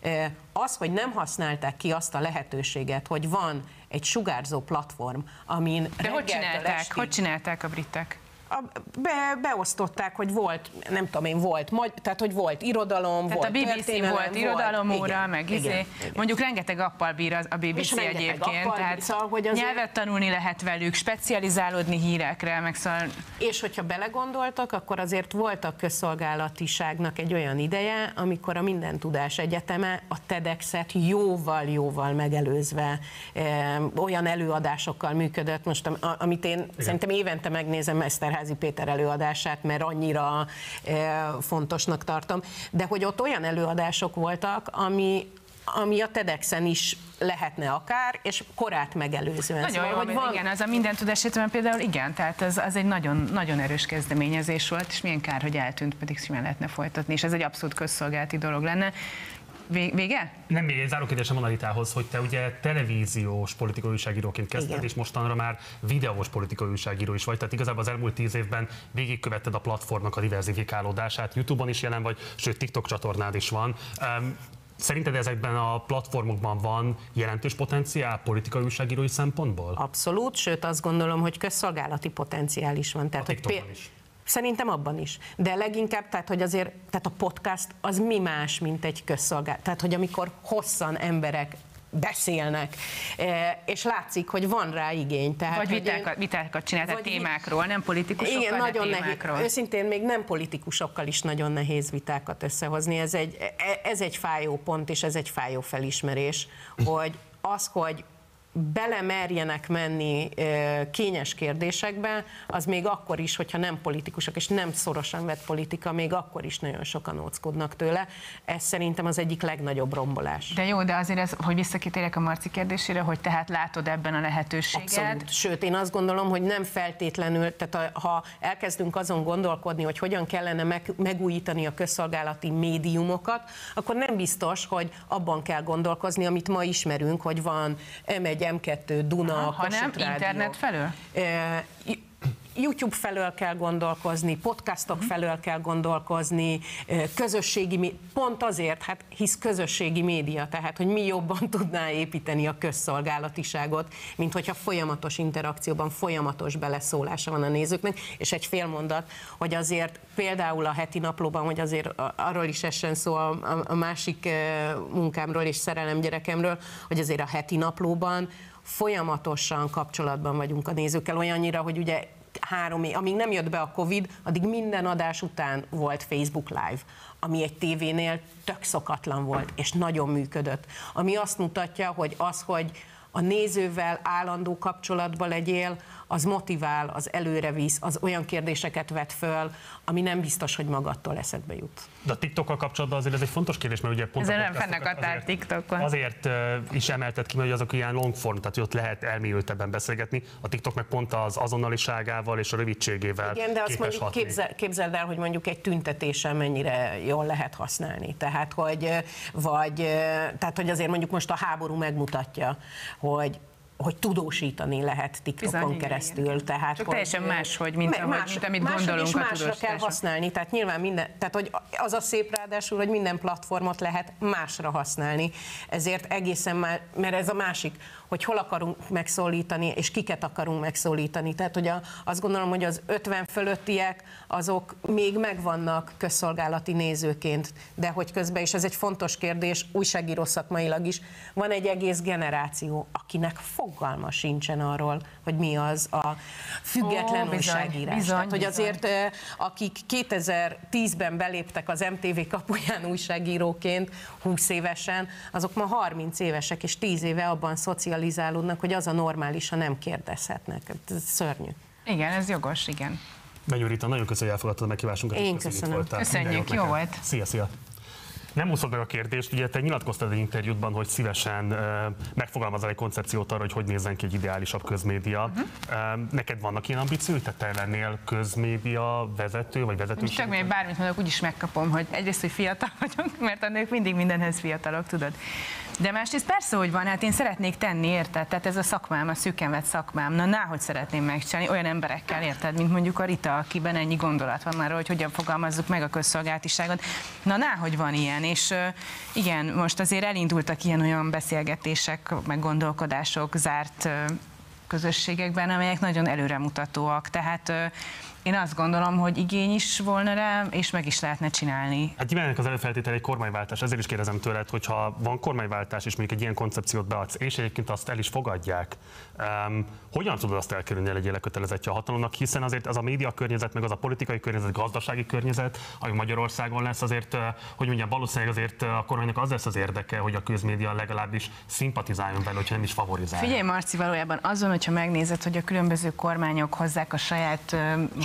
Eh, Az, hogy nem használták ki azt a lehetőséget, hogy van egy sugárzó platform, amin De hogy csinálták? estig- Hogy csinálták a britek? A, be, beosztották, hogy volt, nem tudom én, volt, magy, tehát hogy volt irodalom, Tehát volt a BBC volt irodalomóra, igen, meg igen, izé. igen. Mondjuk rengeteg appal bír az- a És BBC rengeteg egyébként, appal, tehát szóval, hogy azért- nyelvet tanulni lehet velük, specializálódni hírekre, meg szóval És hogyha belegondoltak, akkor azért volt a közszolgálatiságnak egy olyan ideje, amikor a Minden Tudás Egyeteme a TEDx-et jóval-jóval megelőzve e, olyan előadásokkal működött, most amit én Igen. szerintem évente megnézem Eszterházi Péter előadását, mert annyira e, fontosnak tartom, de hogy ott olyan előadások voltak, ami ami a TEDx-en is lehetne akár, és korát megelőzően. Nagyon Szóval, jó, hogy van, igen, az a minden tudás egyetemen például igen, tehát ez, az egy nagyon, nagyon erős kezdeményezés volt, és milyen kár, hogy eltűnt, pedig simán lehetne folytatni, és ez egy abszolút közszolgálati dolog lenne. Vé- Vége? Nem, még egy záró kérdésem van Alitához, hogy te ugye televíziós politikai újságíróként kezdted, Igen. és mostanra már videós politikai újságíró is vagy, tehát igazából az elmúlt tíz évben végigkövetted a platformnak a diversifikálódását, YouTube-on is jelen vagy, sőt TikTok csatornád is van. Um, Szerinted ezekben a platformokban van jelentős potenciál politikai újságírói szempontból? Abszolút, sőt azt gondolom, hogy közszolgálati potenciál is van. Tehát, A hogy is. Szerintem abban is. De leginkább, tehát, hogy azért, tehát a podcast az mi más, mint egy közszolgálat. Tehát, hogy amikor hosszan emberek beszélnek, eh, és látszik, hogy van rá igény. Tehát, Vagy vitákat, vitákat csinál, tehát vagy vi- témákról, nem politikusokkal, igen, nagyon témákról. nehéz. Őszintén még nem politikusokkal is nagyon nehéz vitákat összehozni. Ez egy, e- ez egy fájó pont, és ez egy fájó felismerés, hogy az, hogy belemerjenek menni kényes kérdésekbe, az még akkor is, hogyha nem politikusok, és nem szorosan vett politika, még akkor is nagyon sokan óckodnak tőle. Ez szerintem az egyik legnagyobb rombolás. De jó, de azért ez, hogy visszakitérjek a Marci kérdésére, hogy tehát látod ebben a lehetőséget. Abszolút. Sőt, én azt gondolom, hogy nem feltétlenül, tehát a- ha elkezdünk azon gondolkodni, hogy hogyan kellene meg, megújítani a közszolgálati médiumokat, akkor nem biztos, hogy abban kell gondolkozni, amit ma ismerünk, hogy van M1, M2, Duna, Hanem Kossuth Rádió. internet felől? YouTube felől kell gondolkozni, podcastok felől kell gondolkozni, közösségi, pont azért, hát hisz közösségi média, tehát hogy mi jobban <laughs> tudná építeni a közszolgálatiságot, mint hogyha folyamatos interakcióban, folyamatos beleszólása van a nézőknek, és egy fél mondat, hogy azért például a heti naplóban, hogy azért arról is essen szó a, a, a másik munkámról és szerelem gyerekemről, hogy azért a heti naplóban folyamatosan kapcsolatban vagyunk a nézőkkel, olyannyira, hogy ugye három év, amíg nem jött be a Covid, addig minden adás után volt Facebook Live, ami egy tévénél tök szokatlan volt, és nagyon működött. Ami azt mutatja, hogy az, hogy a nézővel állandó kapcsolatban legyél, az motivál, az előre visz, az olyan kérdéseket vet föl, ami nem biztos, hogy magadtól eszedbe jut. De a TikTokkal kapcsolatban azért ez egy fontos kérdés, mert ugye pont Ezzel a nem fennakadtál azért- TikTokon. Azért is emelted ki, mert hogy azok ilyen long form, tehát hogy ott lehet elmélyültebben beszélgetni. A TikTok meg pont az azonnaliságával és a rövidségével Igen, de azt képes mondjuk hatni. képzel, képzeld el, hogy mondjuk egy tüntetésen mennyire jól lehet használni. Tehát, hogy, vagy, tehát, hogy azért mondjuk most a háború megmutatja, hogy hogy tudósítani lehet TikTokon Bizony, keresztül. igen. Tehát, Csak hogy, teljesen máshogy, mint ahogy- mint amit gondolunk és a másra kell használni. Tehát nyilván minden, tehát hogy az a szép ráadásul, hogy minden platformot lehet másra használni. Ezért egészen már, mert ez a másik, hogy hol akarunk megszólítani, és kiket akarunk megszólítani. Tehát, hogy a, azt gondolom, hogy az 50 fölöttiek, azok még megvannak közszolgálati nézőként, de hogy közben, és ez egy fontos kérdés, újságíró szakmailag is, van egy egész generáció, akinek fogalma sincsen arról, hogy mi az a független Ó, bizony, újságírás. bizony, Tehát, hogy bizony. azért ö, akik 2010-ben beléptek az MTV kapuján újságíróként 20 évesen, azok ma 30 évesek és 10 éve abban szocializálódnak, hogy az a normális, ha nem kérdezhetnek. Ez szörnyű. Igen, ez jogos, igen. Benyúr Rita, nagyon köszönjük, hogy elfogadtad a meghívásunkat. Én köszönjük, köszönöm. Köszönjük, jó volt. Szia, szia. Nem úszod meg a kérdést, ugye te nyilatkoztad egy interjútban, hogy szívesen megfogalmazol egy koncepciót arra, hogy hogy nézzen ki egy ideálisabb közmédia. Mhm. Uh, neked vannak ilyen ambíciói, te te lennél közmédia vezető, vagy vezetőség? Csak még bármit mondok, úgyis megkapom, hogy egyrészt, hogy fiatal <laughs> vagyok, mert a nők mindig mindenhez fiatalok, tudod. De másrészt persze, hogy van, hát én szeretnék tenni, érted? Tehát ez a szakmám, a szűken vett szakmám. Na, náhogy szeretném megcsinálni olyan emberekkel, érted, mint mondjuk a Rita, akiben ennyi gondolat van arról, hogy hogyan fogalmazzuk meg a közszolgáltiságot. Na, náhogy van ilyen, és igen, most azért elindultak ilyen-olyan beszélgetések, meg gondolkodások zárt közösségekben, amelyek nagyon előremutatóak. Tehát én azt gondolom, hogy igény is volna rá, és meg is lehetne csinálni. Hát nyilván az előfeltétele egy kormányváltás, ezért is kérdezem tőled, hogy ha van kormányváltás, és mondjuk egy ilyen koncepciót beadsz, és egyébként azt el is fogadják, um, hogyan tudod azt elkerülni, hogy legyél lekötelezettje a hatalomnak, hiszen azért az a média környezet, meg az a politikai környezet, gazdasági környezet, ami Magyarországon lesz, azért, hogy mondjam, valószínűleg azért a kormánynak az lesz az érdeke, hogy a közmédia legalábbis szimpatizáljon vele, hogyha nem is favorizál. Figyelj, Marci, valójában azon, hogyha megnézed, hogy a különböző kormányok hozzák a saját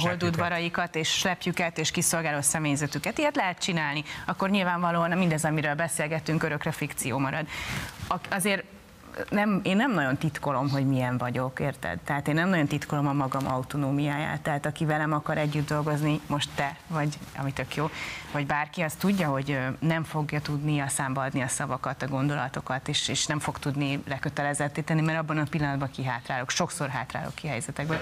holdudvaraikat és slepjüket és kiszolgáló személyzetüket, ilyet lehet csinálni, akkor nyilvánvalóan mindez, amiről beszélgettünk, örökre fikció marad. Azért nem, én nem nagyon titkolom, hogy milyen vagyok, érted? Tehát én nem nagyon titkolom a magam autonómiáját. Tehát aki velem akar együtt dolgozni, most te, vagy ami tök jó, vagy bárki, az tudja, hogy nem fogja tudni a számba adni a szavakat, a gondolatokat, és, és nem fog tudni lekötelezetté tenni, mert abban a pillanatban kihátrálok, sokszor hátrálok ki helyzetekből.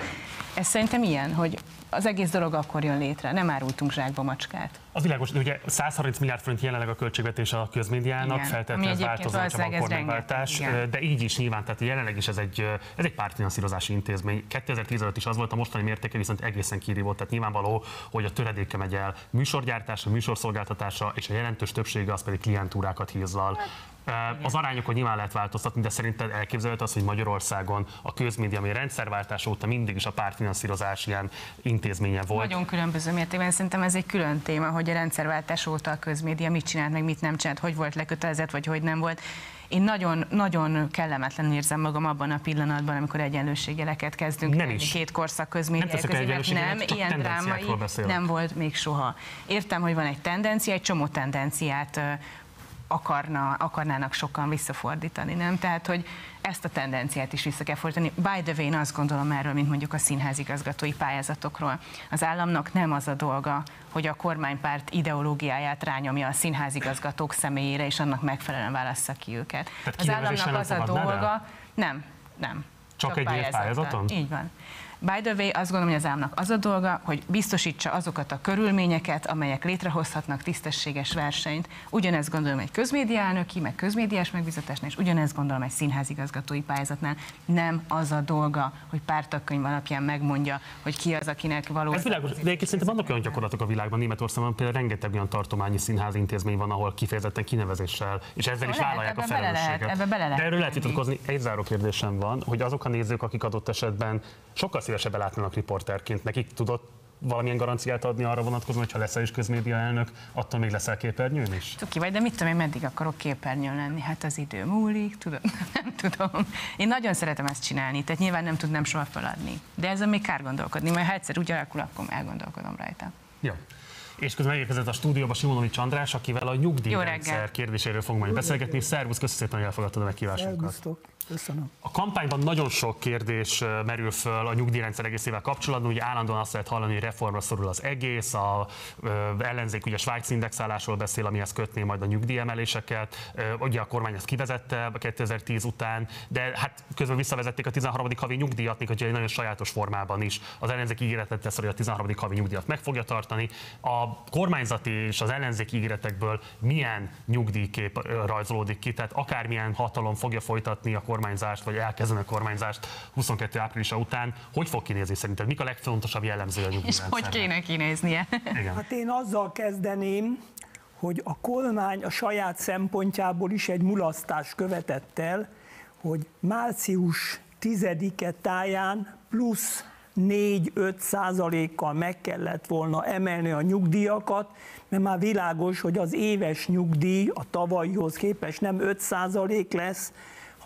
Ez szerintem ilyen, hogy az egész dolog akkor jön létre, nem árultunk zsákba macskát. Az világos, de ugye 130 milliárd forint jelenleg a költségvetés a közmédiának, feltétlenül változna csak a kormányváltás, de így is nyilván, tehát jelenleg is ez egy, ez egy pártfinanszírozási intézmény. 2010 is az volt, a mostani mértéke viszont egészen kirívó, tehát nyilvánvaló, hogy a töredéke megy el műsorgyártásra, műsorszolgáltatásra, és a jelentős többsége az pedig klientúrákat hízlal. Az arányokon nyilván lehet változtatni, de szerinted elképzelhető az, hogy Magyarországon a közmédia, ami rendszerváltás óta mindig is a pártfinanszírozás ilyen intézménye volt. Nagyon különböző mértékben. Szerintem ez egy külön téma, hogy a rendszerváltás óta a közmédia mit csinált, meg mit nem csinált, hogy volt lekötelezett, vagy hogy nem volt. Én nagyon, nagyon kellemetlenül érzem magam abban a pillanatban, amikor egyenlőségjeleket kezdünk nem is. két korszak közmédia közé, nem, ilyen drámai nem volt még soha. Értem, hogy van egy tendencia, egy csomó tendenciát akarna, akarnának sokan visszafordítani, nem? Tehát, hogy ezt a tendenciát is vissza kell fordítani. By the way, én azt gondolom erről, mint mondjuk a színházigazgatói pályázatokról. Az államnak nem az a dolga, hogy a kormánypárt ideológiáját rányomja a színházigazgatók személyére, és annak megfelelően válassza ki őket. Tehát az államnak az a dolga, el? nem, nem. Csak, csak egy pályázaton? Így van. By the way, azt gondolom, hogy az államnak az a dolga, hogy biztosítsa azokat a körülményeket, amelyek létrehozhatnak tisztességes versenyt. Ugyanezt gondolom egy közmédia elnöki, meg közmédiás megbizatásnál, és ugyanezt gondolom egy színházigazgatói pályázatnál. Nem az a dolga, hogy pártakkönyv alapján megmondja, hogy ki az, akinek való. Ez világos, de egyébként szerintem vannak olyan gyakorlatok a világban, Németországban például rengeteg olyan tartományi színházi intézmény van, ahol kifejezetten kinevezéssel, és ezzel is vállalják a felelősséget. Bele lehet, bele lehet de erről lehet vitatkozni. Egy záró kérdésem van, hogy azok a nézők, akik adott esetben sokkal szívesebben látnának riporterként. Nekik tudott valamilyen garanciát adni arra vonatkozóan, hogy ha leszel is közmédia elnök, attól még leszel képernyőn is? Tuki vagy, de mit tudom én, meddig akarok képernyőn lenni? Hát az idő múlik, tudod, <laughs> nem tudom. Én nagyon szeretem ezt csinálni, tehát nyilván nem tudnám soha feladni. De ezzel még kár gondolkodni, mert ha egyszer úgy alakul, akkor elgondolkodom rajta. Jó. És közben megérkezett a stúdióba Simonovics András, akivel a nyugdíjrendszer kérdéséről fogunk majd beszélgetni. Szervusz, köszönöm szépen, hogy elfogadtad a meghívásunkat. Köszönöm. A kampányban nagyon sok kérdés merül föl a nyugdíjrendszer egészével kapcsolatban. Ugye állandóan azt lehet hallani, hogy reformra szorul az egész, a ellenzék ugye Svájc indexálásról beszél, amihez kötné majd a nyugdíjemeléseket. Ugye a kormány ezt kivezette 2010 után, de hát közben visszavezették a 13. havi nyugdíjat, még hogy egy nagyon sajátos formában is. Az ellenzék ígéretet tesz, hogy a 13. havi nyugdíjat meg fogja tartani. A kormányzati és az ellenzék ígéretekből milyen nyugdíjkép rajzolódik ki, tehát akármilyen hatalom fogja folytatni a kormányzást, vagy elkezdeni a kormányzást 22. áprilisa után, hogy fog kinézni szerinted? Mik a legfontosabb jellemző a És hogy kéne kinéznie? Igen. Hát én azzal kezdeném, hogy a kormány a saját szempontjából is egy mulasztás követett el, hogy március 10-e táján plusz 4-5 százalékkal meg kellett volna emelni a nyugdíjakat, mert már világos, hogy az éves nyugdíj a tavalyhoz képest nem 5 százalék lesz,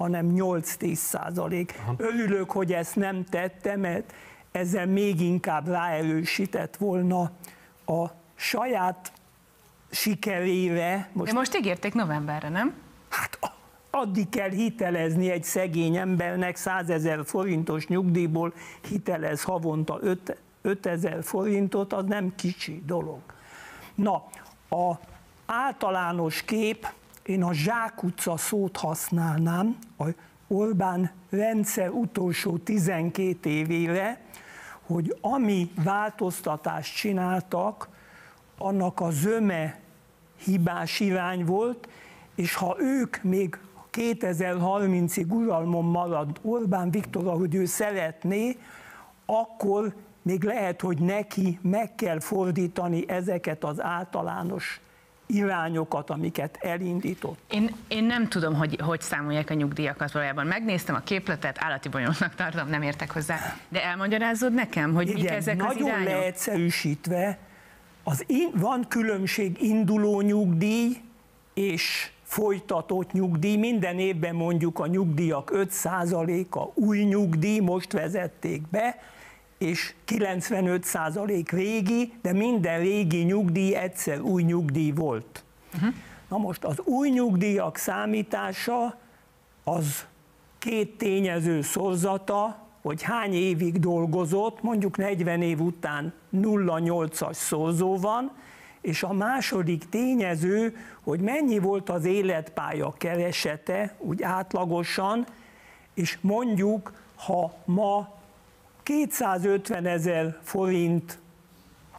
hanem 8-10 százalék. Örülök, hogy ezt nem tette, mert ezzel még inkább ráerősített volna a saját sikerére. Most, De most ígérték novemberre, nem? Hát addig kell hitelezni egy szegény embernek 100 ezer forintos nyugdíjból hitelez havonta 5 ezer forintot, az nem kicsi dolog. Na, a általános kép én a zsákutca szót használnám, a Orbán rendszer utolsó 12 évére, hogy ami változtatást csináltak, annak a zöme hibás irány volt, és ha ők még 2030-ig uralmon marad Orbán Viktor, ahogy ő szeretné, akkor még lehet, hogy neki meg kell fordítani ezeket az általános irányokat, amiket elindított. Én, én nem tudom, hogy hogy számolják a nyugdíjakat valójában. Megnéztem a képletet, állati bonyolultnak tartom, nem értek hozzá. De elmagyarázod nekem, hogy Igen, mik ezek nagyon az irányok? leegyszerűsítve, az in, van különbség induló nyugdíj és folytatott nyugdíj. Minden évben mondjuk a nyugdíjak 5%-a új nyugdíj, most vezették be, és 95% régi, de minden régi nyugdíj egyszer új nyugdíj volt. Uh-huh. Na most az új nyugdíjak számítása az két tényező szorzata, hogy hány évig dolgozott, mondjuk 40 év után 0,8-as szorzó van, és a második tényező, hogy mennyi volt az életpálya keresete, úgy átlagosan, és mondjuk, ha ma 250 ezer forint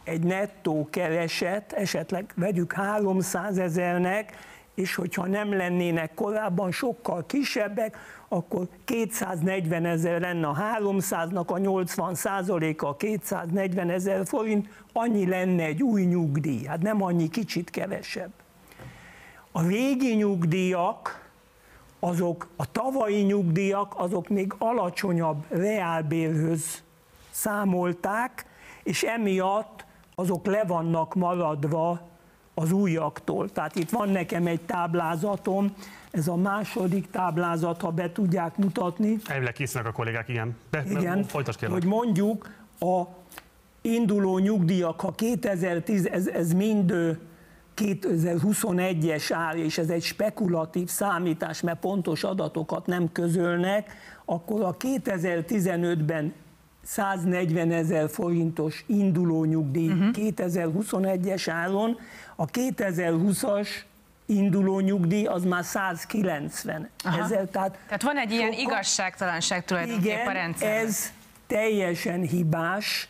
egy nettó kereset, esetleg vegyük 300 ezernek, és hogyha nem lennének korábban sokkal kisebbek, akkor 240 ezer lenne a 300-nak, a 80 százaléka 240 ezer forint, annyi lenne egy új nyugdíj, hát nem annyi, kicsit kevesebb. A régi nyugdíjak, azok a tavalyi nyugdíjak, azok még alacsonyabb reálbérhöz számolták, és emiatt azok le vannak maradva az újaktól. Tehát itt van nekem egy táblázatom, ez a második táblázat, ha be tudják mutatni. Elvileg készülnek a kollégák, igen. De, igen, kérlek. hogy mondjuk a induló nyugdíjak, ha 2010, ez, ez mind 2021-es áll, és ez egy spekulatív számítás, mert pontos adatokat nem közölnek, akkor a 2015-ben 140 ezer forintos induló nyugdíj uh-huh. 2021-es áron, a 2020-as induló nyugdíj az már 190 Aha. ezer. Tehát, Tehát van egy ilyen sokkal- igazságtalanság tulajdonképpen a igen, rendszerben. ez teljesen hibás.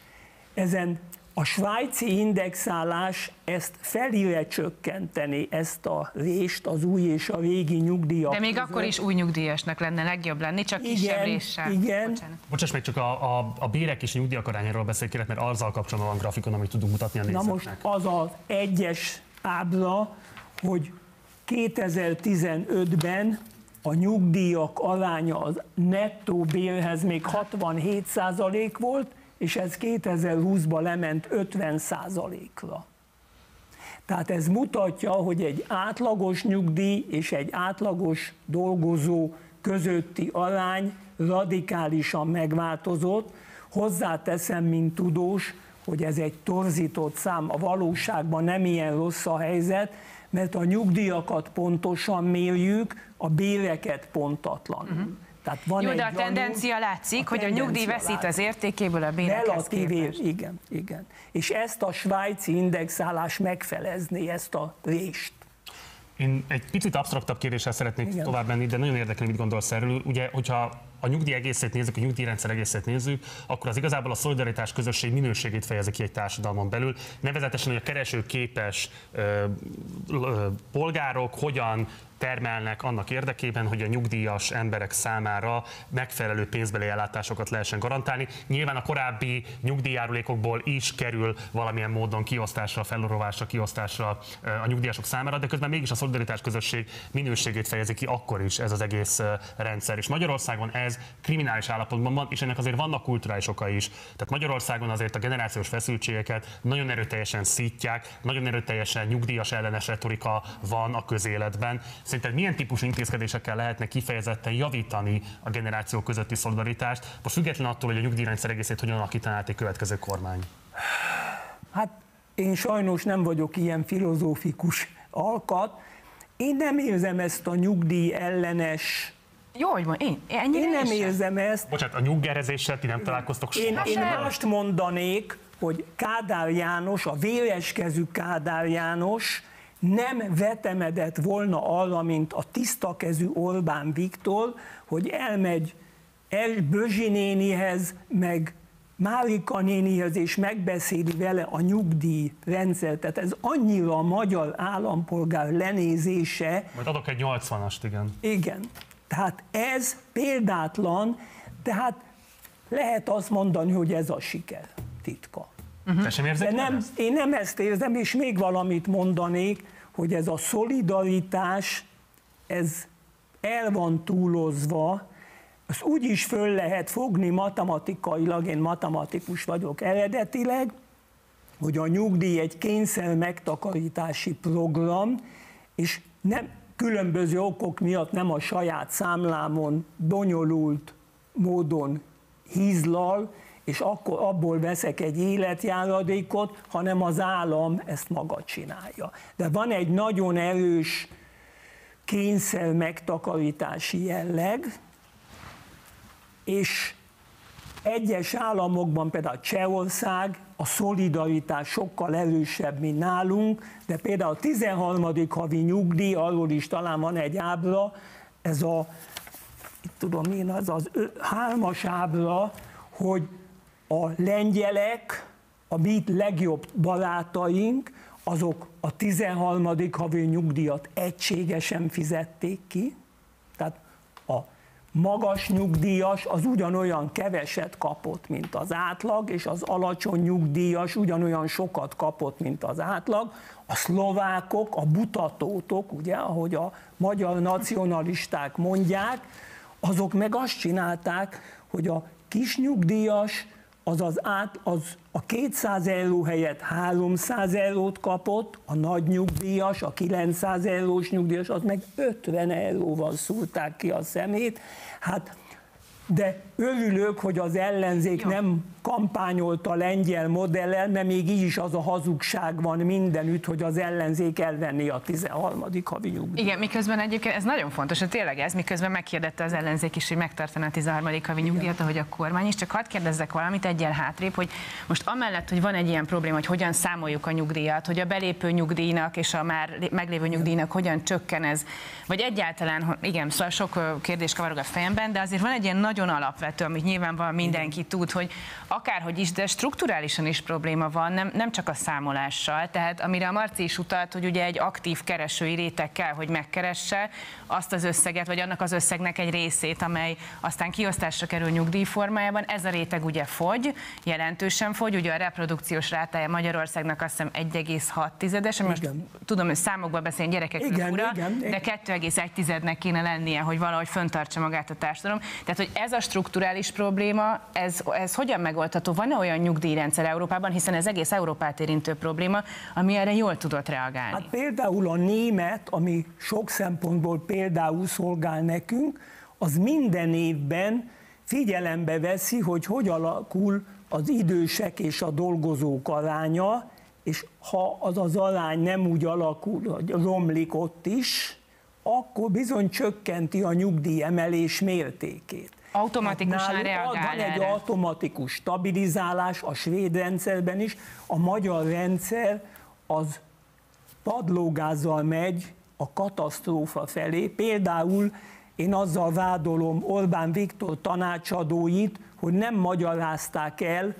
Ezen a svájci indexálás ezt felire csökkenteni, ezt a rést, az új és a régi nyugdíjak De még között. akkor is új nyugdíjasnak lenne legjobb lenni, csak kisebb Igen, réssel. igen. Bocsánat. Bocsáss meg, csak a, a, a bérek és a nyugdíjak arányáról beszél kérlek, mert azzal kapcsolatban van grafikon, amit tudunk mutatni a Na nézőknek. most az az egyes ábra, hogy 2015-ben a nyugdíjak aránya az nettó bérhez még 67% volt, és ez 2020-ban lement 50%-ra. Tehát ez mutatja, hogy egy átlagos nyugdíj és egy átlagos dolgozó közötti arány radikálisan megváltozott. Hozzáteszem, mint tudós, hogy ez egy torzított szám, a valóságban nem ilyen rossz a helyzet, mert a nyugdíjakat pontosan mérjük, a béreket pontatlanul. Uh-huh. Tehát van Jó, egy de a gyanú- tendencia látszik, hogy a nyugdíj veszít látszik. az értékéből a bérekhez képest. igen, igen. És ezt a svájci indexálás megfelezni, ezt a rést. Én egy picit absztraktabb kérdéssel szeretnék Igen. Igen. tovább menni, de nagyon érdekel, mit gondolsz erről. Ugye, hogyha a nyugdíj egészét nézzük, a nyugdíjrendszer egészét nézzük, akkor az igazából a szolidaritás közösség minőségét fejezi ki egy társadalmon belül. Nevezetesen, hogy a keresőképes ö, ö, polgárok hogyan termelnek annak érdekében, hogy a nyugdíjas emberek számára megfelelő pénzbeli ellátásokat lehessen garantálni. Nyilván a korábbi nyugdíjjárulékokból is kerül valamilyen módon kiosztásra, felrovásra, kiosztásra a nyugdíjasok számára, de közben mégis a szolidaritás közösség minőségét fejezi ki akkor is ez az egész rendszer. És Magyarországon ez kriminális állapotban van, és ennek azért vannak kulturális okai is. Tehát Magyarországon azért a generációs feszültségeket nagyon erőteljesen szítják, nagyon erőteljesen nyugdíjas ellenes retorika van a közéletben. Szerinted milyen típusú intézkedésekkel lehetne kifejezetten javítani a generáció közötti szolidaritást, most független attól, hogy a nyugdíjrendszer egészét hogyan alakítaná egy következő kormány? Hát én sajnos nem vagyok ilyen filozófikus alkat. Én nem érzem ezt a nyugdíj ellenes, Jó, hogy van, én, ennyire én nem sem. érzem ezt. Bocsánat, a nyuggerezéssel ti nem találkoztok Én, soha én sem? mást mondanék, hogy Kádár János, a véreskezű Kádár János nem vetemedett volna arra, mint a tisztakezű Orbán Viktor, hogy elmegy el Bözsi nénihez, meg Márika nénihez, és megbeszéli vele a nyugdíjrendszert. Tehát ez annyira a magyar állampolgár lenézése, Majd adok egy 80-ast, igen. igen. Tehát ez példátlan, tehát lehet azt mondani, hogy ez a siker. titka. Érzed De nem, ezt? én nem ezt érzem, és még valamit mondanék, hogy ez a szolidaritás, ez el van túlozva, ezt úgy is föl lehet fogni matematikailag, én matematikus vagyok eredetileg, hogy a nyugdíj egy kényszer megtakarítási program, és nem különböző okok miatt nem a saját számlámon bonyolult módon hízlal, és akkor abból veszek egy életjáradékot, hanem az állam ezt maga csinálja. De van egy nagyon erős kényszer megtakarítási jelleg, és egyes államokban, például Csehország, a szolidaritás sokkal erősebb, mint nálunk, de például a 13. havi nyugdíj, arról is talán van egy ábra, ez a, itt tudom én, az az hármas ábra, hogy a lengyelek, a mi legjobb barátaink, azok a 13. havi nyugdíjat egységesen fizették ki, tehát a magas nyugdíjas az ugyanolyan keveset kapott, mint az átlag, és az alacsony nyugdíjas ugyanolyan sokat kapott, mint az átlag. A szlovákok, a butatótok, ugye, ahogy a magyar nacionalisták mondják, azok meg azt csinálták, hogy a kis nyugdíjas az, az, át, az a 200 euró helyett 300 eurót kapott, a nagy nyugdíjas, a 900 eurós nyugdíjas, az meg 50 euróval szúrták ki a szemét. Hát de örülök, hogy az ellenzék Jó. nem kampányolta a lengyel modellel, mert még így is az a hazugság van mindenütt, hogy az ellenzék elvenni a 13. havi nyugdíjat. Igen, miközben egyébként ez nagyon fontos, hogy tényleg ez, miközben megkérdette az ellenzék is, hogy megtartaná a 13. havi nyugdíjat, ahogy a kormány is, csak hadd kérdezzek valamit egyel hátrébb, hogy most amellett, hogy van egy ilyen probléma, hogy hogyan számoljuk a nyugdíjat, hogy a belépő nyugdíjnak és a már meglévő nyugdíjnak hogyan csökken ez, vagy egyáltalán, igen, szóval sok kérdés kavarog a fejemben, de azért van egy ilyen nagyon alapvető, amit nyilvánvalóan mindenki tud, hogy akárhogy is, de strukturálisan is probléma van, nem, nem csak a számolással. Tehát amire a Marci is utalt, hogy ugye egy aktív keresői réteg kell, hogy megkeresse azt az összeget, vagy annak az összegnek egy részét, amely aztán kiosztásra kerül nyugdíj formájában. Ez a réteg ugye fogy, jelentősen fogy, ugye a reprodukciós rátája Magyarországnak azt hiszem 1,6-es, most igen. tudom, hogy számokban beszélni gyerekek igen, fura, igen, de 2,1-nek kéne lennie, hogy valahogy föntartsa magát a társadalom. Tehát, hogy ez a strukturális probléma, ez, ez hogyan megoldható? Van-e olyan nyugdíjrendszer Európában, hiszen ez egész Európát érintő probléma, ami erre jól tudott reagálni? Hát például a német, ami sok szempontból például szolgál nekünk, az minden évben figyelembe veszi, hogy hogy alakul az idősek és a dolgozók aránya, és ha az az arány nem úgy alakul, hogy romlik ott is, akkor bizony csökkenti a nyugdíjemelés mértékét. Automatikusan hát reagál Van egy erre. automatikus stabilizálás a svéd rendszerben is, a magyar rendszer az padlógázzal megy a katasztrófa felé. Például én azzal vádolom Orbán Viktor tanácsadóit, hogy nem magyarázták el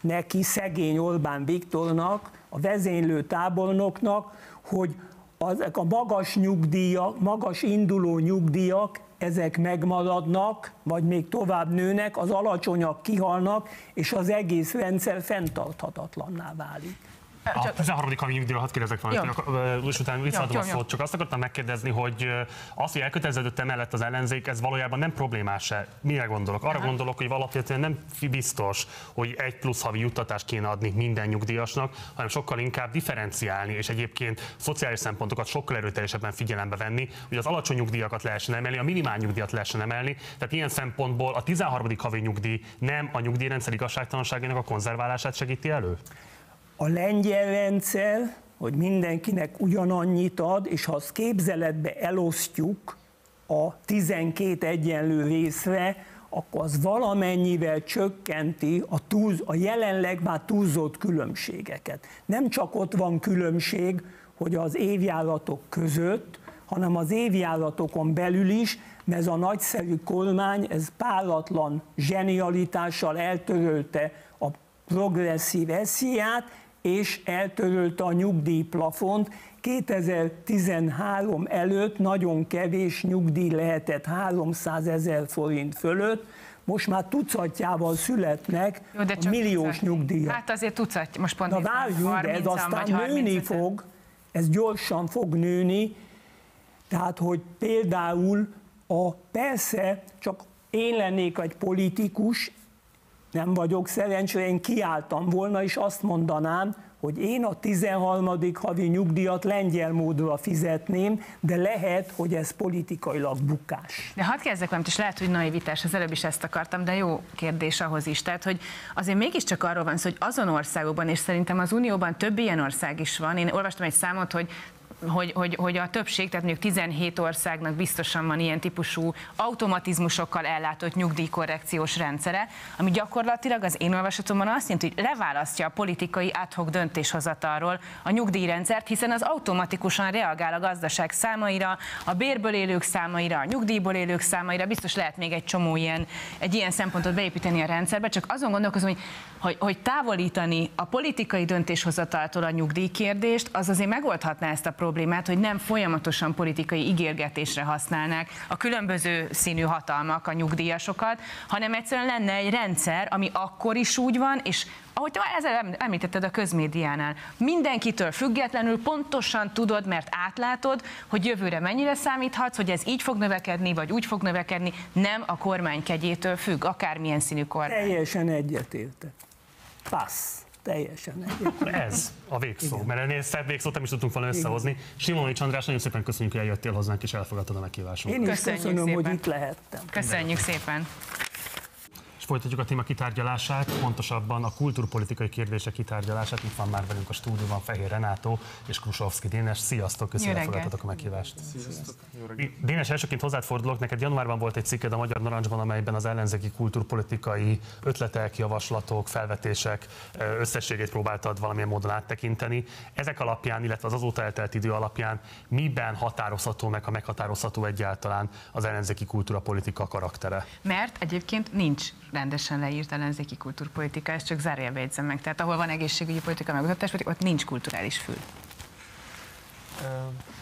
neki, szegény Orbán Viktornak, a vezénylő tábornoknak, hogy ezek a magas nyugdíjak, magas induló nyugdíjak, ezek megmaradnak, vagy még tovább nőnek, az alacsonyak kihalnak, és az egész rendszer fenntarthatatlanná válik. A 13. havi nyugdíjra hadd kérdezek valamit, és utána visszaadom a szót. Csak azt akartam megkérdezni, hogy az, hogy elköteleződött emellett az ellenzék, ez valójában nem problémás-e? Mire gondolok? Arra gondolok, hogy alapvetően nem biztos, hogy egy plusz havi juttatást kéne adni minden nyugdíjasnak, hanem sokkal inkább differenciálni, és egyébként szociális szempontokat sokkal erőteljesebben figyelembe venni, hogy az alacsony nyugdíjakat lehessen emelni, a minimál nyugdíjat lehessen emelni. Tehát ilyen szempontból a 13. havi nyugdíj nem a nyugdíjrendszer igazságtalanságának a konzerválását segíti elő? A lengyel rendszer, hogy mindenkinek ugyanannyit ad, és ha azt képzeletbe elosztjuk a 12 egyenlő részre, akkor az valamennyivel csökkenti a, túl, a jelenleg már túlzott különbségeket. Nem csak ott van különbség, hogy az évjáratok között, hanem az évjáratokon belül is, mert ez a nagyszerű kormány, ez páratlan zsenialitással eltörölte a progresszív esziát, és eltörölte a nyugdíjplafont. 2013 előtt nagyon kevés nyugdíj lehetett 300 ezer forint fölött, most már tucatjával születnek Jó, de a milliós tucatnyi. nyugdíjak. Hát azért tucat, most pont Na várjunk, ez 30-an aztán nőni 35-en. fog, ez gyorsan fog nőni, tehát hogy például a persze csak én lennék egy politikus, nem vagyok szerencsére, én kiálltam volna, és azt mondanám, hogy én a 13. havi nyugdíjat lengyel módra fizetném, de lehet, hogy ez politikailag bukás. De hadd kezdek valamit, és lehet, hogy naivitás, az előbb is ezt akartam, de jó kérdés ahhoz is. Tehát, hogy azért mégiscsak arról van szó, hogy azon országokban, és szerintem az Unióban több ilyen ország is van. Én olvastam egy számot, hogy hogy, hogy, hogy a többség, tehát mondjuk 17 országnak biztosan van ilyen típusú automatizmusokkal ellátott nyugdíjkorrekciós rendszere, ami gyakorlatilag az én olvasatomban azt jelenti, hogy leválasztja a politikai adhok döntéshozatalról a nyugdíjrendszert, hiszen az automatikusan reagál a gazdaság számaira, a bérből élők számaira, a nyugdíjból élők számaira, biztos lehet még egy csomó ilyen, egy ilyen szempontot beépíteni a rendszerbe, csak azon gondolkozom, hogy, hogy, hogy távolítani a politikai döntéshozataltól a nyugdíjkérdést, az azért megoldhatná ezt a problémát, hogy nem folyamatosan politikai ígérgetésre használnák a különböző színű hatalmak a nyugdíjasokat, hanem egyszerűen lenne egy rendszer, ami akkor is úgy van, és ahogy te ezzel em- említetted a közmédiánál, mindenkitől függetlenül pontosan tudod, mert átlátod, hogy jövőre mennyire számíthatsz, hogy ez így fog növekedni, vagy úgy fog növekedni, nem a kormány kegyétől függ, akármilyen színű kormány. Teljesen egyetértek. Passz. Teljesen egyetértek. Ez a végszó, mert ennél szebb végszót nem is tudtunk volna összehozni. Simonics András, nagyon szépen köszönjük, hogy eljöttél hozzánk és elfogadtad a meghívásunkat. Én is Köszönjük köszönöm, szépen. hogy itt lehettem. Köszönjük szépen! Folytatjuk a téma kitárgyalását, pontosabban a kultúrpolitikai kérdések kitárgyalását. Itt van már velünk a stúdióban Fehér Renátó és Krusovszki Dénes. Sziasztok, köszönöm, hogy elfogadtatok a meghívást. Dénes, elsőként hozzád fordulok, neked januárban volt egy cikked a Magyar Narancsban, amelyben az ellenzéki kultúrpolitikai ötletek, javaslatok, felvetések összességét próbáltad valamilyen módon áttekinteni. Ezek alapján, illetve az azóta eltelt idő alapján miben határozható meg, ha meghatározható egyáltalán az ellenzéki kultúrapolitika karaktere? Mert egyébként nincs rendesen leírt ellenzéki kultúrpolitika, ezt csak zárjelbe jegyzem meg. Tehát ahol van egészségügyi politika, meg oktatáspolitika, ott nincs kulturális fül.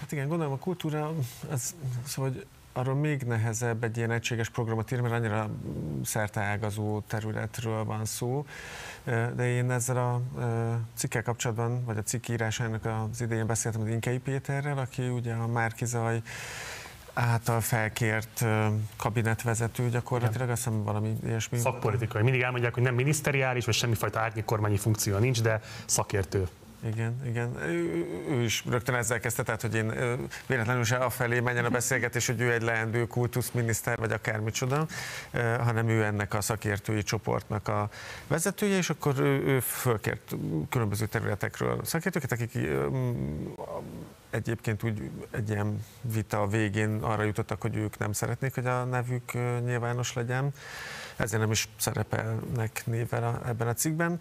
Hát igen, gondolom a kultúra, az, szóval, hogy arról még nehezebb egy ilyen egységes programot írni, mert annyira szerteágazó területről van szó. De én ezzel a cikkel kapcsolatban, vagy a cikk írásának az idején beszéltem az Inkei Péterrel, aki ugye a Márkizaj által felkért kabinetvezető gyakorlatilag, azt hiszem valami ilyesmi. Szakpolitikai. Mindig elmondják, hogy nem miniszteriális, vagy semmifajta árnyék kormányi funkció nincs, de szakértő. Igen, igen. Ő, ő is rögtön ezzel kezdte, tehát hogy én véletlenül se afelé menjen a beszélgetés, hogy ő egy leendő kultuszminiszter, vagy akármicsoda, hanem ő ennek a szakértői csoportnak a vezetője, és akkor ő, ő fölkért különböző területekről szakértőket, akik egyébként úgy egy ilyen vita végén arra jutottak, hogy ők nem szeretnék, hogy a nevük nyilvános legyen. Ezért nem is szerepelnek néven a, ebben a cikkben.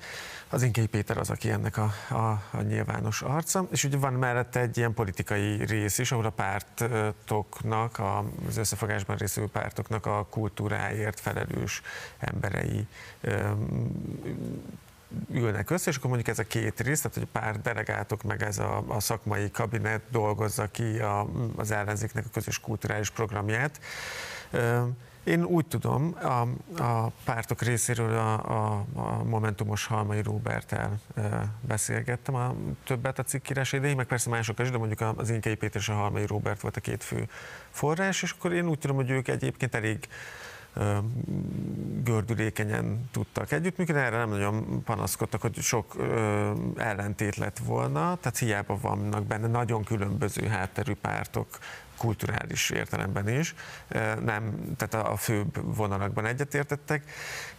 Az Inkei Péter az, aki ennek a, a, a nyilvános arca, és ugye van mellette egy ilyen politikai rész is, ahol a pártoknak, az összefogásban részvevő pártoknak a kultúráért felelős emberei ülnek össze, és akkor mondjuk ez a két rész, tehát hogy pár delegátok, meg ez a, a szakmai kabinet dolgozza ki a, az ellenzéknek a közös kulturális programját. Én úgy tudom, a, a pártok részéről a, a, a Momentumos Halmai Róbertel beszélgettem a, többet a cikkírás idején, meg persze mások is, de mondjuk az Inkei Péter és a Halmai Róbert volt a két fő forrás, és akkor én úgy tudom, hogy ők egyébként elég gördülékenyen tudtak együttműködni, erre nem nagyon panaszkodtak, hogy sok ellentét lett volna, tehát hiába vannak benne nagyon különböző hátterű pártok, kulturális értelemben is, nem, tehát a főbb vonalakban egyetértettek,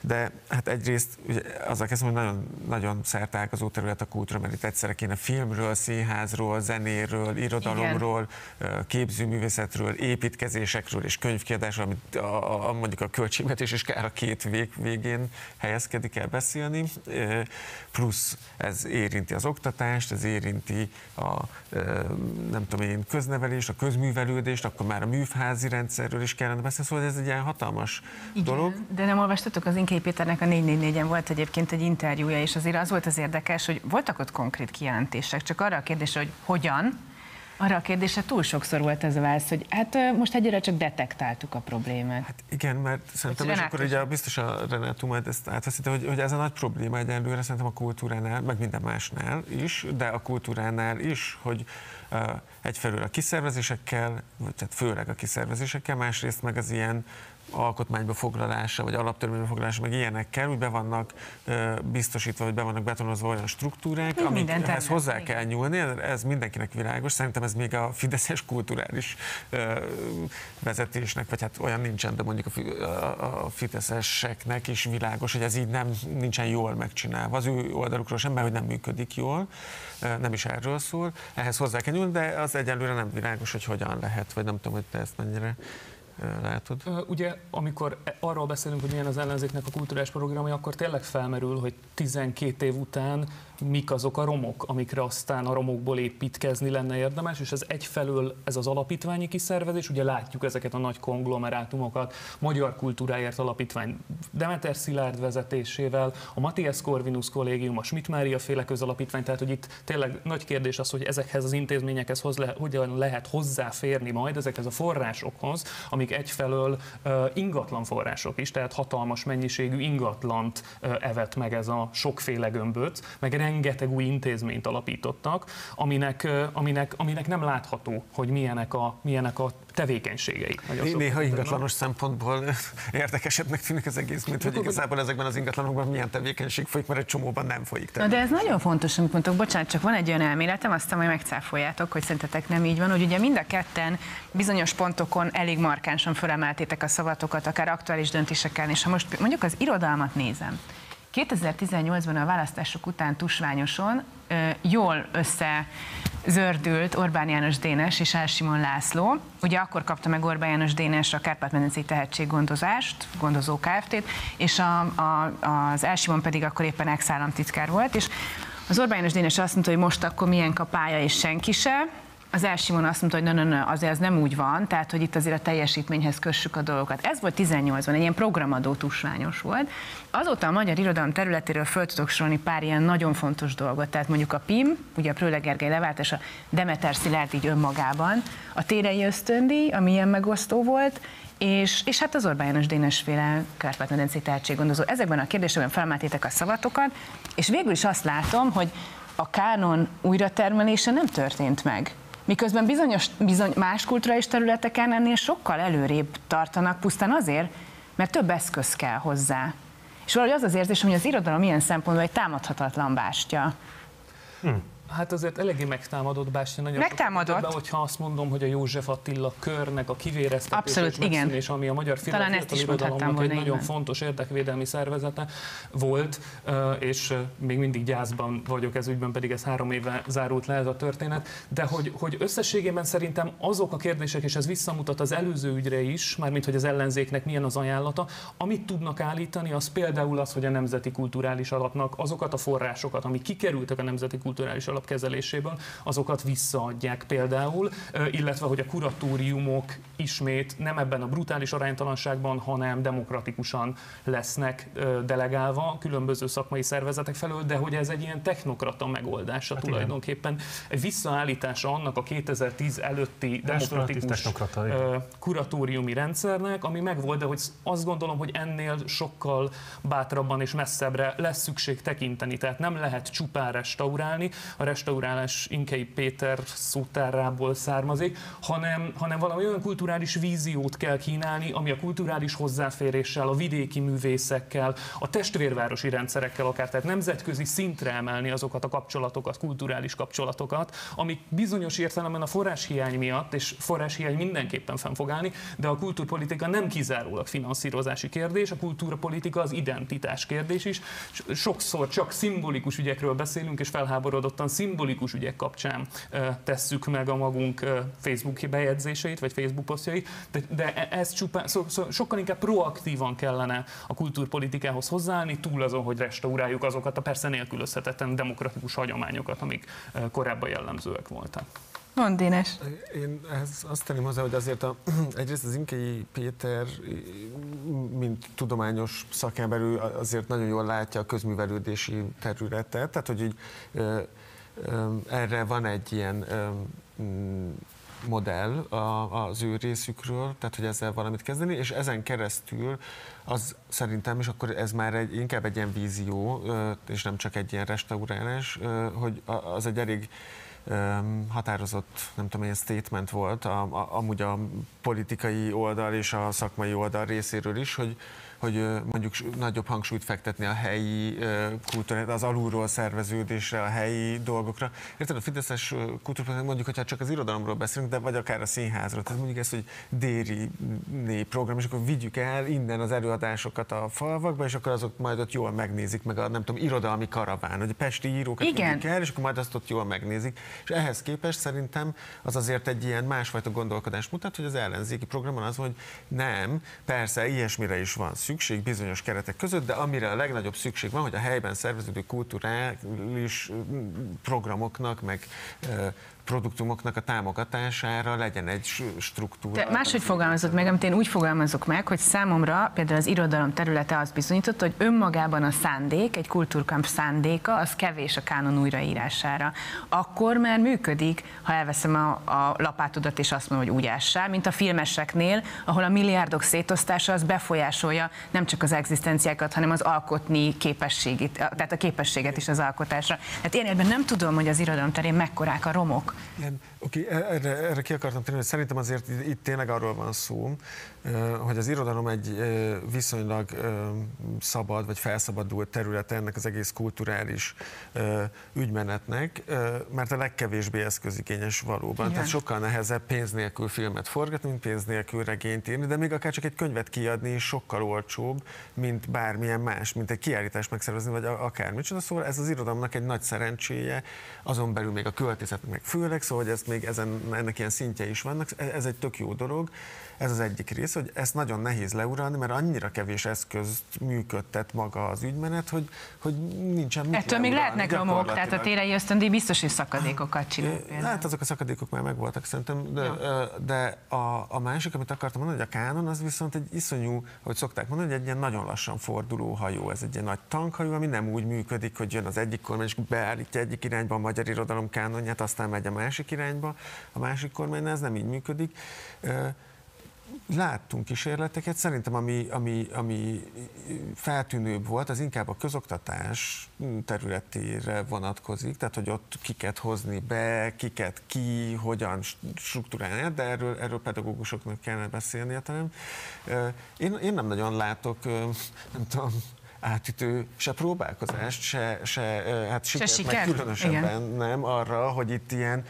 de hát egyrészt ugye azzal kezdem, hogy nagyon, nagyon szertágazó terület a kultúra, mert itt egyszerre kéne filmről, színházról, zenéről, irodalomról, ö, képzőművészetről, építkezésekről és könyvkiadásról, amit a, a, mondjuk a költségvetés is kár a két vég, végén helyezkedik el beszélni, plusz ez érinti az oktatást, ez érinti a nem tudom én, köznevelést, a közművelődést, akkor már a műfházi rendszerről is kellene beszélni, szóval ez egy ilyen hatalmas dolog. De nem olvastatok, az Inkei Péternek a 444-en volt egyébként egy interjúja, és azért az volt az érdekes, hogy voltak ott konkrét kijelentések, csak arra a kérdésre, hogy hogyan, Arra a kérdésre túl sokszor volt ez a válasz, hogy hát most egyre csak detektáltuk a problémát. Hát igen, mert szerintem, és akkor ugye biztos a Renátú majd ezt átveszíte, hogy, hogy ez a nagy probléma egyenlőre szerintem a kultúránál, meg minden másnál is, de a kultúránál is, hogy uh, egyfelől a kiszervezésekkel, vagy tehát főleg a kiszervezésekkel, másrészt meg az ilyen alkotmányba foglalása, vagy alaptörvénybe foglalása, meg ilyenekkel úgy be vannak biztosítva, vagy be vannak betonozva olyan struktúrák, amikhez hozzá igen. kell nyúlni, ez mindenkinek világos. Szerintem ez még a fideszes kulturális vezetésnek, vagy hát olyan nincsen, de mondjuk a fideszeseknek is világos, hogy ez így nem nincsen jól megcsinálva. Az ő oldalukról sem, mert hogy nem működik jól, nem is erről szól. Ehhez hozzá kell nyúlni, de az egyelőre nem világos, hogy hogyan lehet, vagy nem tudom, hogy te ezt mennyire látod? Ugye, amikor e- arról beszélünk, hogy milyen az ellenzéknek a kulturális programja, akkor tényleg felmerül, hogy 12 év után mik azok a romok, amikre aztán a romokból építkezni lenne érdemes, és ez egyfelől ez az alapítványi kiszervezés, ugye látjuk ezeket a nagy konglomerátumokat, Magyar Kultúráért Alapítvány Demeter Szilárd vezetésével, a Matthias Corvinus kollégium, a Schmidt Mária féle közalapítvány, tehát hogy itt tényleg nagy kérdés az, hogy ezekhez az intézményekhez hoz le, hogyan lehet hozzáférni majd ezekhez a forrásokhoz, amik egyfelől uh, ingatlan források is, tehát hatalmas mennyiségű ingatlant uh, evet meg ez a sokféle gömböt, meg rengeteg új intézményt alapítottak, aminek, aminek, aminek nem látható, hogy milyenek a, milyenek a tevékenységei. Néha ingatlanos szempontból <laughs> érdekesebbnek tűnik az egész, mint hogy igazából ezekben az ingatlanokban milyen tevékenység folyik, mert egy csomóban nem folyik. Na, de ez nagyon fontos, amit mondtok, bocsánat, csak van egy olyan elméletem, aztán majd megcáfoljátok, hogy szerintetek nem így van, hogy ugye mind a ketten bizonyos pontokon elég markánsan fölemeltétek a szavatokat, akár aktuális döntéseken, és ha most mondjuk az irodalmat nézem, 2018-ban a választások után tusványoson jól összezördült Orbán János Dénes és Elsimon László. Ugye akkor kapta meg Orbán János Dénes a Kárpát-medencei tehetséggondozást, gondozó Kft. és a, a, az Elsimon pedig akkor éppen ex-államtitkár volt, és az Orbán János Dénes azt mondta, hogy most akkor milyen kapája és senki se, az Elsimon azt mondta, hogy ne, ne, ne, azért ez nem úgy van, tehát hogy itt azért a teljesítményhez kössük a dolgokat. Ez volt 18-ban, egy ilyen programadó tusványos volt. Azóta a magyar irodalom területéről föl tudok sorolni pár ilyen nagyon fontos dolgot, tehát mondjuk a PIM, ugye a Prőle Gergely leváltás, a Demeter Szilárd így önmagában, a Térei Ösztöndi, ami ilyen megosztó volt, és, és hát az Orbán János Dénes féle Kárpát-medencei tehetséggondozó. Ezekben a kérdésekben felmátétek a szavatokat, és végül is azt látom, hogy a kánon újratermelése nem történt meg. Miközben bizonyos, bizony, más kulturális területeken ennél sokkal előrébb tartanak pusztán azért, mert több eszköz kell hozzá. És valahogy az az érzés, hogy az irodalom ilyen szempontból egy támadhatatlan bástya. Hm. Hát azért eléggé megtámadott Bástya nagyon Megtámadott. Be, hogyha azt mondom, hogy a József Attila körnek a kivéreztetés Abszolút, és igen. és ami a magyar fiatal irodalomnak egy nagyon fontos érdekvédelmi szervezete volt, és még mindig gyászban vagyok ez ügyben, pedig ez három éve zárult le ez a történet, de hogy, hogy összességében szerintem azok a kérdések, és ez visszamutat az előző ügyre is, mármint hogy az ellenzéknek milyen az ajánlata, amit tudnak állítani, az például az, hogy a Nemzeti Kulturális Alapnak azokat a forrásokat, amik kikerültek a Nemzeti Kulturális Alap alapkezeléséből, azokat visszaadják például, illetve hogy a kuratóriumok ismét nem ebben a brutális aránytalanságban, hanem demokratikusan lesznek delegálva különböző szakmai szervezetek felől, de hogy ez egy ilyen technokrata megoldása hát tulajdonképpen. Igen. Egy visszaállítása annak a 2010 előtti demokratikus kuratóriumi rendszernek, ami megvolt, de hogy azt gondolom, hogy ennél sokkal bátrabban és messzebbre lesz szükség tekinteni. Tehát nem lehet csupán restaurálni, a restaurálás Inkei Péter szótárából származik, hanem, hanem valami olyan kulturális víziót kell kínálni, ami a kulturális hozzáféréssel, a vidéki művészekkel, a testvérvárosi rendszerekkel akár, tehát nemzetközi szintre emelni azokat a kapcsolatokat, kulturális kapcsolatokat, amik bizonyos értelemben a forráshiány miatt, és forráshiány mindenképpen fenn fog állni, de a kulturpolitika nem kizárólag finanszírozási kérdés, a kulturpolitika az identitás kérdés is. Sokszor csak szimbolikus ügyekről beszélünk, és felháborodottan szimbolikus ügyek kapcsán tesszük meg a magunk Facebook bejegyzéseit, vagy Facebook posztjait, de, de e, ez csupán, szó, szó, sokkal inkább proaktívan kellene a kulturpolitikához hozzáállni, túl azon, hogy restauráljuk azokat a persze nélkülözhetetlen demokratikus hagyományokat, amik korábban jellemzőek voltak. Mondd, Dénes. Én ehhez azt tenném hozzá, hogy azért a, <clears throat> egyrészt az Inkei Péter, mint tudományos szakember, azért nagyon jól látja a közművelődési területet, tehát hogy így erre van egy ilyen mm, modell az ő részükről, tehát hogy ezzel valamit kezdeni, és ezen keresztül az szerintem, és akkor ez már egy, inkább egy ilyen vízió, és nem csak egy ilyen restaurálás, hogy az egy elég határozott, nem tudom, ilyen statement volt a, a, amúgy a politikai oldal és a szakmai oldal részéről is, hogy, hogy mondjuk nagyobb hangsúlyt fektetni a helyi kultúrát, az alulról szerveződésre, a helyi dolgokra. Érted, a Fideszes kultúrpolitika mondjuk, hogyha csak az irodalomról beszélünk, de vagy akár a színházról. Tehát mondjuk ezt, hogy déri program, és akkor vigyük el innen az előadásokat a falvakba, és akkor azok majd ott jól megnézik, meg a nem tudom, irodalmi karaván, hogy a pesti írókat Igen. el, és akkor majd azt ott jól megnézik. És ehhez képest szerintem az azért egy ilyen másfajta gondolkodás mutat, hogy az ellenzéki programon az, hogy nem, persze ilyesmire is van szükség bizonyos keretek között, de amire a legnagyobb szükség van, hogy a helyben szerveződő kulturális programoknak, meg produktumoknak a támogatására legyen egy struktúra. Te máshogy fogalmazott meg, amit én úgy fogalmazok meg, hogy számomra például az irodalom területe azt bizonyította, hogy önmagában a szándék, egy kultúrkamp szándéka, az kevés a kánon újraírására. Akkor már működik, ha elveszem a, a lapátodat és azt mondom, hogy úgy ássál, mint a filmeseknél, ahol a milliárdok szétosztása az befolyásolja nem csak az egzisztenciákat, hanem az alkotni képességét, tehát a képességet is az alkotásra. Hát én ebben nem tudom, hogy az irodalom terén mekkorák a romok. Igen, oké, erre, erre ki akartam tenni, hogy szerintem azért itt tényleg arról van szó, hogy az irodalom egy viszonylag szabad vagy felszabadult területe ennek az egész kulturális ügymenetnek, mert a legkevésbé eszközigényes valóban. Igen. Tehát sokkal nehezebb pénz nélkül filmet forgatni, mint pénz nélkül regényt írni, de még akár csak egy könyvet kiadni sokkal olcsóbb, mint bármilyen más, mint egy kiállítást megszervezni, vagy akármicsoda. Szóval ez az irodalomnak egy nagy szerencséje, azon belül még a költészetnek meg főleg, szóval hogy ezt még ezen, ennek ilyen szintje is vannak, ez egy tök jó dolog. Ez az egyik rész, hogy ezt nagyon nehéz leuralni, mert annyira kevés eszközt működtet maga az ügymenet, hogy, hogy nincsen mit Ettől még lehetnek romok, tehát a térei ösztöndíj biztos, hogy szakadékokat csinál. Hát azok a szakadékok már megvoltak szerintem, de, ja. de a, a másik, amit akartam mondani, hogy a kánon, az viszont egy iszonyú, hogy szokták mondani, hogy egy ilyen nagyon lassan forduló hajó. Ez egy ilyen nagy tankhajó, ami nem úgy működik, hogy jön az egyik kormány, és beállítja egyik irányba a magyar irodalom kánonját, aztán megy a másik irányba, a másik kormány, ez nem így működik láttunk kísérleteket, szerintem ami, ami, ami feltűnőbb volt, az inkább a közoktatás területére vonatkozik, tehát hogy ott kiket hozni be, kiket ki, hogyan struktúrálni, de erről, erről pedagógusoknak kellene beszélni talán. Én, én nem nagyon látok, nem tudom, átütő se próbálkozást, se, se, hát sikert, se meg különösebben Igen. nem arra, hogy itt ilyen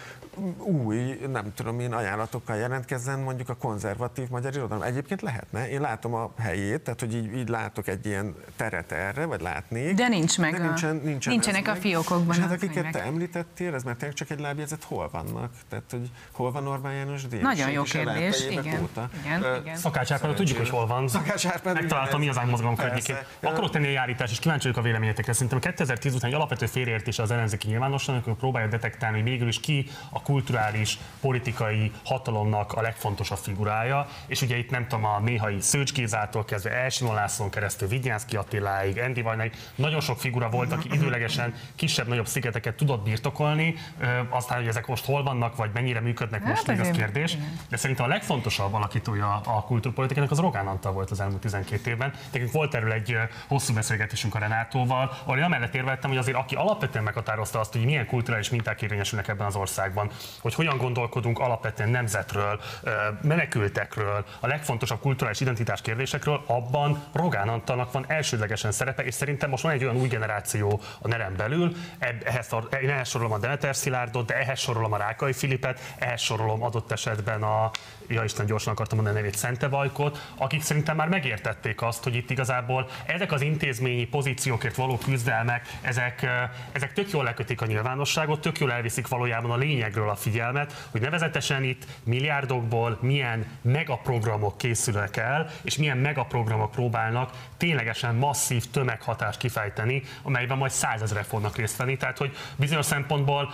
új, nem tudom én, ajánlatokkal jelentkezzen mondjuk a konzervatív magyar irodalom. Egyébként lehetne, én látom a helyét, tehát hogy így, így látok egy ilyen teret erre, vagy látnék. De nincs meg. De nincsen, nincsen nincsenek a meg. fiókokban. És hát akiket te említettél, ez mert csak egy lábjegyzet, hol vannak? Tehát, hogy hol van Orbán János Díj? Nagyon jó kérdés, igen. Óta. igen, uh, igen. Szakács Árpád, tudjuk, hogy hol van. Szakács Árpád, Megtaláltam mi az mozgalom környékén. Akarok tenni egy járítás, és kíváncsi vagyok a véleményetekre. Szerintem 2010 után egy alapvető félreértés az ellenzéki nyilvánosságnak, amikor próbálja detektálni, hogy mégis ki a kulturális politikai hatalomnak a legfontosabb figurája, és ugye itt nem tudom, a néhai Szőcs Gézától kezdve Elsimon Lászlón keresztül Vigyánszki Attiláig, Endi Vajnáig, nagyon sok figura volt, aki időlegesen kisebb-nagyobb szigeteket tudott birtokolni, aztán, hogy ezek most hol vannak, vagy mennyire működnek hát most, még az kérdés. De szerintem a legfontosabb alakítója a kultúrpolitikának az Rogán Antal volt az elmúlt 12 évben. Nekünk volt erről egy hosszú beszélgetésünk a Renátóval, ahol én amellett érveltem, hogy azért aki alapvetően meghatározta azt, hogy milyen kulturális minták érvényesülnek ebben az országban, hogy hogyan gondol gondolkodunk alapvetően nemzetről, menekültekről, a legfontosabb kulturális identitás kérdésekről, abban Rogán Antalnak van elsődlegesen szerepe, és szerintem most van egy olyan új generáció a nerem belül, ehhez, ehhez sorolom a Demeter Szilárdot, de ehhez sorolom a Rákai Filipet, ehhez sorolom adott esetben a, ja Isten gyorsan akartam mondani a nevét, Szente Vajkot, akik szerintem már megértették azt, hogy itt igazából ezek az intézményi pozíciókért való küzdelmek, ezek, ezek tök jól lekötik a nyilvánosságot, tök jól elviszik valójában a lényegről a figyelmet, hogy nevezetesen itt milliárdokból milyen megaprogramok készülnek el, és milyen megaprogramok próbálnak ténylegesen masszív tömeghatást kifejteni, amelyben majd százezre fognak részt venni. Tehát, hogy bizonyos szempontból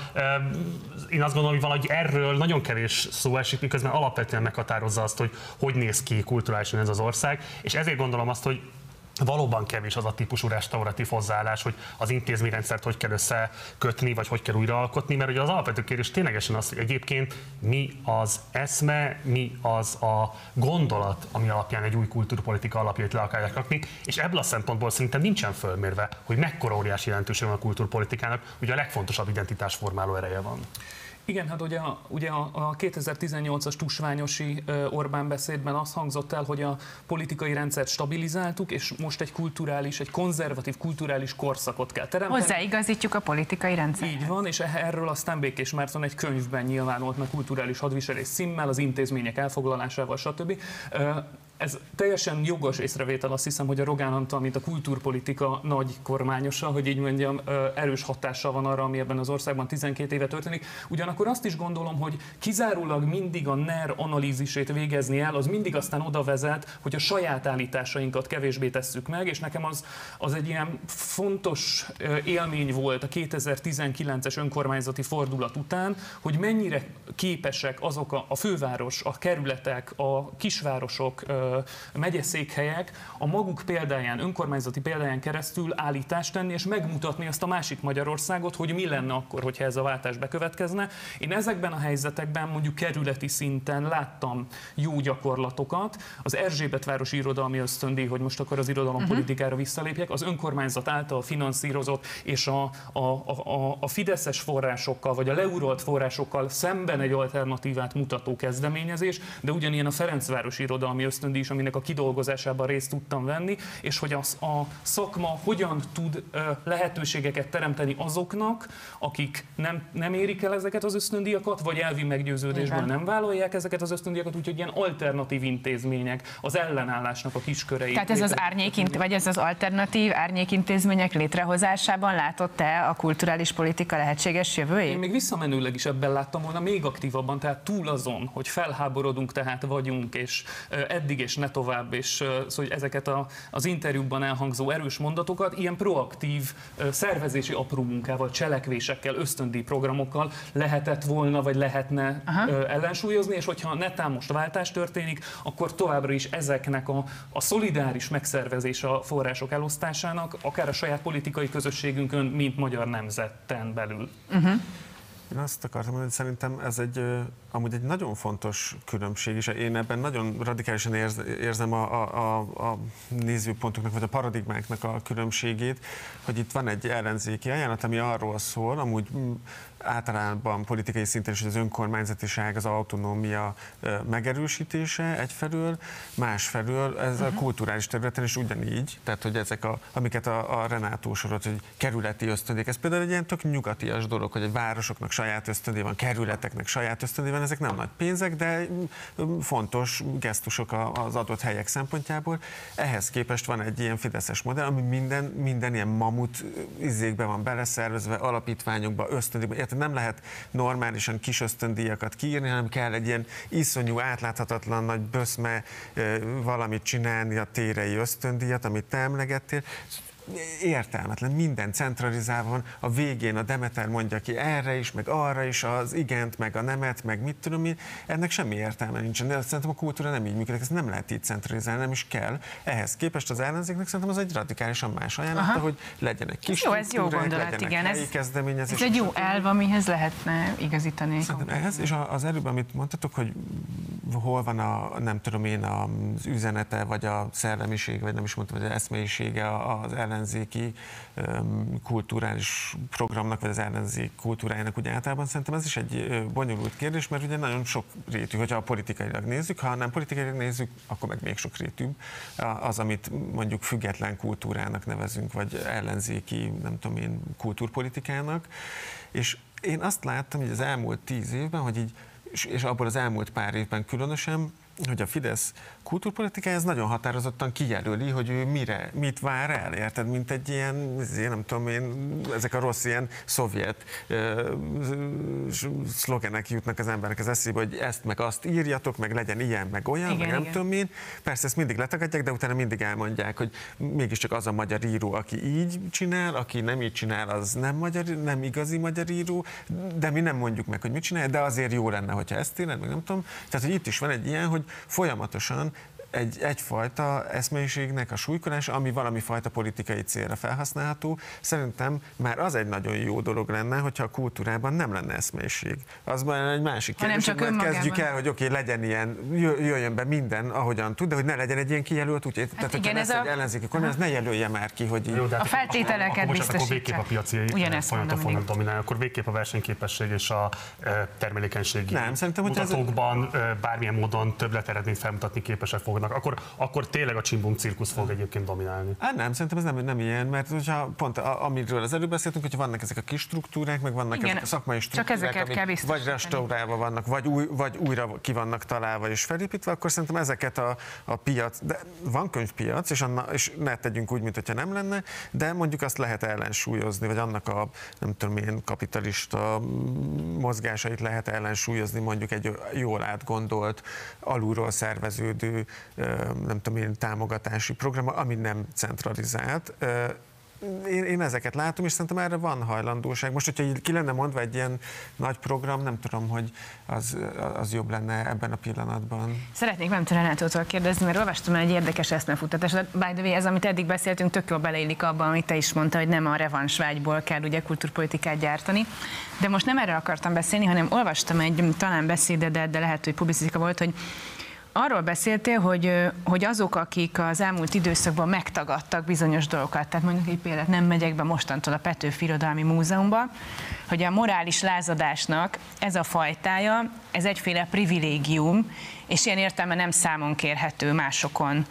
én azt gondolom, hogy valahogy erről nagyon kevés szó esik, miközben alapvetően meghatározza azt, hogy hogy néz ki kulturálisan ez az ország, és ezért gondolom azt, hogy valóban kevés az a típusú restauratív hozzáállás, hogy az intézményrendszert hogy kell összekötni, vagy hogy kell újraalkotni, mert ugye az alapvető kérdés ténylegesen az, hogy egyébként mi az eszme, mi az a gondolat, ami alapján egy új kultúrpolitika alapjait le akarják rakni, és ebből a szempontból szerintem nincsen fölmérve, hogy mekkora óriási jelentőség van a kultúrpolitikának, ugye a legfontosabb identitásformáló ereje van. Igen, hát ugye, ugye a, a 2018-as tusványosi Orbán beszédben az hangzott el, hogy a politikai rendszert stabilizáltuk, és most egy kulturális, egy konzervatív kulturális korszakot kell teremteni. Hozzáigazítjuk a politikai rendszert. Így van, és erről aztán Békés Márton egy könyvben nyilvánult meg kulturális hadviselés címmel, az intézmények elfoglalásával, stb ez teljesen jogos észrevétel, azt hiszem, hogy a Rogán Antal, mint a kultúrpolitika nagy kormányosa, hogy így mondjam, erős hatással van arra, ami ebben az országban 12 éve történik. Ugyanakkor azt is gondolom, hogy kizárólag mindig a NER analízisét végezni el, az mindig aztán oda vezet, hogy a saját állításainkat kevésbé tesszük meg, és nekem az, az egy ilyen fontos élmény volt a 2019-es önkormányzati fordulat után, hogy mennyire képesek azok a, a főváros, a kerületek, a kisvárosok, megyeszékhelyek a maguk példáján, önkormányzati példáján keresztül állítást tenni, és megmutatni azt a másik Magyarországot, hogy mi lenne akkor, hogyha ez a váltás bekövetkezne. Én ezekben a helyzetekben mondjuk kerületi szinten láttam jó gyakorlatokat. Az Erzsébet városi irodalmi ösztöndíj, hogy most akkor az irodalompolitikára mhm. visszalépjek, az önkormányzat által finanszírozott és a, a, a, a fideszes forrásokkal, vagy a leurolt forrásokkal szemben egy alternatívát mutató kezdeményezés, de ugyanilyen a Ferencvárosi irodalmi ösztöndíj is, aminek a kidolgozásában részt tudtam venni, és hogy az, a szakma hogyan tud lehetőségeket teremteni azoknak, akik nem, nem érik el ezeket az ösztöndíjakat, vagy elvi meggyőződésből Igen. nem vállalják ezeket az ösztöndíjakat, úgyhogy ilyen alternatív intézmények, az ellenállásnak a kiskörei. Tehát ez az árnyék, vagy ez az alternatív árnyékintézmények létrehozásában látott-e a kulturális politika lehetséges jövőjét? Én még visszamenőleg is ebben láttam volna még aktívabban, tehát túl azon, hogy felháborodunk, tehát vagyunk, és eddig és ne tovább, és szóval hogy ezeket a, az interjúkban elhangzó erős mondatokat ilyen proaktív szervezési apró munkával, cselekvésekkel, ösztöndi programokkal lehetett volna, vagy lehetne Aha. ellensúlyozni, és hogyha netán most váltás történik, akkor továbbra is ezeknek a, a szolidáris megszervezése a források elosztásának, akár a saját politikai közösségünkön, mint magyar nemzetten belül. Uh-huh. Én azt akartam mondani, hogy szerintem ez egy amúgy egy nagyon fontos különbség, és én ebben nagyon radikálisan érz, érzem a, a, a, nézőpontoknak, vagy a paradigmáknak a különbségét, hogy itt van egy ellenzéki ajánlat, ami arról szól, amúgy általában politikai szinten is az önkormányzatiság, az autonómia megerősítése egyfelől, másfelől ez a mhm. kulturális területen is ugyanígy, tehát hogy ezek, a, amiket a, a Renátó sorot, hogy kerületi ösztöndék, ez például egy ilyen tök nyugatias dolog, hogy egy városoknak saját ösztöndé van, kerületeknek saját ösztöndé van, ezek nem nagy pénzek, de fontos gesztusok az adott helyek szempontjából. Ehhez képest van egy ilyen fideszes modell, ami minden, minden ilyen mamut izékbe van beleszervezve, alapítványokba, ösztöndíjba, nem lehet normálisan kis ösztöndíjakat kiírni, hanem kell egy ilyen iszonyú, átláthatatlan nagy böszme valamit csinálni a térei ösztöndíjat, amit te emlegettél értelmetlen, minden centralizálva van, a végén a Demeter mondja ki erre is, meg arra is, az igent, meg a nemet, meg mit tudom én, ennek semmi értelme nincsen, de szerintem a kultúra nem így működik, ez nem lehet így centralizálni, nem is kell. Ehhez képest az ellenzéknek szerintem az egy radikálisan más ajánlata, hogy legyenek kis jó, ez jó gondolat, igen. Ez, ez egy jó elv, amihez lehetne igazítani. Szerintem ehhez, és az előbb, amit mondtatok, hogy hol van a, nem tudom én, az üzenete, vagy a szellemiség, vagy nem is mondtam, hogy az eszmélyisége az ellen ellenzéki kulturális programnak, vagy az ellenzék kultúrájának úgy általában. Szerintem ez is egy bonyolult kérdés, mert ugye nagyon sok rétű, hogyha a politikailag nézzük, ha nem politikailag nézzük, akkor meg még sok rétű az, amit mondjuk független kultúrának nevezünk, vagy ellenzéki, nem tudom én, kultúrpolitikának. És én azt láttam, hogy az elmúlt tíz évben, hogy így és abból az elmúlt pár évben különösen, hogy a Fidesz kultúrpolitikája ez nagyon határozottan kijelöli, hogy ő mire, mit vár el, érted, mint egy ilyen, én nem tudom én, ezek a rossz ilyen szovjet szlogenek jutnak az emberek az eszébe, hogy ezt meg azt írjatok, meg legyen ilyen, meg olyan, igen, meg nem igen. tudom én. Persze ezt mindig letagadják, de utána mindig elmondják, hogy mégiscsak az a magyar író, aki így csinál, aki nem így csinál, az nem, magyar, nem igazi magyar író, de mi nem mondjuk meg, hogy mit csinál, de azért jó lenne, hogyha ezt írned, meg nem tudom. Tehát, hogy itt is van egy ilyen, hogy folyamatosan egy, egyfajta eszmélyiségnek a súlykolás, ami valami fajta politikai célra felhasználható. Szerintem már az egy nagyon jó dolog lenne, hogyha a kultúrában nem lenne eszmélység. Az már egy másik kérdés, hogy majd kezdjük el, hogy oké, okay, legyen ilyen, jöjjön be minden, ahogyan tud, de hogy ne legyen egy ilyen kijelölt úgy. Hát Tehát, igen, hogyha lesz egy ellenzéki kormány, az ne jelölje már ki, hogy Jó, a feltételeket biztosítja. Akkor végképp a piaci folyamatok fognak dominálni, akkor végképp a versenyképesség és a termelékenységi nem, szerintem, hogy mutatókban ez... bármilyen módon többlet eredményt felmutatni képesek fognak, akkor, akkor tényleg a csimbum cirkusz fog egyébként dominálni. Hát nem, szerintem ez nem, nem ilyen, mert hogyha pont amiről az előbb beszéltünk, hogyha vannak ezek a kis struktúrák, meg vannak Igen, ezek a szakmai struktúrák, csak ezeket kell vagy restaurálva vannak, vagy, új, vagy újra ki vannak találva és felépítve, akkor szerintem ezeket a, a piac, de van könyvpiac, és, anna, és ne tegyünk úgy, mintha nem lenne, de mondjuk azt lehet ellensúlyozni, vagy annak a nem tudom milyen kapitalista mozgásait lehet ellensúlyozni mondjuk egy jól átgondolt, alulról szerveződő, nem tudom én, támogatási program, ami nem centralizált én, én ezeket látom, és szerintem erre van hajlandóság. Most, hogyha ki lenne mondva egy ilyen nagy program, nem tudom, hogy az, az jobb lenne ebben a pillanatban. Szeretnék nem Renátótól kérdezni, mert olvastam egy érdekes eszmefuttatást. By the way, ez, amit eddig beszéltünk, tök jól beleillik abban, amit te is mondta, hogy nem a revansvágyból kell ugye kulturpolitikát gyártani. De most nem erről akartam beszélni, hanem olvastam egy talán beszédedet, de lehet, hogy publicistika volt, hogy arról beszéltél, hogy, hogy azok, akik az elmúlt időszakban megtagadtak bizonyos dolgokat, tehát mondjuk egy példát, nem megyek be mostantól a Petőfi Irodalmi Múzeumba, hogy a morális lázadásnak ez a fajtája, ez egyféle privilégium, és ilyen értelme nem számon kérhető másokon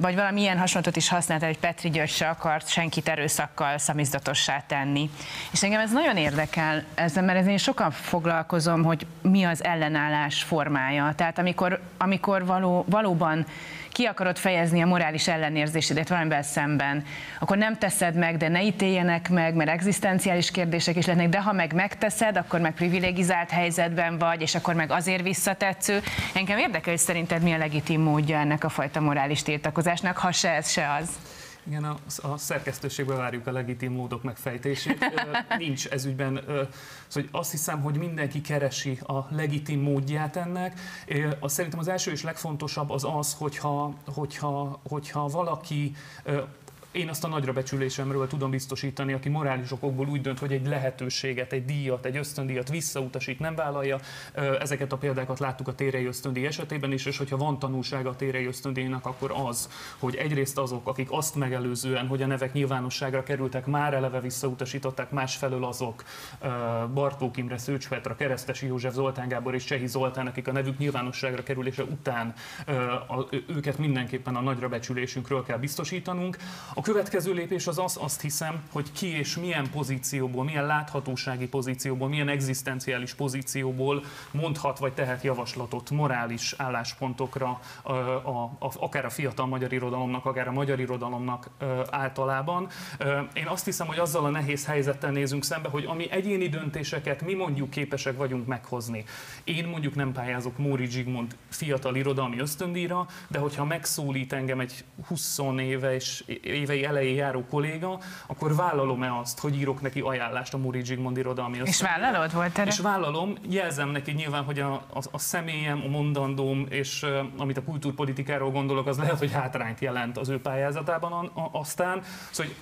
vagy valami ilyen hasonlatot is használta, hogy Petri György se akart senkit erőszakkal szamizdatossá tenni. És engem ez nagyon érdekel, ezzel, mert én sokan foglalkozom, hogy mi az ellenállás formája. Tehát amikor, amikor való, valóban ki akarod fejezni a morális ellenérzésedet valamivel szemben, akkor nem teszed meg, de ne ítéljenek meg, mert egzisztenciális kérdések is lennek, de ha meg megteszed, akkor meg privilegizált helyzetben vagy, és akkor meg azért visszatetsző. Engem érdekel, hogy szerinted mi a legitim módja ennek a fajta morális tiltakozásnak, ha se ez, se az. Igen, a, a szerkesztőségbe várjuk a legitim módok megfejtését. Nincs ez ügyben, szóval azt hiszem, hogy mindenki keresi a legitim módját ennek. Azt szerintem az első és legfontosabb az az, hogyha, hogyha, hogyha valaki én azt a nagyra becsülésemről tudom biztosítani, aki morális okokból úgy dönt, hogy egy lehetőséget, egy díjat, egy ösztöndíjat visszautasít, nem vállalja. Ezeket a példákat láttuk a térei ösztöndíj esetében is, és hogyha van tanulsága a térei ösztöndíjnak, akkor az, hogy egyrészt azok, akik azt megelőzően, hogy a nevek nyilvánosságra kerültek, már eleve visszautasították, másfelől azok Bartók Imre, Szőcs Petra, Keresztesi József, Zoltán Gábor és Csehi Zoltán, akik a nevük nyilvánosságra kerülése után őket mindenképpen a nagyra becsülésünkről kell biztosítanunk. A a következő lépés az az, azt hiszem, hogy ki és milyen pozícióból, milyen láthatósági pozícióból, milyen egzisztenciális pozícióból mondhat vagy tehet javaslatot morális álláspontokra, a, a, a, akár a fiatal magyar irodalomnak, akár a magyar irodalomnak általában. Én azt hiszem, hogy azzal a nehéz helyzettel nézünk szembe, hogy ami egyéni döntéseket mi mondjuk képesek vagyunk meghozni. Én mondjuk nem pályázok Móri Zsigmond fiatal irodalmi ösztöndíjra, de hogyha megszólít engem egy 20 éve és éve évei elején járó kolléga, akkor vállalom-e azt, hogy írok neki ajánlást a Muri Zsigmond irodalmi És vállalod? Volt erre? És vállalom, jelzem neki nyilván, hogy a, a, a személyem, a mondandóm, és uh, amit a kultúrpolitikáról gondolok, az lehet, hogy hátrányt jelent az ő pályázatában a, a, aztán. Szóval, hogy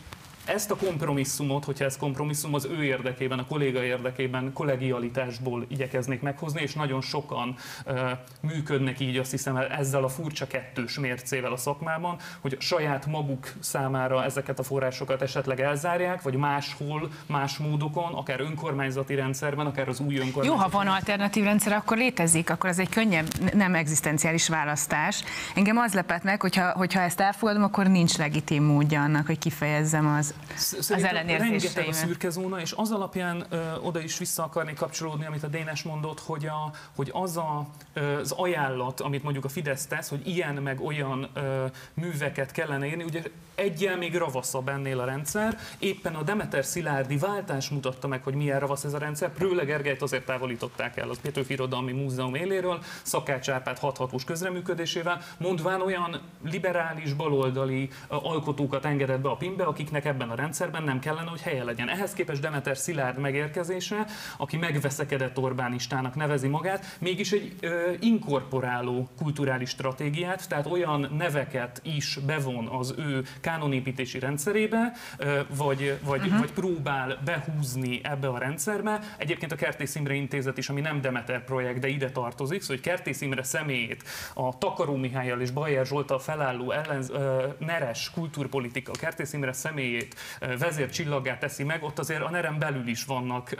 ezt a kompromisszumot, hogyha ez kompromisszum, az ő érdekében, a kolléga érdekében, kollegialitásból igyekeznék meghozni, és nagyon sokan uh, működnek így, azt hiszem, ezzel a furcsa kettős mércével a szakmában, hogy saját maguk számára ezeket a forrásokat esetleg elzárják, vagy máshol, más módokon, akár önkormányzati rendszerben, akár az új önkormányzati Jó, ha van alternatív rendszer, akkor létezik, akkor ez egy könnyebb, nem egzisztenciális választás. Engem az lepett meg, hogyha, hogyha ezt elfogadom, akkor nincs legitim módja annak, hogy kifejezzem az az rengeteg a szürke zóna, és az alapján ö, oda is vissza akarnék kapcsolódni, amit a Dénes mondott, hogy, a, hogy az a, ö, az ajánlat, amit mondjuk a Fidesz tesz, hogy ilyen meg olyan ö, műveket kellene írni, ugye egyel még ravaszabb ennél a rendszer, éppen a Demeter Szilárdi váltás mutatta meg, hogy milyen ravasz ez a rendszer, Prőle Gergelyt azért távolították el az Petőfi Irodalmi Múzeum éléről, Szakács Árpád hathatós közreműködésével, mondván olyan liberális, baloldali alkotókat engedett be a PIM-be, akiknek ebben ebben a rendszerben nem kellene, hogy helye legyen. Ehhez képest Demeter Szilárd megérkezése, aki megveszekedett Orbánistának nevezi magát, mégis egy ö, inkorporáló kulturális stratégiát, tehát olyan neveket is bevon az ő kánonépítési rendszerébe, ö, vagy, vagy, uh-huh. vagy próbál behúzni ebbe a rendszerbe. Egyébként a Kertész Imre Intézet is, ami nem Demeter projekt, de ide tartozik, szóval hogy Kertész Imre személyét a Takaró Mihályjal és Bajer Zsoltal felálló ellen, ö, neres kulturpolitika, Kertész Imre személyét vezércsillaggá teszi meg, ott azért a nerem belül is vannak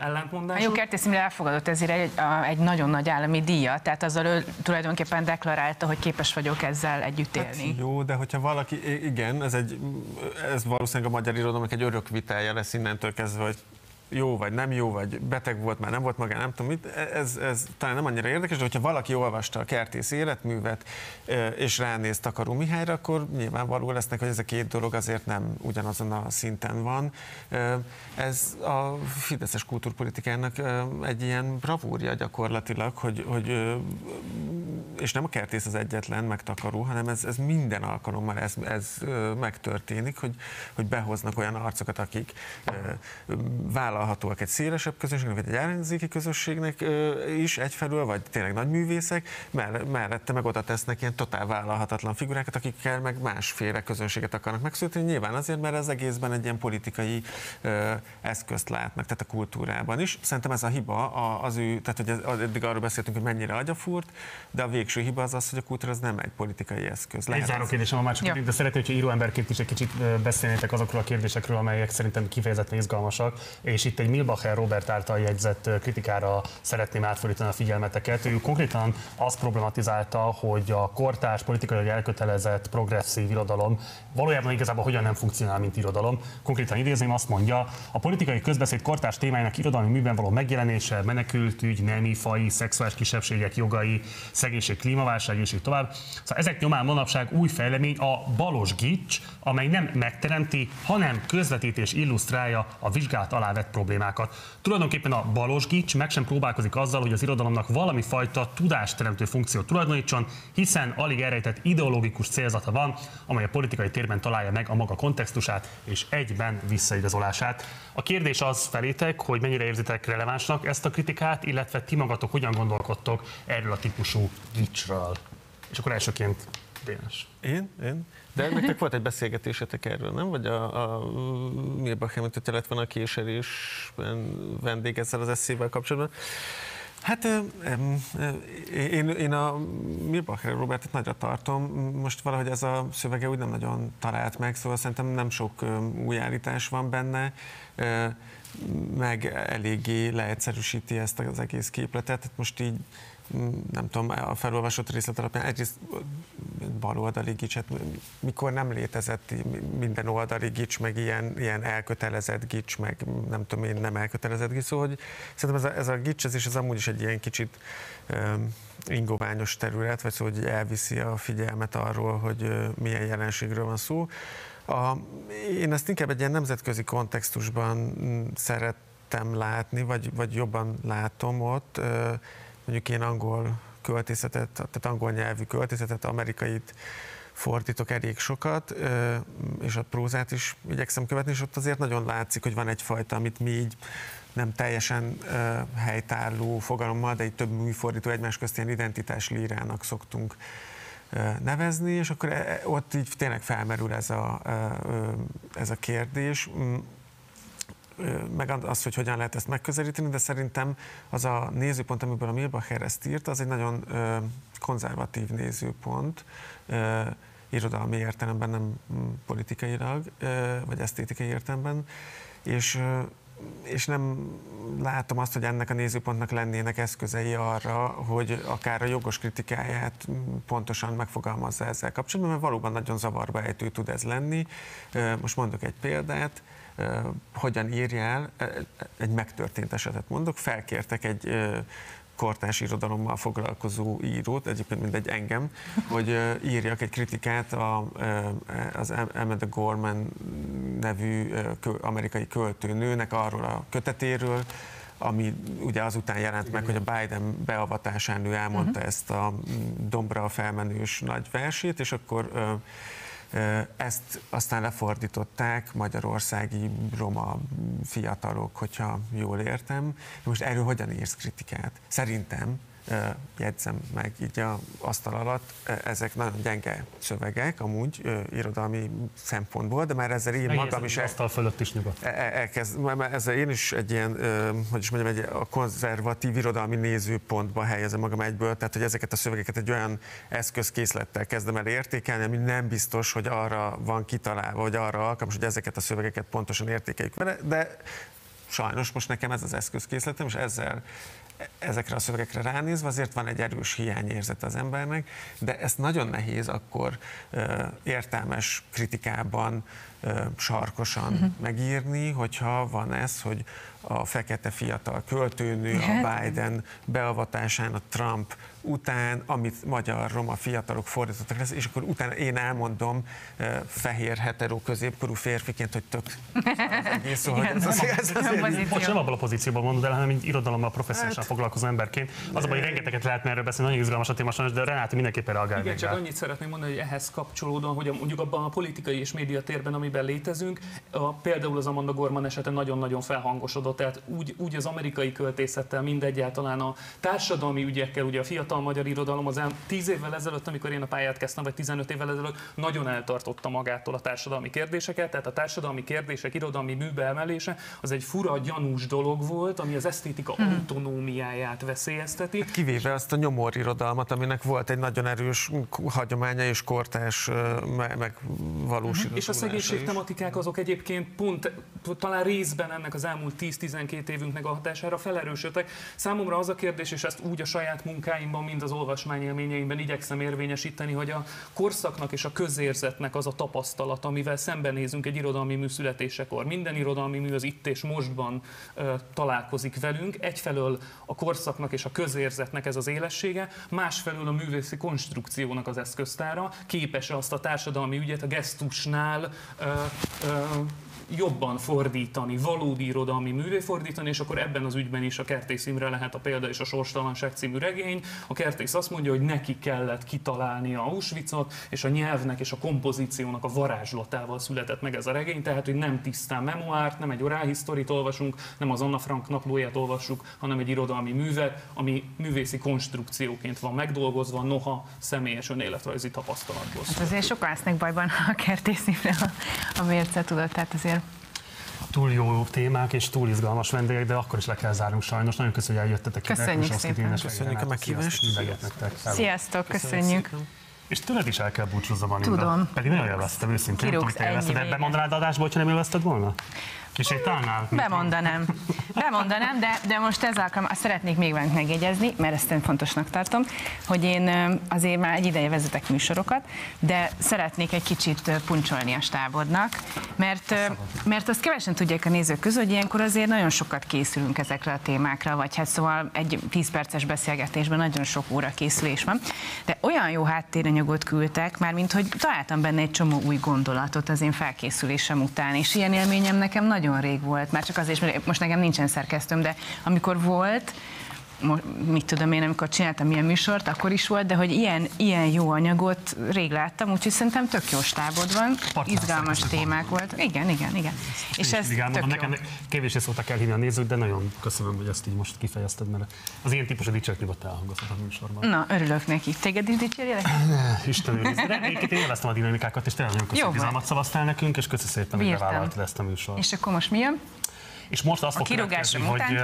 ellentmondások. Jó, Kertész Imre elfogadott ezért egy, a, egy nagyon nagy állami díjat, tehát azzal ő tulajdonképpen deklarálta, hogy képes vagyok ezzel együtt hát élni. Hát jó, de hogyha valaki, igen, ez, egy, ez valószínűleg a magyar irodalomnak egy örök vitája lesz innentől kezdve, hogy jó vagy nem jó, vagy beteg volt, már nem volt maga, nem tudom mit, ez, ez talán nem annyira érdekes, de hogyha valaki olvasta a kertész életművet, és ránéz Takaró Mihályra, akkor nyilvánvaló lesznek, hogy ez a két dolog azért nem ugyanazon a szinten van. Ez a fideszes kultúrpolitikának egy ilyen bravúrja gyakorlatilag, hogy, hogy és nem a kertész az egyetlen, meg Takaró, hanem ez, ez minden alkalommal ez, ez megtörténik, hogy, hogy behoznak olyan arcokat, akik vállalják vállalhatóak egy szélesebb közönségnek, vagy egy ellenzéki közösségnek is egyfelől, vagy tényleg nagy művészek, mellette meg oda tesznek ilyen totál vállalhatatlan figurákat, akikkel meg másféle közönséget akarnak megszületni. Nyilván azért, mert az egészben egy ilyen politikai eszközt látnak, tehát a kultúrában is. Szerintem ez a hiba az ő, tehát hogy eddig arról beszéltünk, hogy mennyire agyafúrt, de a végső hiba az az, hogy a kultúra az nem egy politikai eszköz. Lehet egy záró kérdésem a másik, ja. de szeretném, hogy íróemberként is egy kicsit beszélnétek azokról a kérdésekről, amelyek szerintem kifejezetten izgalmasak, és itt egy Milbacher Robert által jegyzett kritikára szeretném átfordítani a figyelmeteket. Ő konkrétan azt problematizálta, hogy a kortárs politikai elkötelezett progresszív irodalom valójában igazából hogyan nem funkcionál, mint irodalom. Konkrétan idézném, azt mondja, a politikai közbeszéd kortárs témájának irodalmi műben való megjelenése, menekültügy, nemi, fai, szexuális kisebbségek jogai, szegénység, klímaválság és így tovább. Szóval ezek nyomán manapság új fejlemény a balos gics, amely nem megteremti, hanem közvetítés illusztrálja a vizsgálat alá vett problémákat. Tulajdonképpen a balos gics meg sem próbálkozik azzal, hogy az irodalomnak valami fajta tudásteremtő funkciót tulajdonítson, hiszen alig elrejtett ideológikus célzata van, amely a politikai térben találja meg a maga kontextusát és egyben visszaigazolását. A kérdés az felétek, hogy mennyire érzitek relevánsnak ezt a kritikát, illetve ti magatok hogyan gondolkodtok erről a típusú gicsről. És akkor elsőként Dénes. Én? Én? De nektek volt egy beszélgetésetek erről, nem? Vagy a, a Mirbach említette lett volna a késerésben vendég ezzel az eszével kapcsolatban. Hát én, én a Mirbacher Robertet nagyra tartom, most valahogy ez a szövege úgy nem nagyon talált meg, szóval szerintem nem sok új állítás van benne, meg eléggé leegyszerűsíti ezt az egész képletet. Most így nem tudom, a felolvasott részlet alapján egyrészt baloldali gicset, mikor nem létezett minden oldali gics, meg ilyen, ilyen elkötelezett gics, meg nem tudom én, nem elkötelezett gics, szóval hogy szerintem ez a, ez a gics, ez is az amúgy is egy ilyen kicsit um, ingoványos terület, vagy szóval, hogy elviszi a figyelmet arról, hogy uh, milyen jelenségről van szó. A, én ezt inkább egy ilyen nemzetközi kontextusban szerettem látni, vagy, vagy jobban látom ott. Uh, mondjuk én angol költészetet, tehát angol nyelvű költészetet, amerikait fordítok elég sokat, és a prózát is igyekszem követni, és ott azért nagyon látszik, hogy van egyfajta, amit mi így nem teljesen helytálló fogalommal, de egy több műfordító egymás közt ilyen identitás lírának szoktunk nevezni, és akkor e, ott így tényleg felmerül ez a, ez a kérdés meg az, hogy hogyan lehet ezt megközelíteni, de szerintem az a nézőpont, amiből a Milbacher ezt írt, az egy nagyon konzervatív nézőpont, irodalmi értelemben, nem politikailag, vagy esztétikai értelemben, és és nem látom azt, hogy ennek a nézőpontnak lennének eszközei arra, hogy akár a jogos kritikáját pontosan megfogalmazza ezzel kapcsolatban, mert valóban nagyon zavarba ejtő tud ez lenni. Most mondok egy példát hogyan írja el, egy megtörtént esetet mondok, felkértek egy kortás irodalommal foglalkozó írót, egyébként mindegy engem, hogy írjak egy kritikát a, az Emma Gorman nevű amerikai költőnőnek arról a kötetéről, ami ugye azután jelent meg, hogy a Biden beavatásán ő elmondta uh-huh. ezt a dombra felmenős nagy versét, és akkor Ezt aztán lefordították magyarországi roma fiatalok, hogyha jól értem. Most erről hogyan írsz kritikát? Szerintem jegyzem meg így a asztal alatt, ezek nagyon gyenge szövegek, amúgy irodalmi szempontból, de már ezzel én Egész magam is... Asztal fölött is nyugodt. E, e, elkezd, ezzel én is egy ilyen, hogy is mondjam, egy a konzervatív irodalmi nézőpontba helyezem magam egyből, tehát hogy ezeket a szövegeket egy olyan eszközkészlettel kezdem el értékelni, ami nem biztos, hogy arra van kitalálva, vagy arra alkalmas, hogy ezeket a szövegeket pontosan értékeljük vele, de sajnos most nekem ez az eszközkészletem, és ezzel ezekre a szövegekre ránézve azért van egy erős hiányérzet az embernek, de ezt nagyon nehéz akkor értelmes kritikában sarkosan uh-huh. megírni, hogyha van ez, hogy a fekete fiatal költőnő, a Biden beavatásán, a Trump után, amit magyar roma fiatalok fordítottak lesz, és akkor utána én elmondom fehér, hetero, középkorú férfiként, hogy tök egész, <laughs> szóval ez, az, ez, az, Most nem abban a pozícióban mondod el, hanem mint irodalommal professzionálisan hát. foglalkozó emberként. Az a baj, hogy rengeteget lehetne erről beszélni, nagyon izgalmas a téma sajnos, de Renáti mindenképpen reagál. Igen, csak annyit szeretném mondani, hogy ehhez kapcsolódóan, hogy mondjuk abban a politikai és média térben, amiben létezünk, a, például az Amanda Gorman esete nagyon-nagyon felhangosodott, tehát úgy, úgy az amerikai költészettel, mind egyáltalán a társadalmi ügyekkel, ugye a fiatal fiatal magyar irodalom az el, 10 évvel ezelőtt, amikor én a pályát kezdtem, vagy 15 évvel ezelőtt, nagyon eltartotta magától a társadalmi kérdéseket, tehát a társadalmi kérdések irodalmi műbe emelése az egy fura, gyanús dolog volt, ami az esztétika hmm. autonómiáját veszélyezteti. Hát kivéve azt a nyomor irodalmat, aminek volt egy nagyon erős hagyománya és kortás megvalósítás. Hmm. És a szegénység tematikák azok egyébként pont talán részben ennek az elmúlt 10-12 évünknek a hatására felerősödtek. Számomra az a kérdés, és ezt úgy a saját munkáimban munkámban, mind az olvasmányélményeimben igyekszem érvényesíteni, hogy a korszaknak és a közérzetnek az a tapasztalat, amivel szembenézünk egy irodalmi mű születésekor. Minden irodalmi mű az itt és mostban ö, találkozik velünk. Egyfelől a korszaknak és a közérzetnek ez az élessége, másfelől a művészi konstrukciónak az eszköztára, képes azt a társadalmi ügyet a gesztusnál ö, ö, jobban fordítani, valódi irodalmi művé fordítani, és akkor ebben az ügyben is a Kertész Imre lehet a példa és a Sorstalanság című regény. A Kertész azt mondja, hogy neki kellett kitalálni a Auschwitzot, és a nyelvnek és a kompozíciónak a varázslatával született meg ez a regény, tehát hogy nem tisztán memoárt, nem egy orálhisztorit olvasunk, nem az Anna Frank naplóját olvassuk, hanem egy irodalmi művet, ami művészi konstrukcióként van megdolgozva, noha személyes önéletrajzi tapasztalatból. Hát azért sokan lesznek bajban, a Kertész Imre a, a mérce tudod, tehát azért túl jó témák és túl izgalmas vendégek, de akkor is le kell zárnunk sajnos. Nagyon köszönjük, hogy eljöttetek ide. Köszönjük szépen. Köszönjük a meghívást. Sziasztok, köszönjük. És tőled is el kell búcsúzzam, Alinda. Tudom. Pedig nagyon élveztem őszintén. Kirúgsz tudom, hogy te Bemondanád adásból, hogyha nem élvezted volna? És egy találnál? Bemondanám. Bemondanám, de, de most ez alkalom, azt szeretnék még valamit megjegyezni, mert ezt én fontosnak tartom, hogy én azért már egy ideje vezetek műsorokat, de szeretnék egy kicsit puncsolni a stábodnak, mert, mert azt kevesen tudják a nézők közül, hogy ilyenkor azért nagyon sokat készülünk ezekre a témákra, vagy hát szóval egy 10 perces beszélgetésben nagyon sok óra készülés van, de olyan jó háttéranyagot küldtek, már mint hogy találtam benne egy csomó új gondolatot az én felkészülésem után, és ilyen élményem nekem nagyon nagyon rég volt, már csak azért, mert most nekem nincsen szerkesztőm, de amikor volt, mit tudom én, amikor csináltam ilyen műsort, akkor is volt, de hogy ilyen, ilyen jó anyagot rég láttam, úgyhogy szerintem tök jó stábod van, izgalmas témák volt. Igen, igen, igen. És ez igen, tök nekem kevésbé szóltak elhívni a nézők, de nagyon köszönöm, hogy ezt így most kifejezted, mert az ilyen típusú dicsőt nyugodt elhangozhat a műsorban. Na, örülök neki. Téged is dicsérjelek? <laughs> Isten őriz. De én élveztem a dinamikákat, és tényleg nagyon köszönöm, bizalmat szavaztál nekünk, és köszönöm szépen, hogy bevállaltad ezt a műsort. És akkor most mi jön? És most azt a fog következni, hogy, <laughs>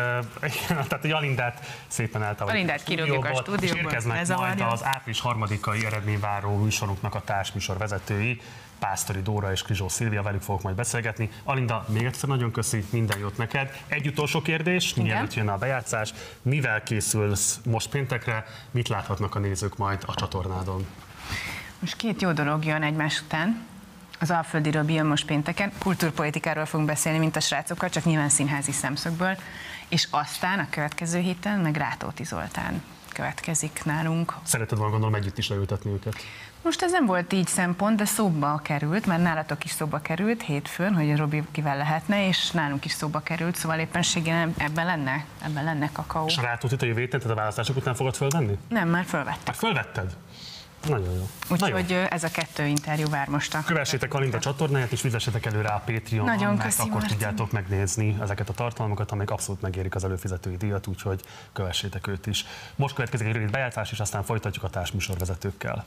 tehát, hogy Alindát szépen eltávolítjuk. Alindát kirúgjuk a stúdióból. És érkeznek majd az április harmadikai eredményváró műsorunknak a társműsor vezetői, Pásztori Dóra és Krizsó Szilvia, velük fogok majd beszélgetni. Alinda, még egyszer nagyon köszi, minden jót neked. Egy utolsó kérdés, mielőtt jön a bejátszás. Mivel készülsz most péntekre, mit láthatnak a nézők majd a csatornádon? Most két jó dolog jön egymás után az Alföldiről jön most pénteken, kultúrpolitikáról fogunk beszélni, mint a srácokkal, csak nyilván színházi szemszögből, és aztán a következő héten meg Rátóti Zoltán következik nálunk. Szereted volna gondolom együtt is leültetni őket? Most ez nem volt így szempont, de szóba került, mert nálatok is szóba került hétfőn, hogy Robi kivel lehetne, és nálunk is szóba került, szóval éppenségén ebben lenne, ebben lenne kakaó. És a Rátótit a jövő tehát a választások után fogod fölvenni? Nem, már fölvettem. Már fölvetted? Nagyon jó. Úgyhogy ez a kettő interjú vár most a... Kövessétek a Linda csatornáját, és vizessetek előre a Patreon, Nagyon mert köszi, akkor Martin. tudjátok megnézni ezeket a tartalmakat, amik abszolút megérik az előfizetői díjat, úgyhogy kövessétek őt is. Most következik egy rövid bejátszás, és aztán folytatjuk a társműsorvezetőkkel.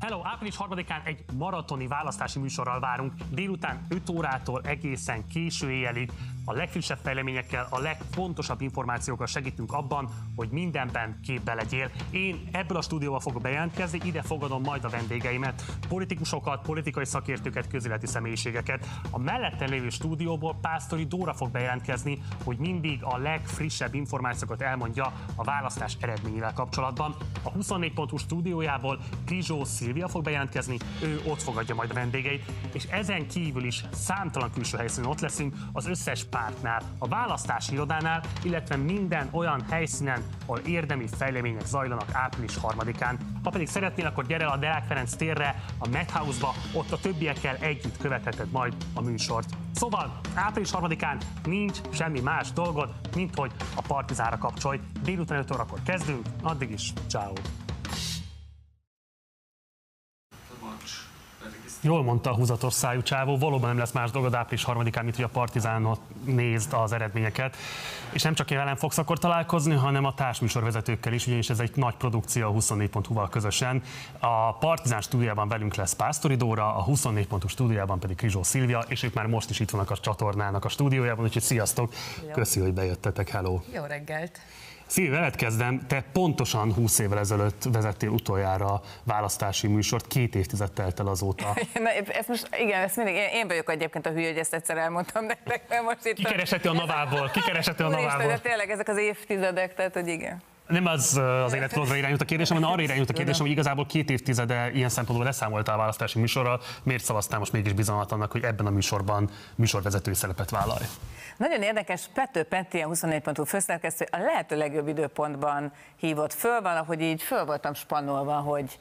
Hello! Április 3-án egy maratoni választási műsorral várunk. Délután 5 órától egészen késő éjjelig a legfrissebb fejleményekkel, a legfontosabb információkkal segítünk abban, hogy mindenben képbe legyél. Én ebből a stúdióba fogok bejelentkezni, ide fogadom majd a vendégeimet, politikusokat, politikai szakértőket, közéleti személyiségeket. A melletten lévő stúdióból Pásztori Dóra fog bejelentkezni, hogy mindig a legfrissebb információkat elmondja a választás eredményével kapcsolatban. A 24.hu stúdiójából Krizsó Szilvia fog bejelentkezni, ő ott fogadja majd a vendégeit, és ezen kívül is számtalan külső helyszínen ott leszünk, az összes pártnál, a választási irodánál, illetve minden olyan helyszínen, ahol érdemi fejlemények zajlanak április 3-án. Ha pedig szeretnél, akkor gyere el a Deák Ferenc térre, a Madhouse-ba, ott a többiekkel együtt követheted majd a műsort. Szóval április 3-án nincs semmi más dolgod, mint hogy a partizára kapcsolj. Délután 5 órakor kezdünk, addig is, ciao. Jól mondta a húzatos szájú csávó, valóban nem lesz más dolgod április 3-án, mint hogy a Partizánot nézd az eredményeket. És nem csak én velem fogsz akkor találkozni, hanem a társműsorvezetőkkel is, ugyanis ez egy nagy produkció a 24.hu-val közösen. A Partizán stúdiában velünk lesz Pásztori Dóra, a 24.hu stúdiában pedig Krizsó Szilvia, és ők már most is itt vannak a csatornának a stúdiójában, úgyhogy sziasztok! Jó. Köszi, hogy bejöttetek, hello! Jó reggelt! Szilvi, veled kezdem. Te pontosan 20 évvel ezelőtt vezettél utoljára választási műsort, két évtized telt el azóta. <laughs> Na, ezt most, igen, ezt mindig, én vagyok egyébként a hülye, hogy ezt egyszer elmondtam nektek, mert most itt... Kikereseti a navából, kikereseti a navából. De tényleg ezek az évtizedek, tehát hogy igen. Nem az az életmódra irányult a kérdésem, hanem arra irányult a kérdésem, hogy igazából két évtizede ilyen szempontból leszámoltál a választási műsorral. Miért szavaztál most mégis bizalmat annak, hogy ebben a műsorban műsorvezetői szerepet vállalj? Nagyon érdekes, Pető Peti, a 24.hu főszerkesztő, a lehető legjobb időpontban hívott föl, valahogy így föl voltam spannolva, hogy,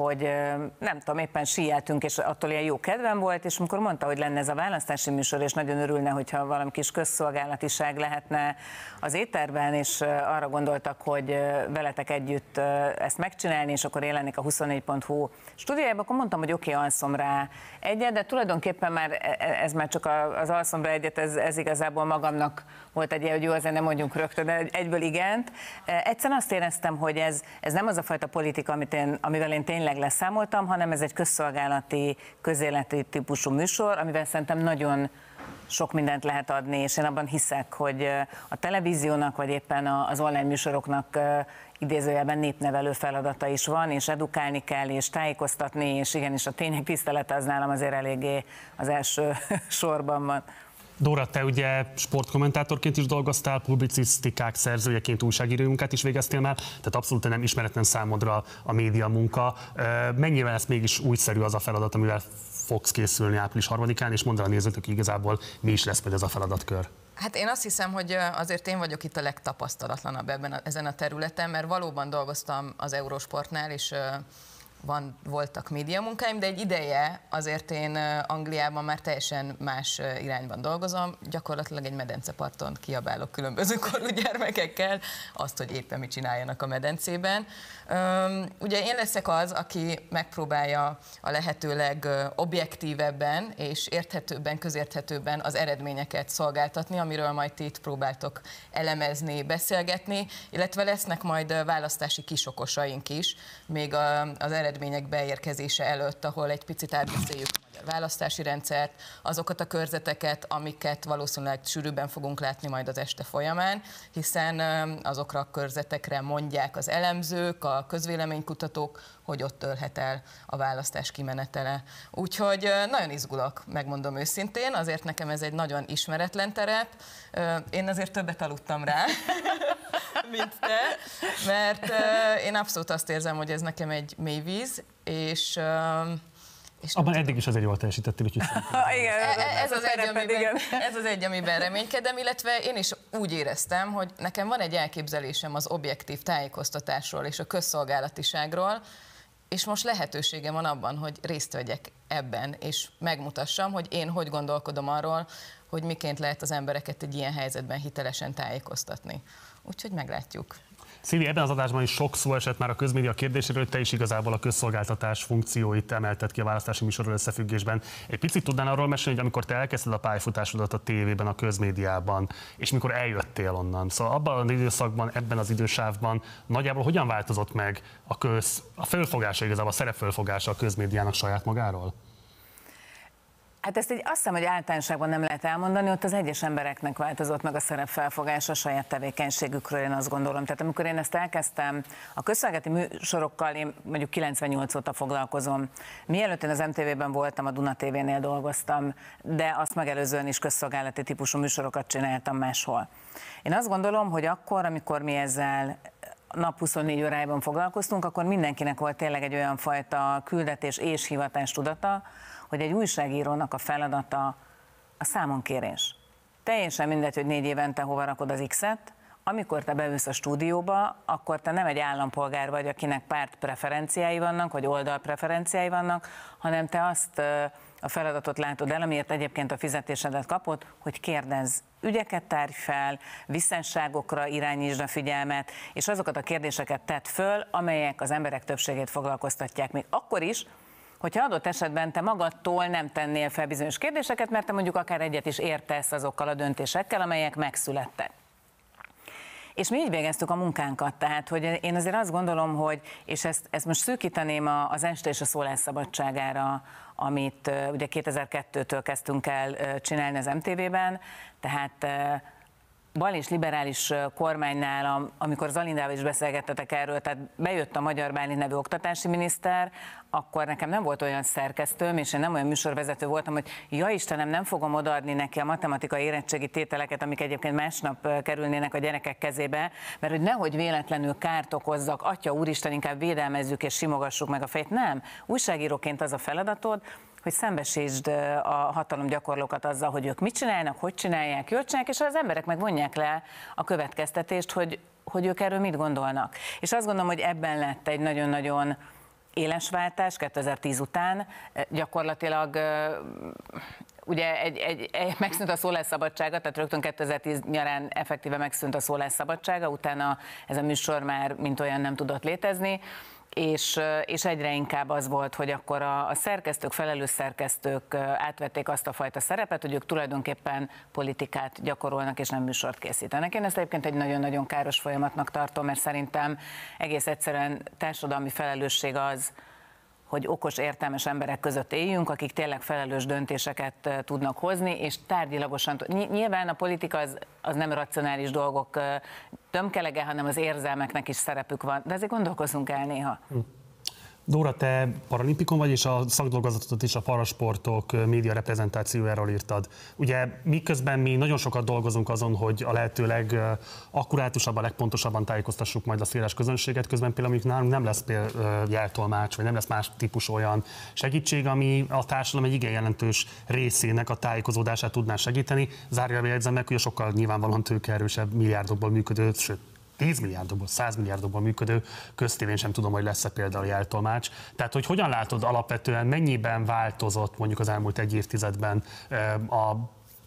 hogy nem tudom, éppen síeltünk, és attól ilyen jó kedvem volt, és amikor mondta, hogy lenne ez a választási műsor, és nagyon örülne, hogyha valami kis közszolgálatiság lehetne az éterben, és arra gondoltak, hogy veletek együtt ezt megcsinálni, és akkor én lennék a 24.hu stúdiójában, akkor mondtam, hogy oké, okay, alszom rá egyet, de tulajdonképpen már e, e, ez már csak az alszom rá egyet, ez, ez igazából magamnak volt egy ilyen, hogy jó, azért nem mondjunk rögtön, de egyből igent. Egyszerűen azt éreztem, hogy ez, ez nem az a fajta politika, amit én, amivel én tényleg leszámoltam, hanem ez egy közszolgálati, közéleti típusú műsor, amivel szerintem nagyon sok mindent lehet adni, és én abban hiszek, hogy a televíziónak, vagy éppen az online műsoroknak idézőjelben népnevelő feladata is van, és edukálni kell, és tájékoztatni, és igenis a tények tisztelete az nálam azért eléggé az első <laughs> sorban van. Dóra, te ugye sportkommentátorként is dolgoztál, publicisztikák szerzőjeként újságíró munkát is végeztél már, tehát abszolút nem ismeretlen számodra a média munka. Mennyivel ez mégis újszerű az a feladat, amivel fogsz készülni április harmadikán, és mondd a nézőtök, igazából mi is lesz majd ez a feladatkör? Hát én azt hiszem, hogy azért én vagyok itt a legtapasztalatlanabb ebben a, ezen a területen, mert valóban dolgoztam az Eurosportnál, és van, voltak médiamunkáim, de egy ideje azért én Angliában már teljesen más irányban dolgozom. Gyakorlatilag egy medenceparton kiabálok különböző <laughs> korú gyermekekkel azt, hogy éppen mit csináljanak a medencében. Ugye én leszek az, aki megpróbálja a lehetőleg objektívebben és érthetőbben, közérthetőbben az eredményeket szolgáltatni, amiről majd ti itt próbáltok elemezni, beszélgetni, illetve lesznek majd választási kisokosaink is, még az eredmények beérkezése előtt, ahol egy picit átbeszéljük a magyar választási rendszert, azokat a körzeteket, amiket valószínűleg sűrűbben fogunk látni majd az este folyamán, hiszen azokra a körzetekre mondják az elemzők, a közvéleménykutatók, hogy ott törhet el a választás kimenetele. Úgyhogy nagyon izgulok, megmondom őszintén, azért nekem ez egy nagyon ismeretlen terep. Én azért többet aludtam rá, <laughs> mint te, mert én abszolút azt érzem, hogy ez nekem egy mély víz, és és Abban eddig is azért jól teljesítettél, úgyhogy <laughs> igen, ez, ez, az egy, amiben, <laughs> ez az egy, amiben reménykedem, illetve én is úgy éreztem, hogy nekem van egy elképzelésem az objektív tájékoztatásról és a közszolgálatiságról, és most lehetősége van abban, hogy részt vegyek ebben, és megmutassam, hogy én hogy gondolkodom arról, hogy miként lehet az embereket egy ilyen helyzetben hitelesen tájékoztatni. Úgyhogy meglátjuk. Szívi, ebben az adásban is sok szó esett már a közmédia kérdéséről, te is igazából a közszolgáltatás funkcióit emelted ki a választási műsorról összefüggésben. Egy picit tudnál arról mesélni, hogy amikor te elkezdted a pályafutásodat a tévében, a közmédiában, és mikor eljöttél onnan. Szóval abban az időszakban, ebben az idősávban nagyjából hogyan változott meg a, köz, a fölfogása, igazából a szerepfölfogása a közmédiának saját magáról? Hát ezt így azt hiszem, hogy általánosságban nem lehet elmondani, ott az egyes embereknek változott meg a szerepfelfogása a saját tevékenységükről, én azt gondolom. Tehát amikor én ezt elkezdtem, a közszolgálati műsorokkal én mondjuk 98 óta foglalkozom. Mielőtt én az MTV-ben voltam, a Duna TV-nél dolgoztam, de azt megelőzően is közszolgálati típusú műsorokat csináltam máshol. Én azt gondolom, hogy akkor, amikor mi ezzel nap 24 órájában foglalkoztunk, akkor mindenkinek volt tényleg egy olyan fajta küldetés és hivatás tudata, hogy egy újságírónak a feladata a számonkérés. Teljesen mindegy, hogy négy évente hova rakod az X-et, amikor te beülsz a stúdióba, akkor te nem egy állampolgár vagy, akinek párt preferenciái vannak, vagy oldal preferenciái vannak, hanem te azt a feladatot látod el, amiért egyébként a fizetésedet kapod, hogy kérdezz, ügyeket tárj fel, visszásságokra irányítsd a figyelmet, és azokat a kérdéseket tett föl, amelyek az emberek többségét foglalkoztatják még akkor is, hogyha adott esetben te magadtól nem tennél fel bizonyos kérdéseket, mert te mondjuk akár egyet is értesz azokkal a döntésekkel, amelyek megszülettek. És mi így végeztük a munkánkat, tehát hogy én azért azt gondolom, hogy, és ezt, ezt most szűkíteném az este és a szólásszabadságára, amit ugye 2002-től kezdtünk el csinálni az MTV-ben, tehát bal és liberális kormánynál, amikor Zalindával is beszélgettetek erről, tehát bejött a Magyar Bálint nevű oktatási miniszter, akkor nekem nem volt olyan szerkesztőm, és én nem olyan műsorvezető voltam, hogy ja Istenem, nem fogom odaadni neki a matematikai érettségi tételeket, amik egyébként másnap kerülnének a gyerekek kezébe, mert hogy nehogy véletlenül kárt okozzak, atya úristen, inkább védelmezzük és simogassuk meg a fejt. Nem, újságíróként az a feladatod, hogy szembesítsd a hatalomgyakorlókat azzal, hogy ők mit csinálnak, hogy csinálják, jól csinálják, és az emberek megvonják le a következtetést, hogy, hogy ők erről mit gondolnak. És azt gondolom, hogy ebben lett egy nagyon-nagyon éles váltás 2010 után. Gyakorlatilag ugye egy, egy, egy, megszűnt a szólásszabadsága, tehát rögtön 2010 nyarán effektíve megszűnt a szólásszabadsága, utána ez a műsor már mint olyan nem tudott létezni és, és egyre inkább az volt, hogy akkor a, a szerkesztők, felelős szerkesztők átvették azt a fajta szerepet, hogy ők tulajdonképpen politikát gyakorolnak és nem műsort készítenek. Én ezt egyébként egy nagyon-nagyon káros folyamatnak tartom, mert szerintem egész egyszerűen társadalmi felelősség az, hogy okos, értelmes emberek között éljünk, akik tényleg felelős döntéseket tudnak hozni, és tárgyilagosan. Nyilván a politika az, az nem racionális dolgok tömkelege, hanem az érzelmeknek is szerepük van, de azért gondolkozunk el néha. Hm. Dóra, te paralimpikon vagy, és a szakdolgozatot is a parasportok média reprezentációjáról írtad. Ugye miközben mi nagyon sokat dolgozunk azon, hogy a lehetőleg akkurátusabban, legpontosabban tájékoztassuk majd a széles közönséget, közben például mondjuk nálunk nem lesz például jeltolmács, vagy nem lesz más típus olyan segítség, ami a társadalom egy igen jelentős részének a tájékozódását tudná segíteni. Zárja jegyzem meg, hogy sokkal nyilvánvalóan tőkeerősebb milliárdokból működő, sőt 10 milliárdokból, 100 milliárdokból működő köztévén sem tudom, hogy lesz-e például jeltolmács. Tehát, hogy hogyan látod alapvetően, mennyiben változott mondjuk az elmúlt egy évtizedben a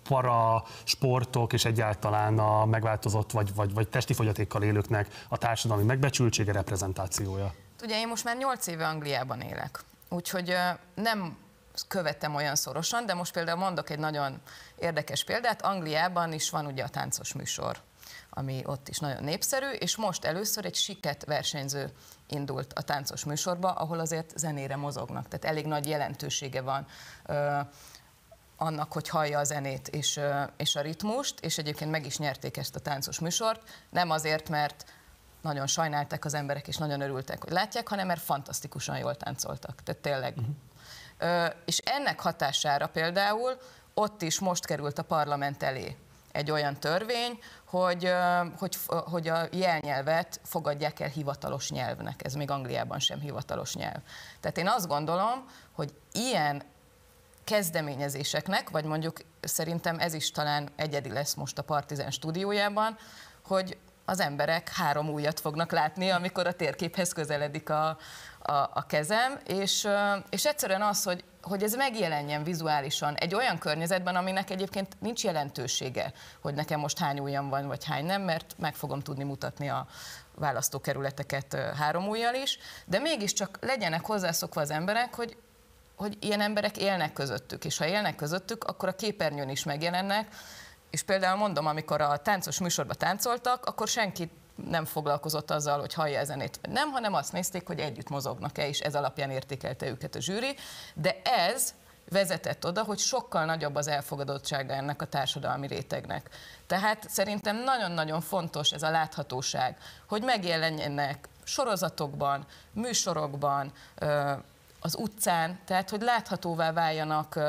para sportok és egyáltalán a megváltozott vagy, vagy, vagy testi fogyatékkal élőknek a társadalmi megbecsültsége, reprezentációja? Ugye én most már 8 éve Angliában élek, úgyhogy nem követtem olyan szorosan, de most például mondok egy nagyon érdekes példát. Angliában is van ugye a táncos műsor ami ott is nagyon népszerű, és most először egy siket versenyző indult a táncos műsorba, ahol azért zenére mozognak, tehát elég nagy jelentősége van ö, annak, hogy hallja a zenét és, ö, és a ritmust, és egyébként meg is nyerték ezt a táncos műsort, nem azért, mert nagyon sajnálták az emberek, és nagyon örültek, hogy látják, hanem mert fantasztikusan jól táncoltak. Tehát tényleg. Uh-huh. Ö, és ennek hatására például ott is most került a parlament elé egy olyan törvény, hogy, hogy, hogy a jelnyelvet fogadják el hivatalos nyelvnek. Ez még Angliában sem hivatalos nyelv. Tehát én azt gondolom, hogy ilyen kezdeményezéseknek, vagy mondjuk szerintem ez is talán egyedi lesz most a Partizán stúdiójában, hogy az emberek három újat fognak látni, amikor a térképhez közeledik a, a, a kezem, és, és egyszerűen az, hogy, hogy ez megjelenjen vizuálisan egy olyan környezetben, aminek egyébként nincs jelentősége, hogy nekem most hány ujjam van, vagy hány nem, mert meg fogom tudni mutatni a választókerületeket három ujjal is, de mégiscsak legyenek hozzászokva az emberek, hogy hogy ilyen emberek élnek közöttük, és ha élnek közöttük, akkor a képernyőn is megjelennek, és például mondom, amikor a táncos műsorban táncoltak, akkor senki nem foglalkozott azzal, hogy hallja a zenét, vagy nem, hanem azt nézték, hogy együtt mozognak-e, és ez alapján értékelte őket a zsűri. De ez vezetett oda, hogy sokkal nagyobb az elfogadottsága ennek a társadalmi rétegnek. Tehát szerintem nagyon-nagyon fontos ez a láthatóság, hogy megjelenjenek sorozatokban, műsorokban, az utcán, tehát hogy láthatóvá váljanak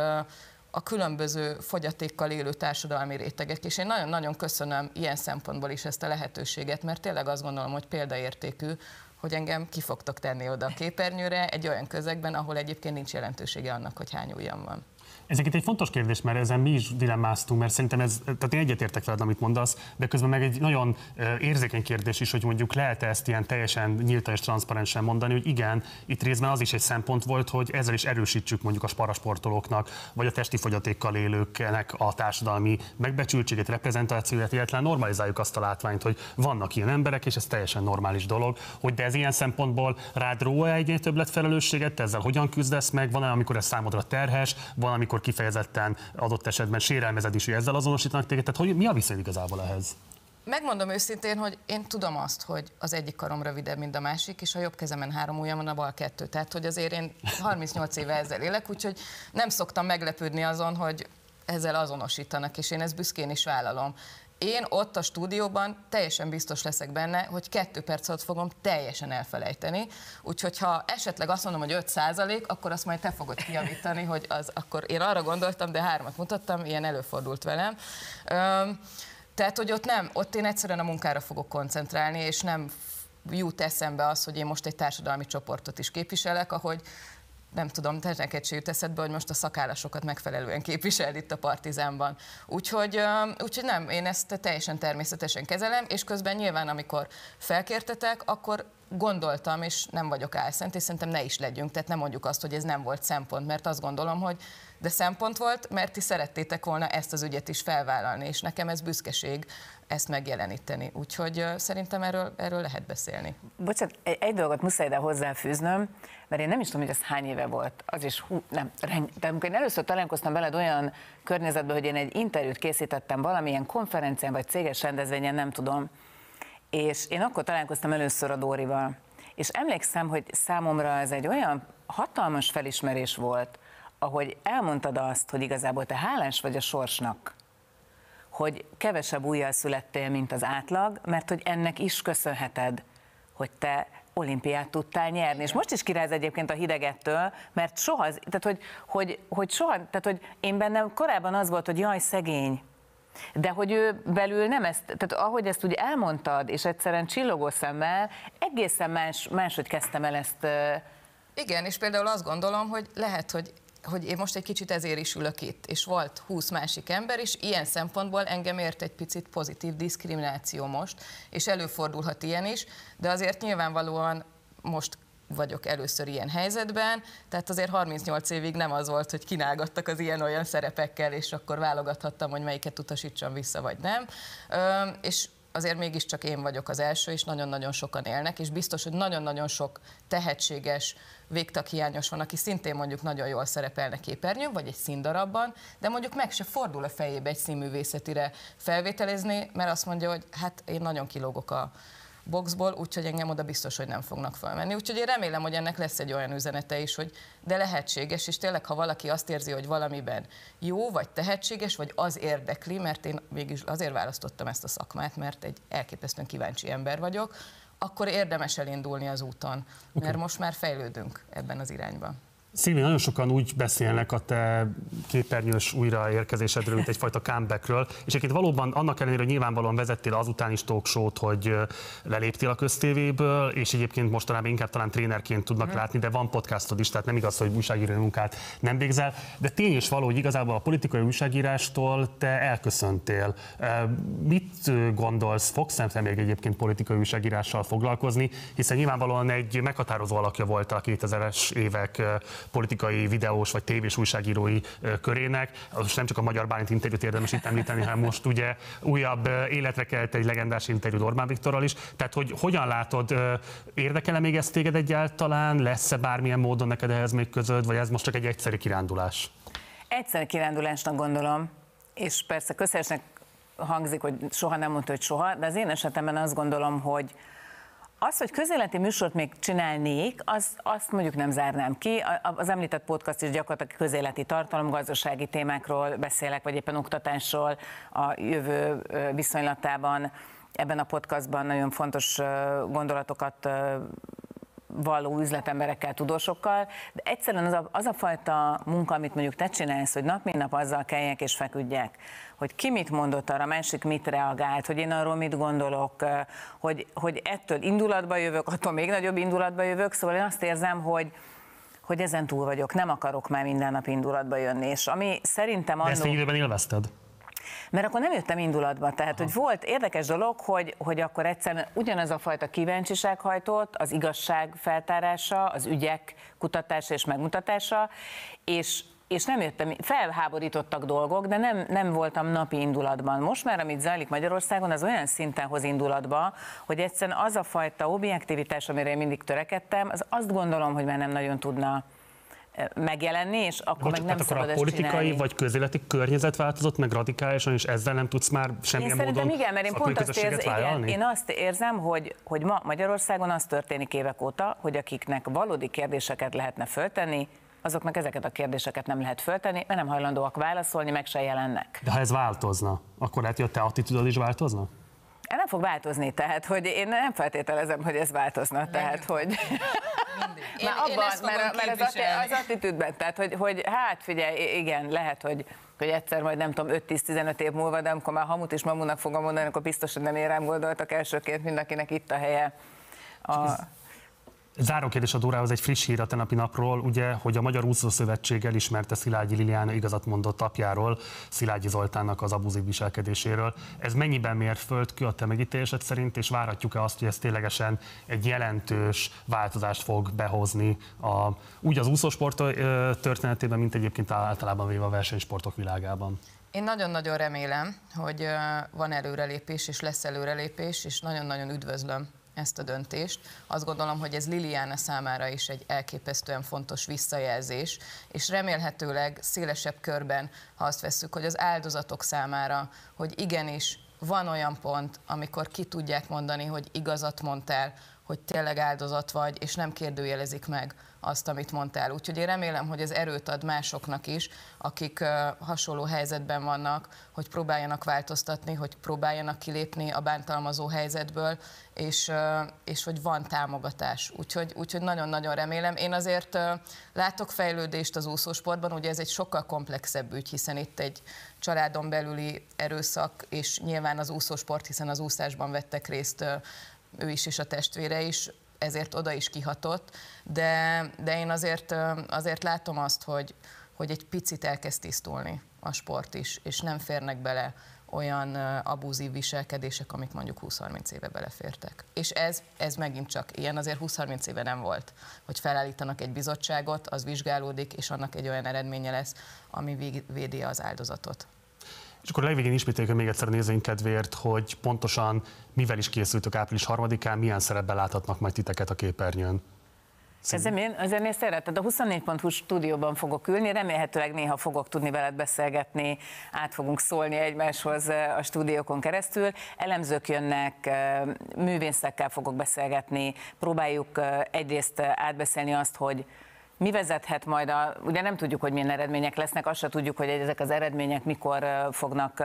a különböző fogyatékkal élő társadalmi rétegek. És én nagyon-nagyon köszönöm ilyen szempontból is ezt a lehetőséget, mert tényleg azt gondolom, hogy példaértékű, hogy engem ki fogtok tenni oda a képernyőre egy olyan közegben, ahol egyébként nincs jelentősége annak, hogy hány ujjam van. Ezek itt egy fontos kérdés, mert ezen mi is dilemmáztunk, mert szerintem ez, tehát én egyetértek veled, amit mondasz, de közben meg egy nagyon érzékeny kérdés is, hogy mondjuk lehet-e ezt ilyen teljesen nyíltan és transzparensen mondani, hogy igen, itt részben az is egy szempont volt, hogy ezzel is erősítsük mondjuk a sparasportolóknak, vagy a testi fogyatékkal élőknek a társadalmi megbecsültségét, reprezentációját, illetve normalizáljuk azt a látványt, hogy vannak ilyen emberek, és ez teljesen normális dolog, hogy de ez ilyen szempontból rád ró egy többlet felelősséget, ezzel hogyan küzdesz meg, van amikor ez számodra terhes, van amikor amikor kifejezetten adott esetben sérelmezed is, hogy ezzel azonosítanak téged. Tehát hogy mi a viszony igazából ehhez? Megmondom őszintén, hogy én tudom azt, hogy az egyik karom rövidebb, mint a másik, és a jobb kezemen három ujjam van, a bal kettő. Tehát, hogy azért én 38 éve ezzel élek, úgyhogy nem szoktam meglepődni azon, hogy ezzel azonosítanak, és én ezt büszkén is vállalom én ott a stúdióban teljesen biztos leszek benne, hogy kettő perc alatt fogom teljesen elfelejteni. Úgyhogy ha esetleg azt mondom, hogy 5 százalék, akkor azt majd te fogod kiavítani, hogy az akkor én arra gondoltam, de hármat mutattam, ilyen előfordult velem. Üm, tehát, hogy ott nem, ott én egyszerűen a munkára fogok koncentrálni, és nem jut eszembe az, hogy én most egy társadalmi csoportot is képviselek, ahogy nem tudom, te neked jut eszedbe, hogy most a szakállásokat megfelelően képvisel itt a Partizánban. Úgyhogy, úgyhogy nem, én ezt teljesen természetesen kezelem, és közben nyilván, amikor felkértetek, akkor gondoltam, és nem vagyok álszent, és szerintem ne is legyünk, tehát nem mondjuk azt, hogy ez nem volt szempont, mert azt gondolom, hogy de szempont volt, mert ti szerettétek volna ezt az ügyet is felvállalni, és nekem ez büszkeség ezt megjeleníteni. Úgyhogy szerintem erről, erről lehet beszélni. Bocsánat, egy, egy dolgot muszáj ide hozzáfűznöm, mert én nem is tudom, hogy ez hány éve volt. Az is, hú, nem, de amikor én először találkoztam veled olyan környezetben, hogy én egy interjút készítettem valamilyen konferencián vagy céges rendezvényen, nem tudom, és én akkor találkoztam először a Dórival. És emlékszem, hogy számomra ez egy olyan hatalmas felismerés volt, ahogy elmondtad azt, hogy igazából te hálás vagy a sorsnak, hogy kevesebb újjal születtél, mint az átlag, mert hogy ennek is köszönheted, hogy te olimpiát tudtál nyerni. És most is kiráz egyébként a hidegettől, mert soha, tehát hogy, hogy, hogy soha, tehát hogy én bennem korábban az volt, hogy jaj, szegény, de hogy ő belül nem ezt, tehát ahogy ezt úgy elmondtad, és egyszerűen csillogó szemmel, egészen más, máshogy kezdtem el ezt. Igen, és például azt gondolom, hogy lehet, hogy hogy én most egy kicsit ezért is ülök itt, és volt 20 másik ember, és ilyen szempontból engem ért egy picit pozitív diszkrimináció most, és előfordulhat ilyen is, de azért nyilvánvalóan most vagyok először ilyen helyzetben, tehát azért 38 évig nem az volt, hogy kínálgattak az ilyen-olyan szerepekkel, és akkor válogathattam, hogy melyiket utasítsam vissza, vagy nem. És azért mégiscsak én vagyok az első, és nagyon-nagyon sokan élnek, és biztos, hogy nagyon-nagyon sok tehetséges, végtaghiányos van, aki szintén mondjuk nagyon jól szerepelne képernyőn, vagy egy színdarabban, de mondjuk meg se fordul a fejébe egy színművészetire felvételizni, mert azt mondja, hogy hát én nagyon kilógok a, boxból, úgyhogy engem oda biztos, hogy nem fognak felmenni. Úgyhogy én remélem, hogy ennek lesz egy olyan üzenete is, hogy de lehetséges, és tényleg, ha valaki azt érzi, hogy valamiben jó, vagy tehetséges, vagy az érdekli, mert én végig azért választottam ezt a szakmát, mert egy elképesztően kíváncsi ember vagyok, akkor érdemes elindulni az úton, mert most már fejlődünk ebben az irányban. Szilvi, nagyon sokan úgy beszélnek a te képernyős újraérkezésedről, mint egyfajta comebackről, és egyébként valóban annak ellenére, hogy nyilvánvalóan vezettél azután is talk show hogy leléptél a köztévéből, és egyébként mostanában inkább talán trénerként tudnak mm. látni, de van podcastod is, tehát nem igaz, hogy újságíró munkát nem végzel. De tény is való, hogy igazából a politikai újságírástól te elköszöntél. Mit gondolsz, fogsz te még egyébként politikai újságírással foglalkozni, hiszen nyilvánvalóan egy meghatározó alakja volt a 2000-es évek politikai videós vagy tévés újságírói körének. Most nem csak a Magyar Bálint interjút érdemes itt említeni, hanem most ugye újabb életre kelt egy legendás interjú Orbán Viktorral is. Tehát, hogy hogyan látod, érdekele még ezt téged egyáltalán? Lesz-e bármilyen módon neked ehhez még közöd, vagy ez most csak egy egyszerű kirándulás? Egyszerű kirándulásnak gondolom, és persze közhelyesnek hangzik, hogy soha nem mondta, hogy soha, de az én esetemben azt gondolom, hogy az, hogy közéleti műsort még csinálnék, az, azt mondjuk nem zárnám ki. Az említett podcast is gyakorlatilag közéleti tartalom, gazdasági témákról beszélek, vagy éppen oktatásról a jövő viszonylatában. Ebben a podcastban nagyon fontos gondolatokat való üzletemberekkel, tudósokkal, de egyszerűen az a, az a fajta munka, amit mondjuk te csinálsz, hogy nap mint nap azzal kelljek és feküdjek, hogy ki mit mondott arra, másik mit reagált, hogy én arról mit gondolok, hogy, hogy ettől indulatba jövök, attól még nagyobb indulatba jövök, szóval én azt érzem, hogy, hogy ezen túl vagyok, nem akarok már minden nap indulatba jönni, és ami szerintem annó... De ezt időben élvezted? Mert akkor nem jöttem indulatba. Tehát, Aha. hogy volt érdekes dolog, hogy, hogy akkor egyszerűen ugyanaz a fajta kíváncsiság hajtott, az igazság feltárása, az ügyek kutatása és megmutatása, és és nem jöttem, felháborítottak dolgok, de nem, nem voltam napi indulatban. Most már, amit zajlik Magyarországon, az olyan szinten hoz indulatba, hogy egyszerűen az a fajta objektivitás, amire én mindig törekedtem, az azt gondolom, hogy már nem nagyon tudna megjelenni, és akkor Bocs, meg nem szabad a politikai csinálni. vagy közéleti környezet változott meg radikálisan, és ezzel nem tudsz már semmilyen én módon igen, mert én pont azt érzem, igen, én azt érzem, hogy, hogy ma Magyarországon az történik évek óta, hogy akiknek valódi kérdéseket lehetne föltenni, azoknak ezeket a kérdéseket nem lehet föltenni, mert nem hajlandóak válaszolni, meg se jelennek. De ha ez változna, akkor lehet, hogy a te attitűdöd is változna? Nem fog változni, tehát hogy én nem feltételezem, hogy ez változna, Nem. tehát hogy... Mindig. <laughs> Én, Már abban, én mert, mert az, az attitűdben, tehát hogy, hogy hát figyelj, igen, lehet, hogy hogy egyszer majd nem tudom 5-10-15 év múlva, de amikor már hamut is mamunak fogom mondani, akkor biztos, hogy nem érem gondoltak elsőként mindenkinek itt a helye. A... Záró kérdés a Dórához egy friss hír a tenapi napról, ugye, hogy a Magyar Úszó Szövetség elismerte Szilágyi Liliana igazat mondott apjáról, Szilágyi Zoltánnak az abuzív viselkedéséről. Ez mennyiben mér ki a te megítélésed szerint, és várhatjuk-e azt, hogy ez ténylegesen egy jelentős változást fog behozni a, úgy az úszósport történetében, mint egyébként általában véve a versenysportok világában? Én nagyon-nagyon remélem, hogy van előrelépés, és lesz előrelépés, és nagyon-nagyon üdvözlöm ezt a döntést. Azt gondolom, hogy ez Liliana számára is egy elképesztően fontos visszajelzés, és remélhetőleg szélesebb körben, ha azt vesszük, hogy az áldozatok számára, hogy igenis van olyan pont, amikor ki tudják mondani, hogy igazat mondtál, hogy tényleg áldozat vagy, és nem kérdőjelezik meg azt, amit mondtál. Úgyhogy én remélem, hogy ez erőt ad másoknak is, akik hasonló helyzetben vannak, hogy próbáljanak változtatni, hogy próbáljanak kilépni a bántalmazó helyzetből, és, és hogy van támogatás. Úgyhogy, úgyhogy nagyon-nagyon remélem. Én azért látok fejlődést az úszósportban, ugye ez egy sokkal komplexebb ügy, hiszen itt egy családon belüli erőszak, és nyilván az úszósport, hiszen az úszásban vettek részt ő is és a testvére is, ezért oda is kihatott, de, de én azért, azért látom azt, hogy, hogy egy picit elkezd tisztulni a sport is, és nem férnek bele olyan abúzív viselkedések, amik mondjuk 20-30 éve belefértek. És ez, ez megint csak ilyen azért 20-30 éve nem volt, hogy felállítanak egy bizottságot, az vizsgálódik, és annak egy olyan eredménye lesz, ami védi az áldozatot. És akkor a legvégén ismételjük még egyszer a nézőink kedvéért, hogy pontosan mivel is készültök április harmadikán, milyen szerepben láthatnak majd titeket a képernyőn. Ezért én, ezért én szereted. A 24.hu stúdióban fogok ülni, remélhetőleg néha fogok tudni veled beszélgetni, át fogunk szólni egymáshoz a stúdiókon keresztül. Elemzők jönnek, művészekkel fogok beszélgetni, próbáljuk egyrészt átbeszélni azt, hogy mi vezethet majd a, ugye nem tudjuk, hogy milyen eredmények lesznek, azt se tudjuk, hogy ezek az eredmények mikor fognak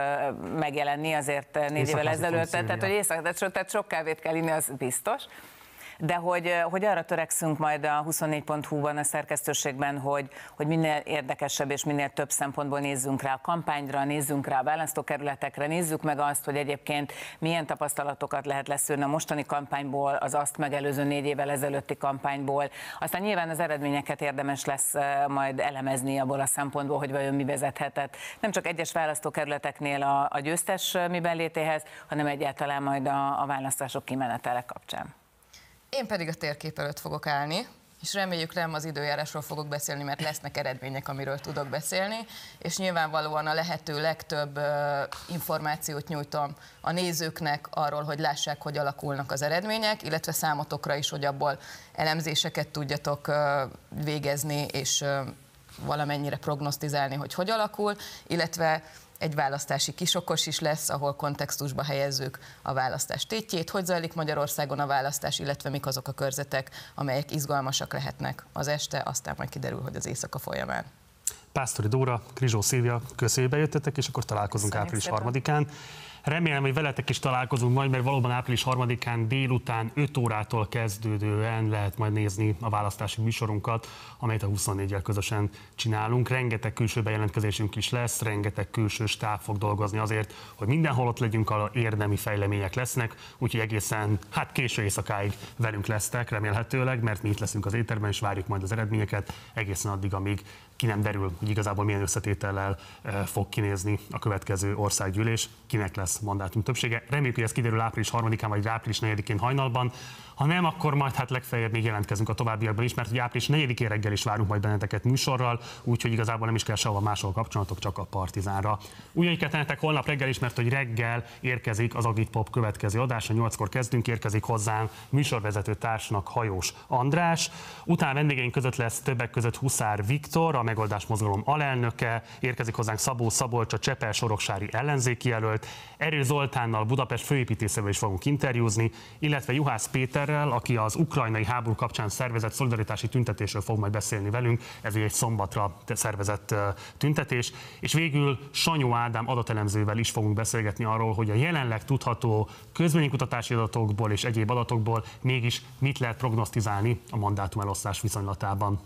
megjelenni, azért négy évvel ezelőtt, tehát hogy éjszaka, tehát sok kávét kell inni, az biztos. De hogy, hogy arra törekszünk majd a 24.hu-ban, a szerkesztőségben, hogy, hogy minél érdekesebb és minél több szempontból nézzünk rá a kampányra, nézzünk rá a választókerületekre, nézzük meg azt, hogy egyébként milyen tapasztalatokat lehet leszűrni a mostani kampányból, az azt megelőző négy évvel ezelőtti kampányból. Aztán nyilván az eredményeket érdemes lesz majd elemezni abból a szempontból, hogy vajon mi vezethetett. Nem csak egyes választókerületeknél a, a győztes miben létéhez, hanem egyáltalán majd a, a választások kimenetele kapcsán. Én pedig a térkép előtt fogok állni, és reméljük nem az időjárásról fogok beszélni, mert lesznek eredmények, amiről tudok beszélni, és nyilvánvalóan a lehető legtöbb információt nyújtom a nézőknek arról, hogy lássák, hogy alakulnak az eredmények, illetve számotokra is, hogy abból elemzéseket tudjatok végezni, és valamennyire prognosztizálni, hogy hogy alakul, illetve egy választási kisokos is lesz, ahol kontextusba helyezzük a választás tétjét, hogy zajlik Magyarországon a választás, illetve mik azok a körzetek, amelyek izgalmasak lehetnek az este, aztán majd kiderül, hogy az éjszaka folyamán. Pásztori Dóra, Krizsó Szilvia, köszönjük, bejöttetek, és akkor találkozunk Köszönjük április harmadikán. Remélem, hogy veletek is találkozunk majd, mert valóban április harmadikán délután 5 órától kezdődően lehet majd nézni a választási műsorunkat, amelyet a 24-el közösen csinálunk. Rengeteg külső bejelentkezésünk is lesz, rengeteg külső stáb fog dolgozni azért, hogy mindenhol ott legyünk, a érdemi fejlemények lesznek, úgyhogy egészen hát késő éjszakáig velünk lesztek, remélhetőleg, mert mi itt leszünk az éterben, és várjuk majd az eredményeket egészen addig, amíg ki nem derül, hogy igazából milyen összetétellel eh, fog kinézni a következő országgyűlés, kinek lesz mandátum többsége. Reméljük, hogy ez kiderül április 3-án vagy április 4-én hajnalban. Ha nem, akkor majd hát legfeljebb még jelentkezünk a továbbiakban is, mert hogy április 4 reggel is várunk majd benneteket műsorral, úgyhogy igazából nem is kell sehova máshol kapcsolatok, csak a Partizánra. Ugyanígy kell holnap reggel is, mert hogy reggel érkezik az Agit Pop következő adása, 8-kor kezdünk, érkezik hozzám műsorvezető társnak Hajós András. Utána vendégeink között lesz többek között Huszár Viktor, a Megoldás Mozgalom alelnöke, érkezik hozzánk Szabó Szabolcs, a Csepel Soroksári ellenzéki jelölt, Erő Zoltánnal Budapest főépítészével is fogunk interjúzni, illetve Juhász Péter miniszterrel, aki az ukrajnai háború kapcsán szervezett szolidaritási tüntetésről fog majd beszélni velünk. Ez egy szombatra szervezett tüntetés. És végül Sanyó Ádám adatelemzővel is fogunk beszélgetni arról, hogy a jelenleg tudható közvénykutatási adatokból és egyéb adatokból mégis mit lehet prognosztizálni a mandátum elosztás viszonylatában.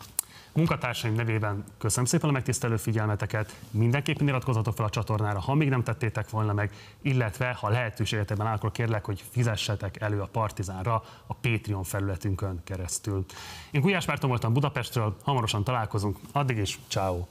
Munkatársaim nevében köszönöm szépen a megtisztelő figyelmeteket, mindenképpen iratkozzatok fel a csatornára, ha még nem tettétek volna meg, illetve ha lehetőségetekben áll, akkor kérlek, hogy fizessetek elő a Partizánra a Patreon felületünkön keresztül. Én Gulyás Márton voltam Budapestről, hamarosan találkozunk, addig is, ciao.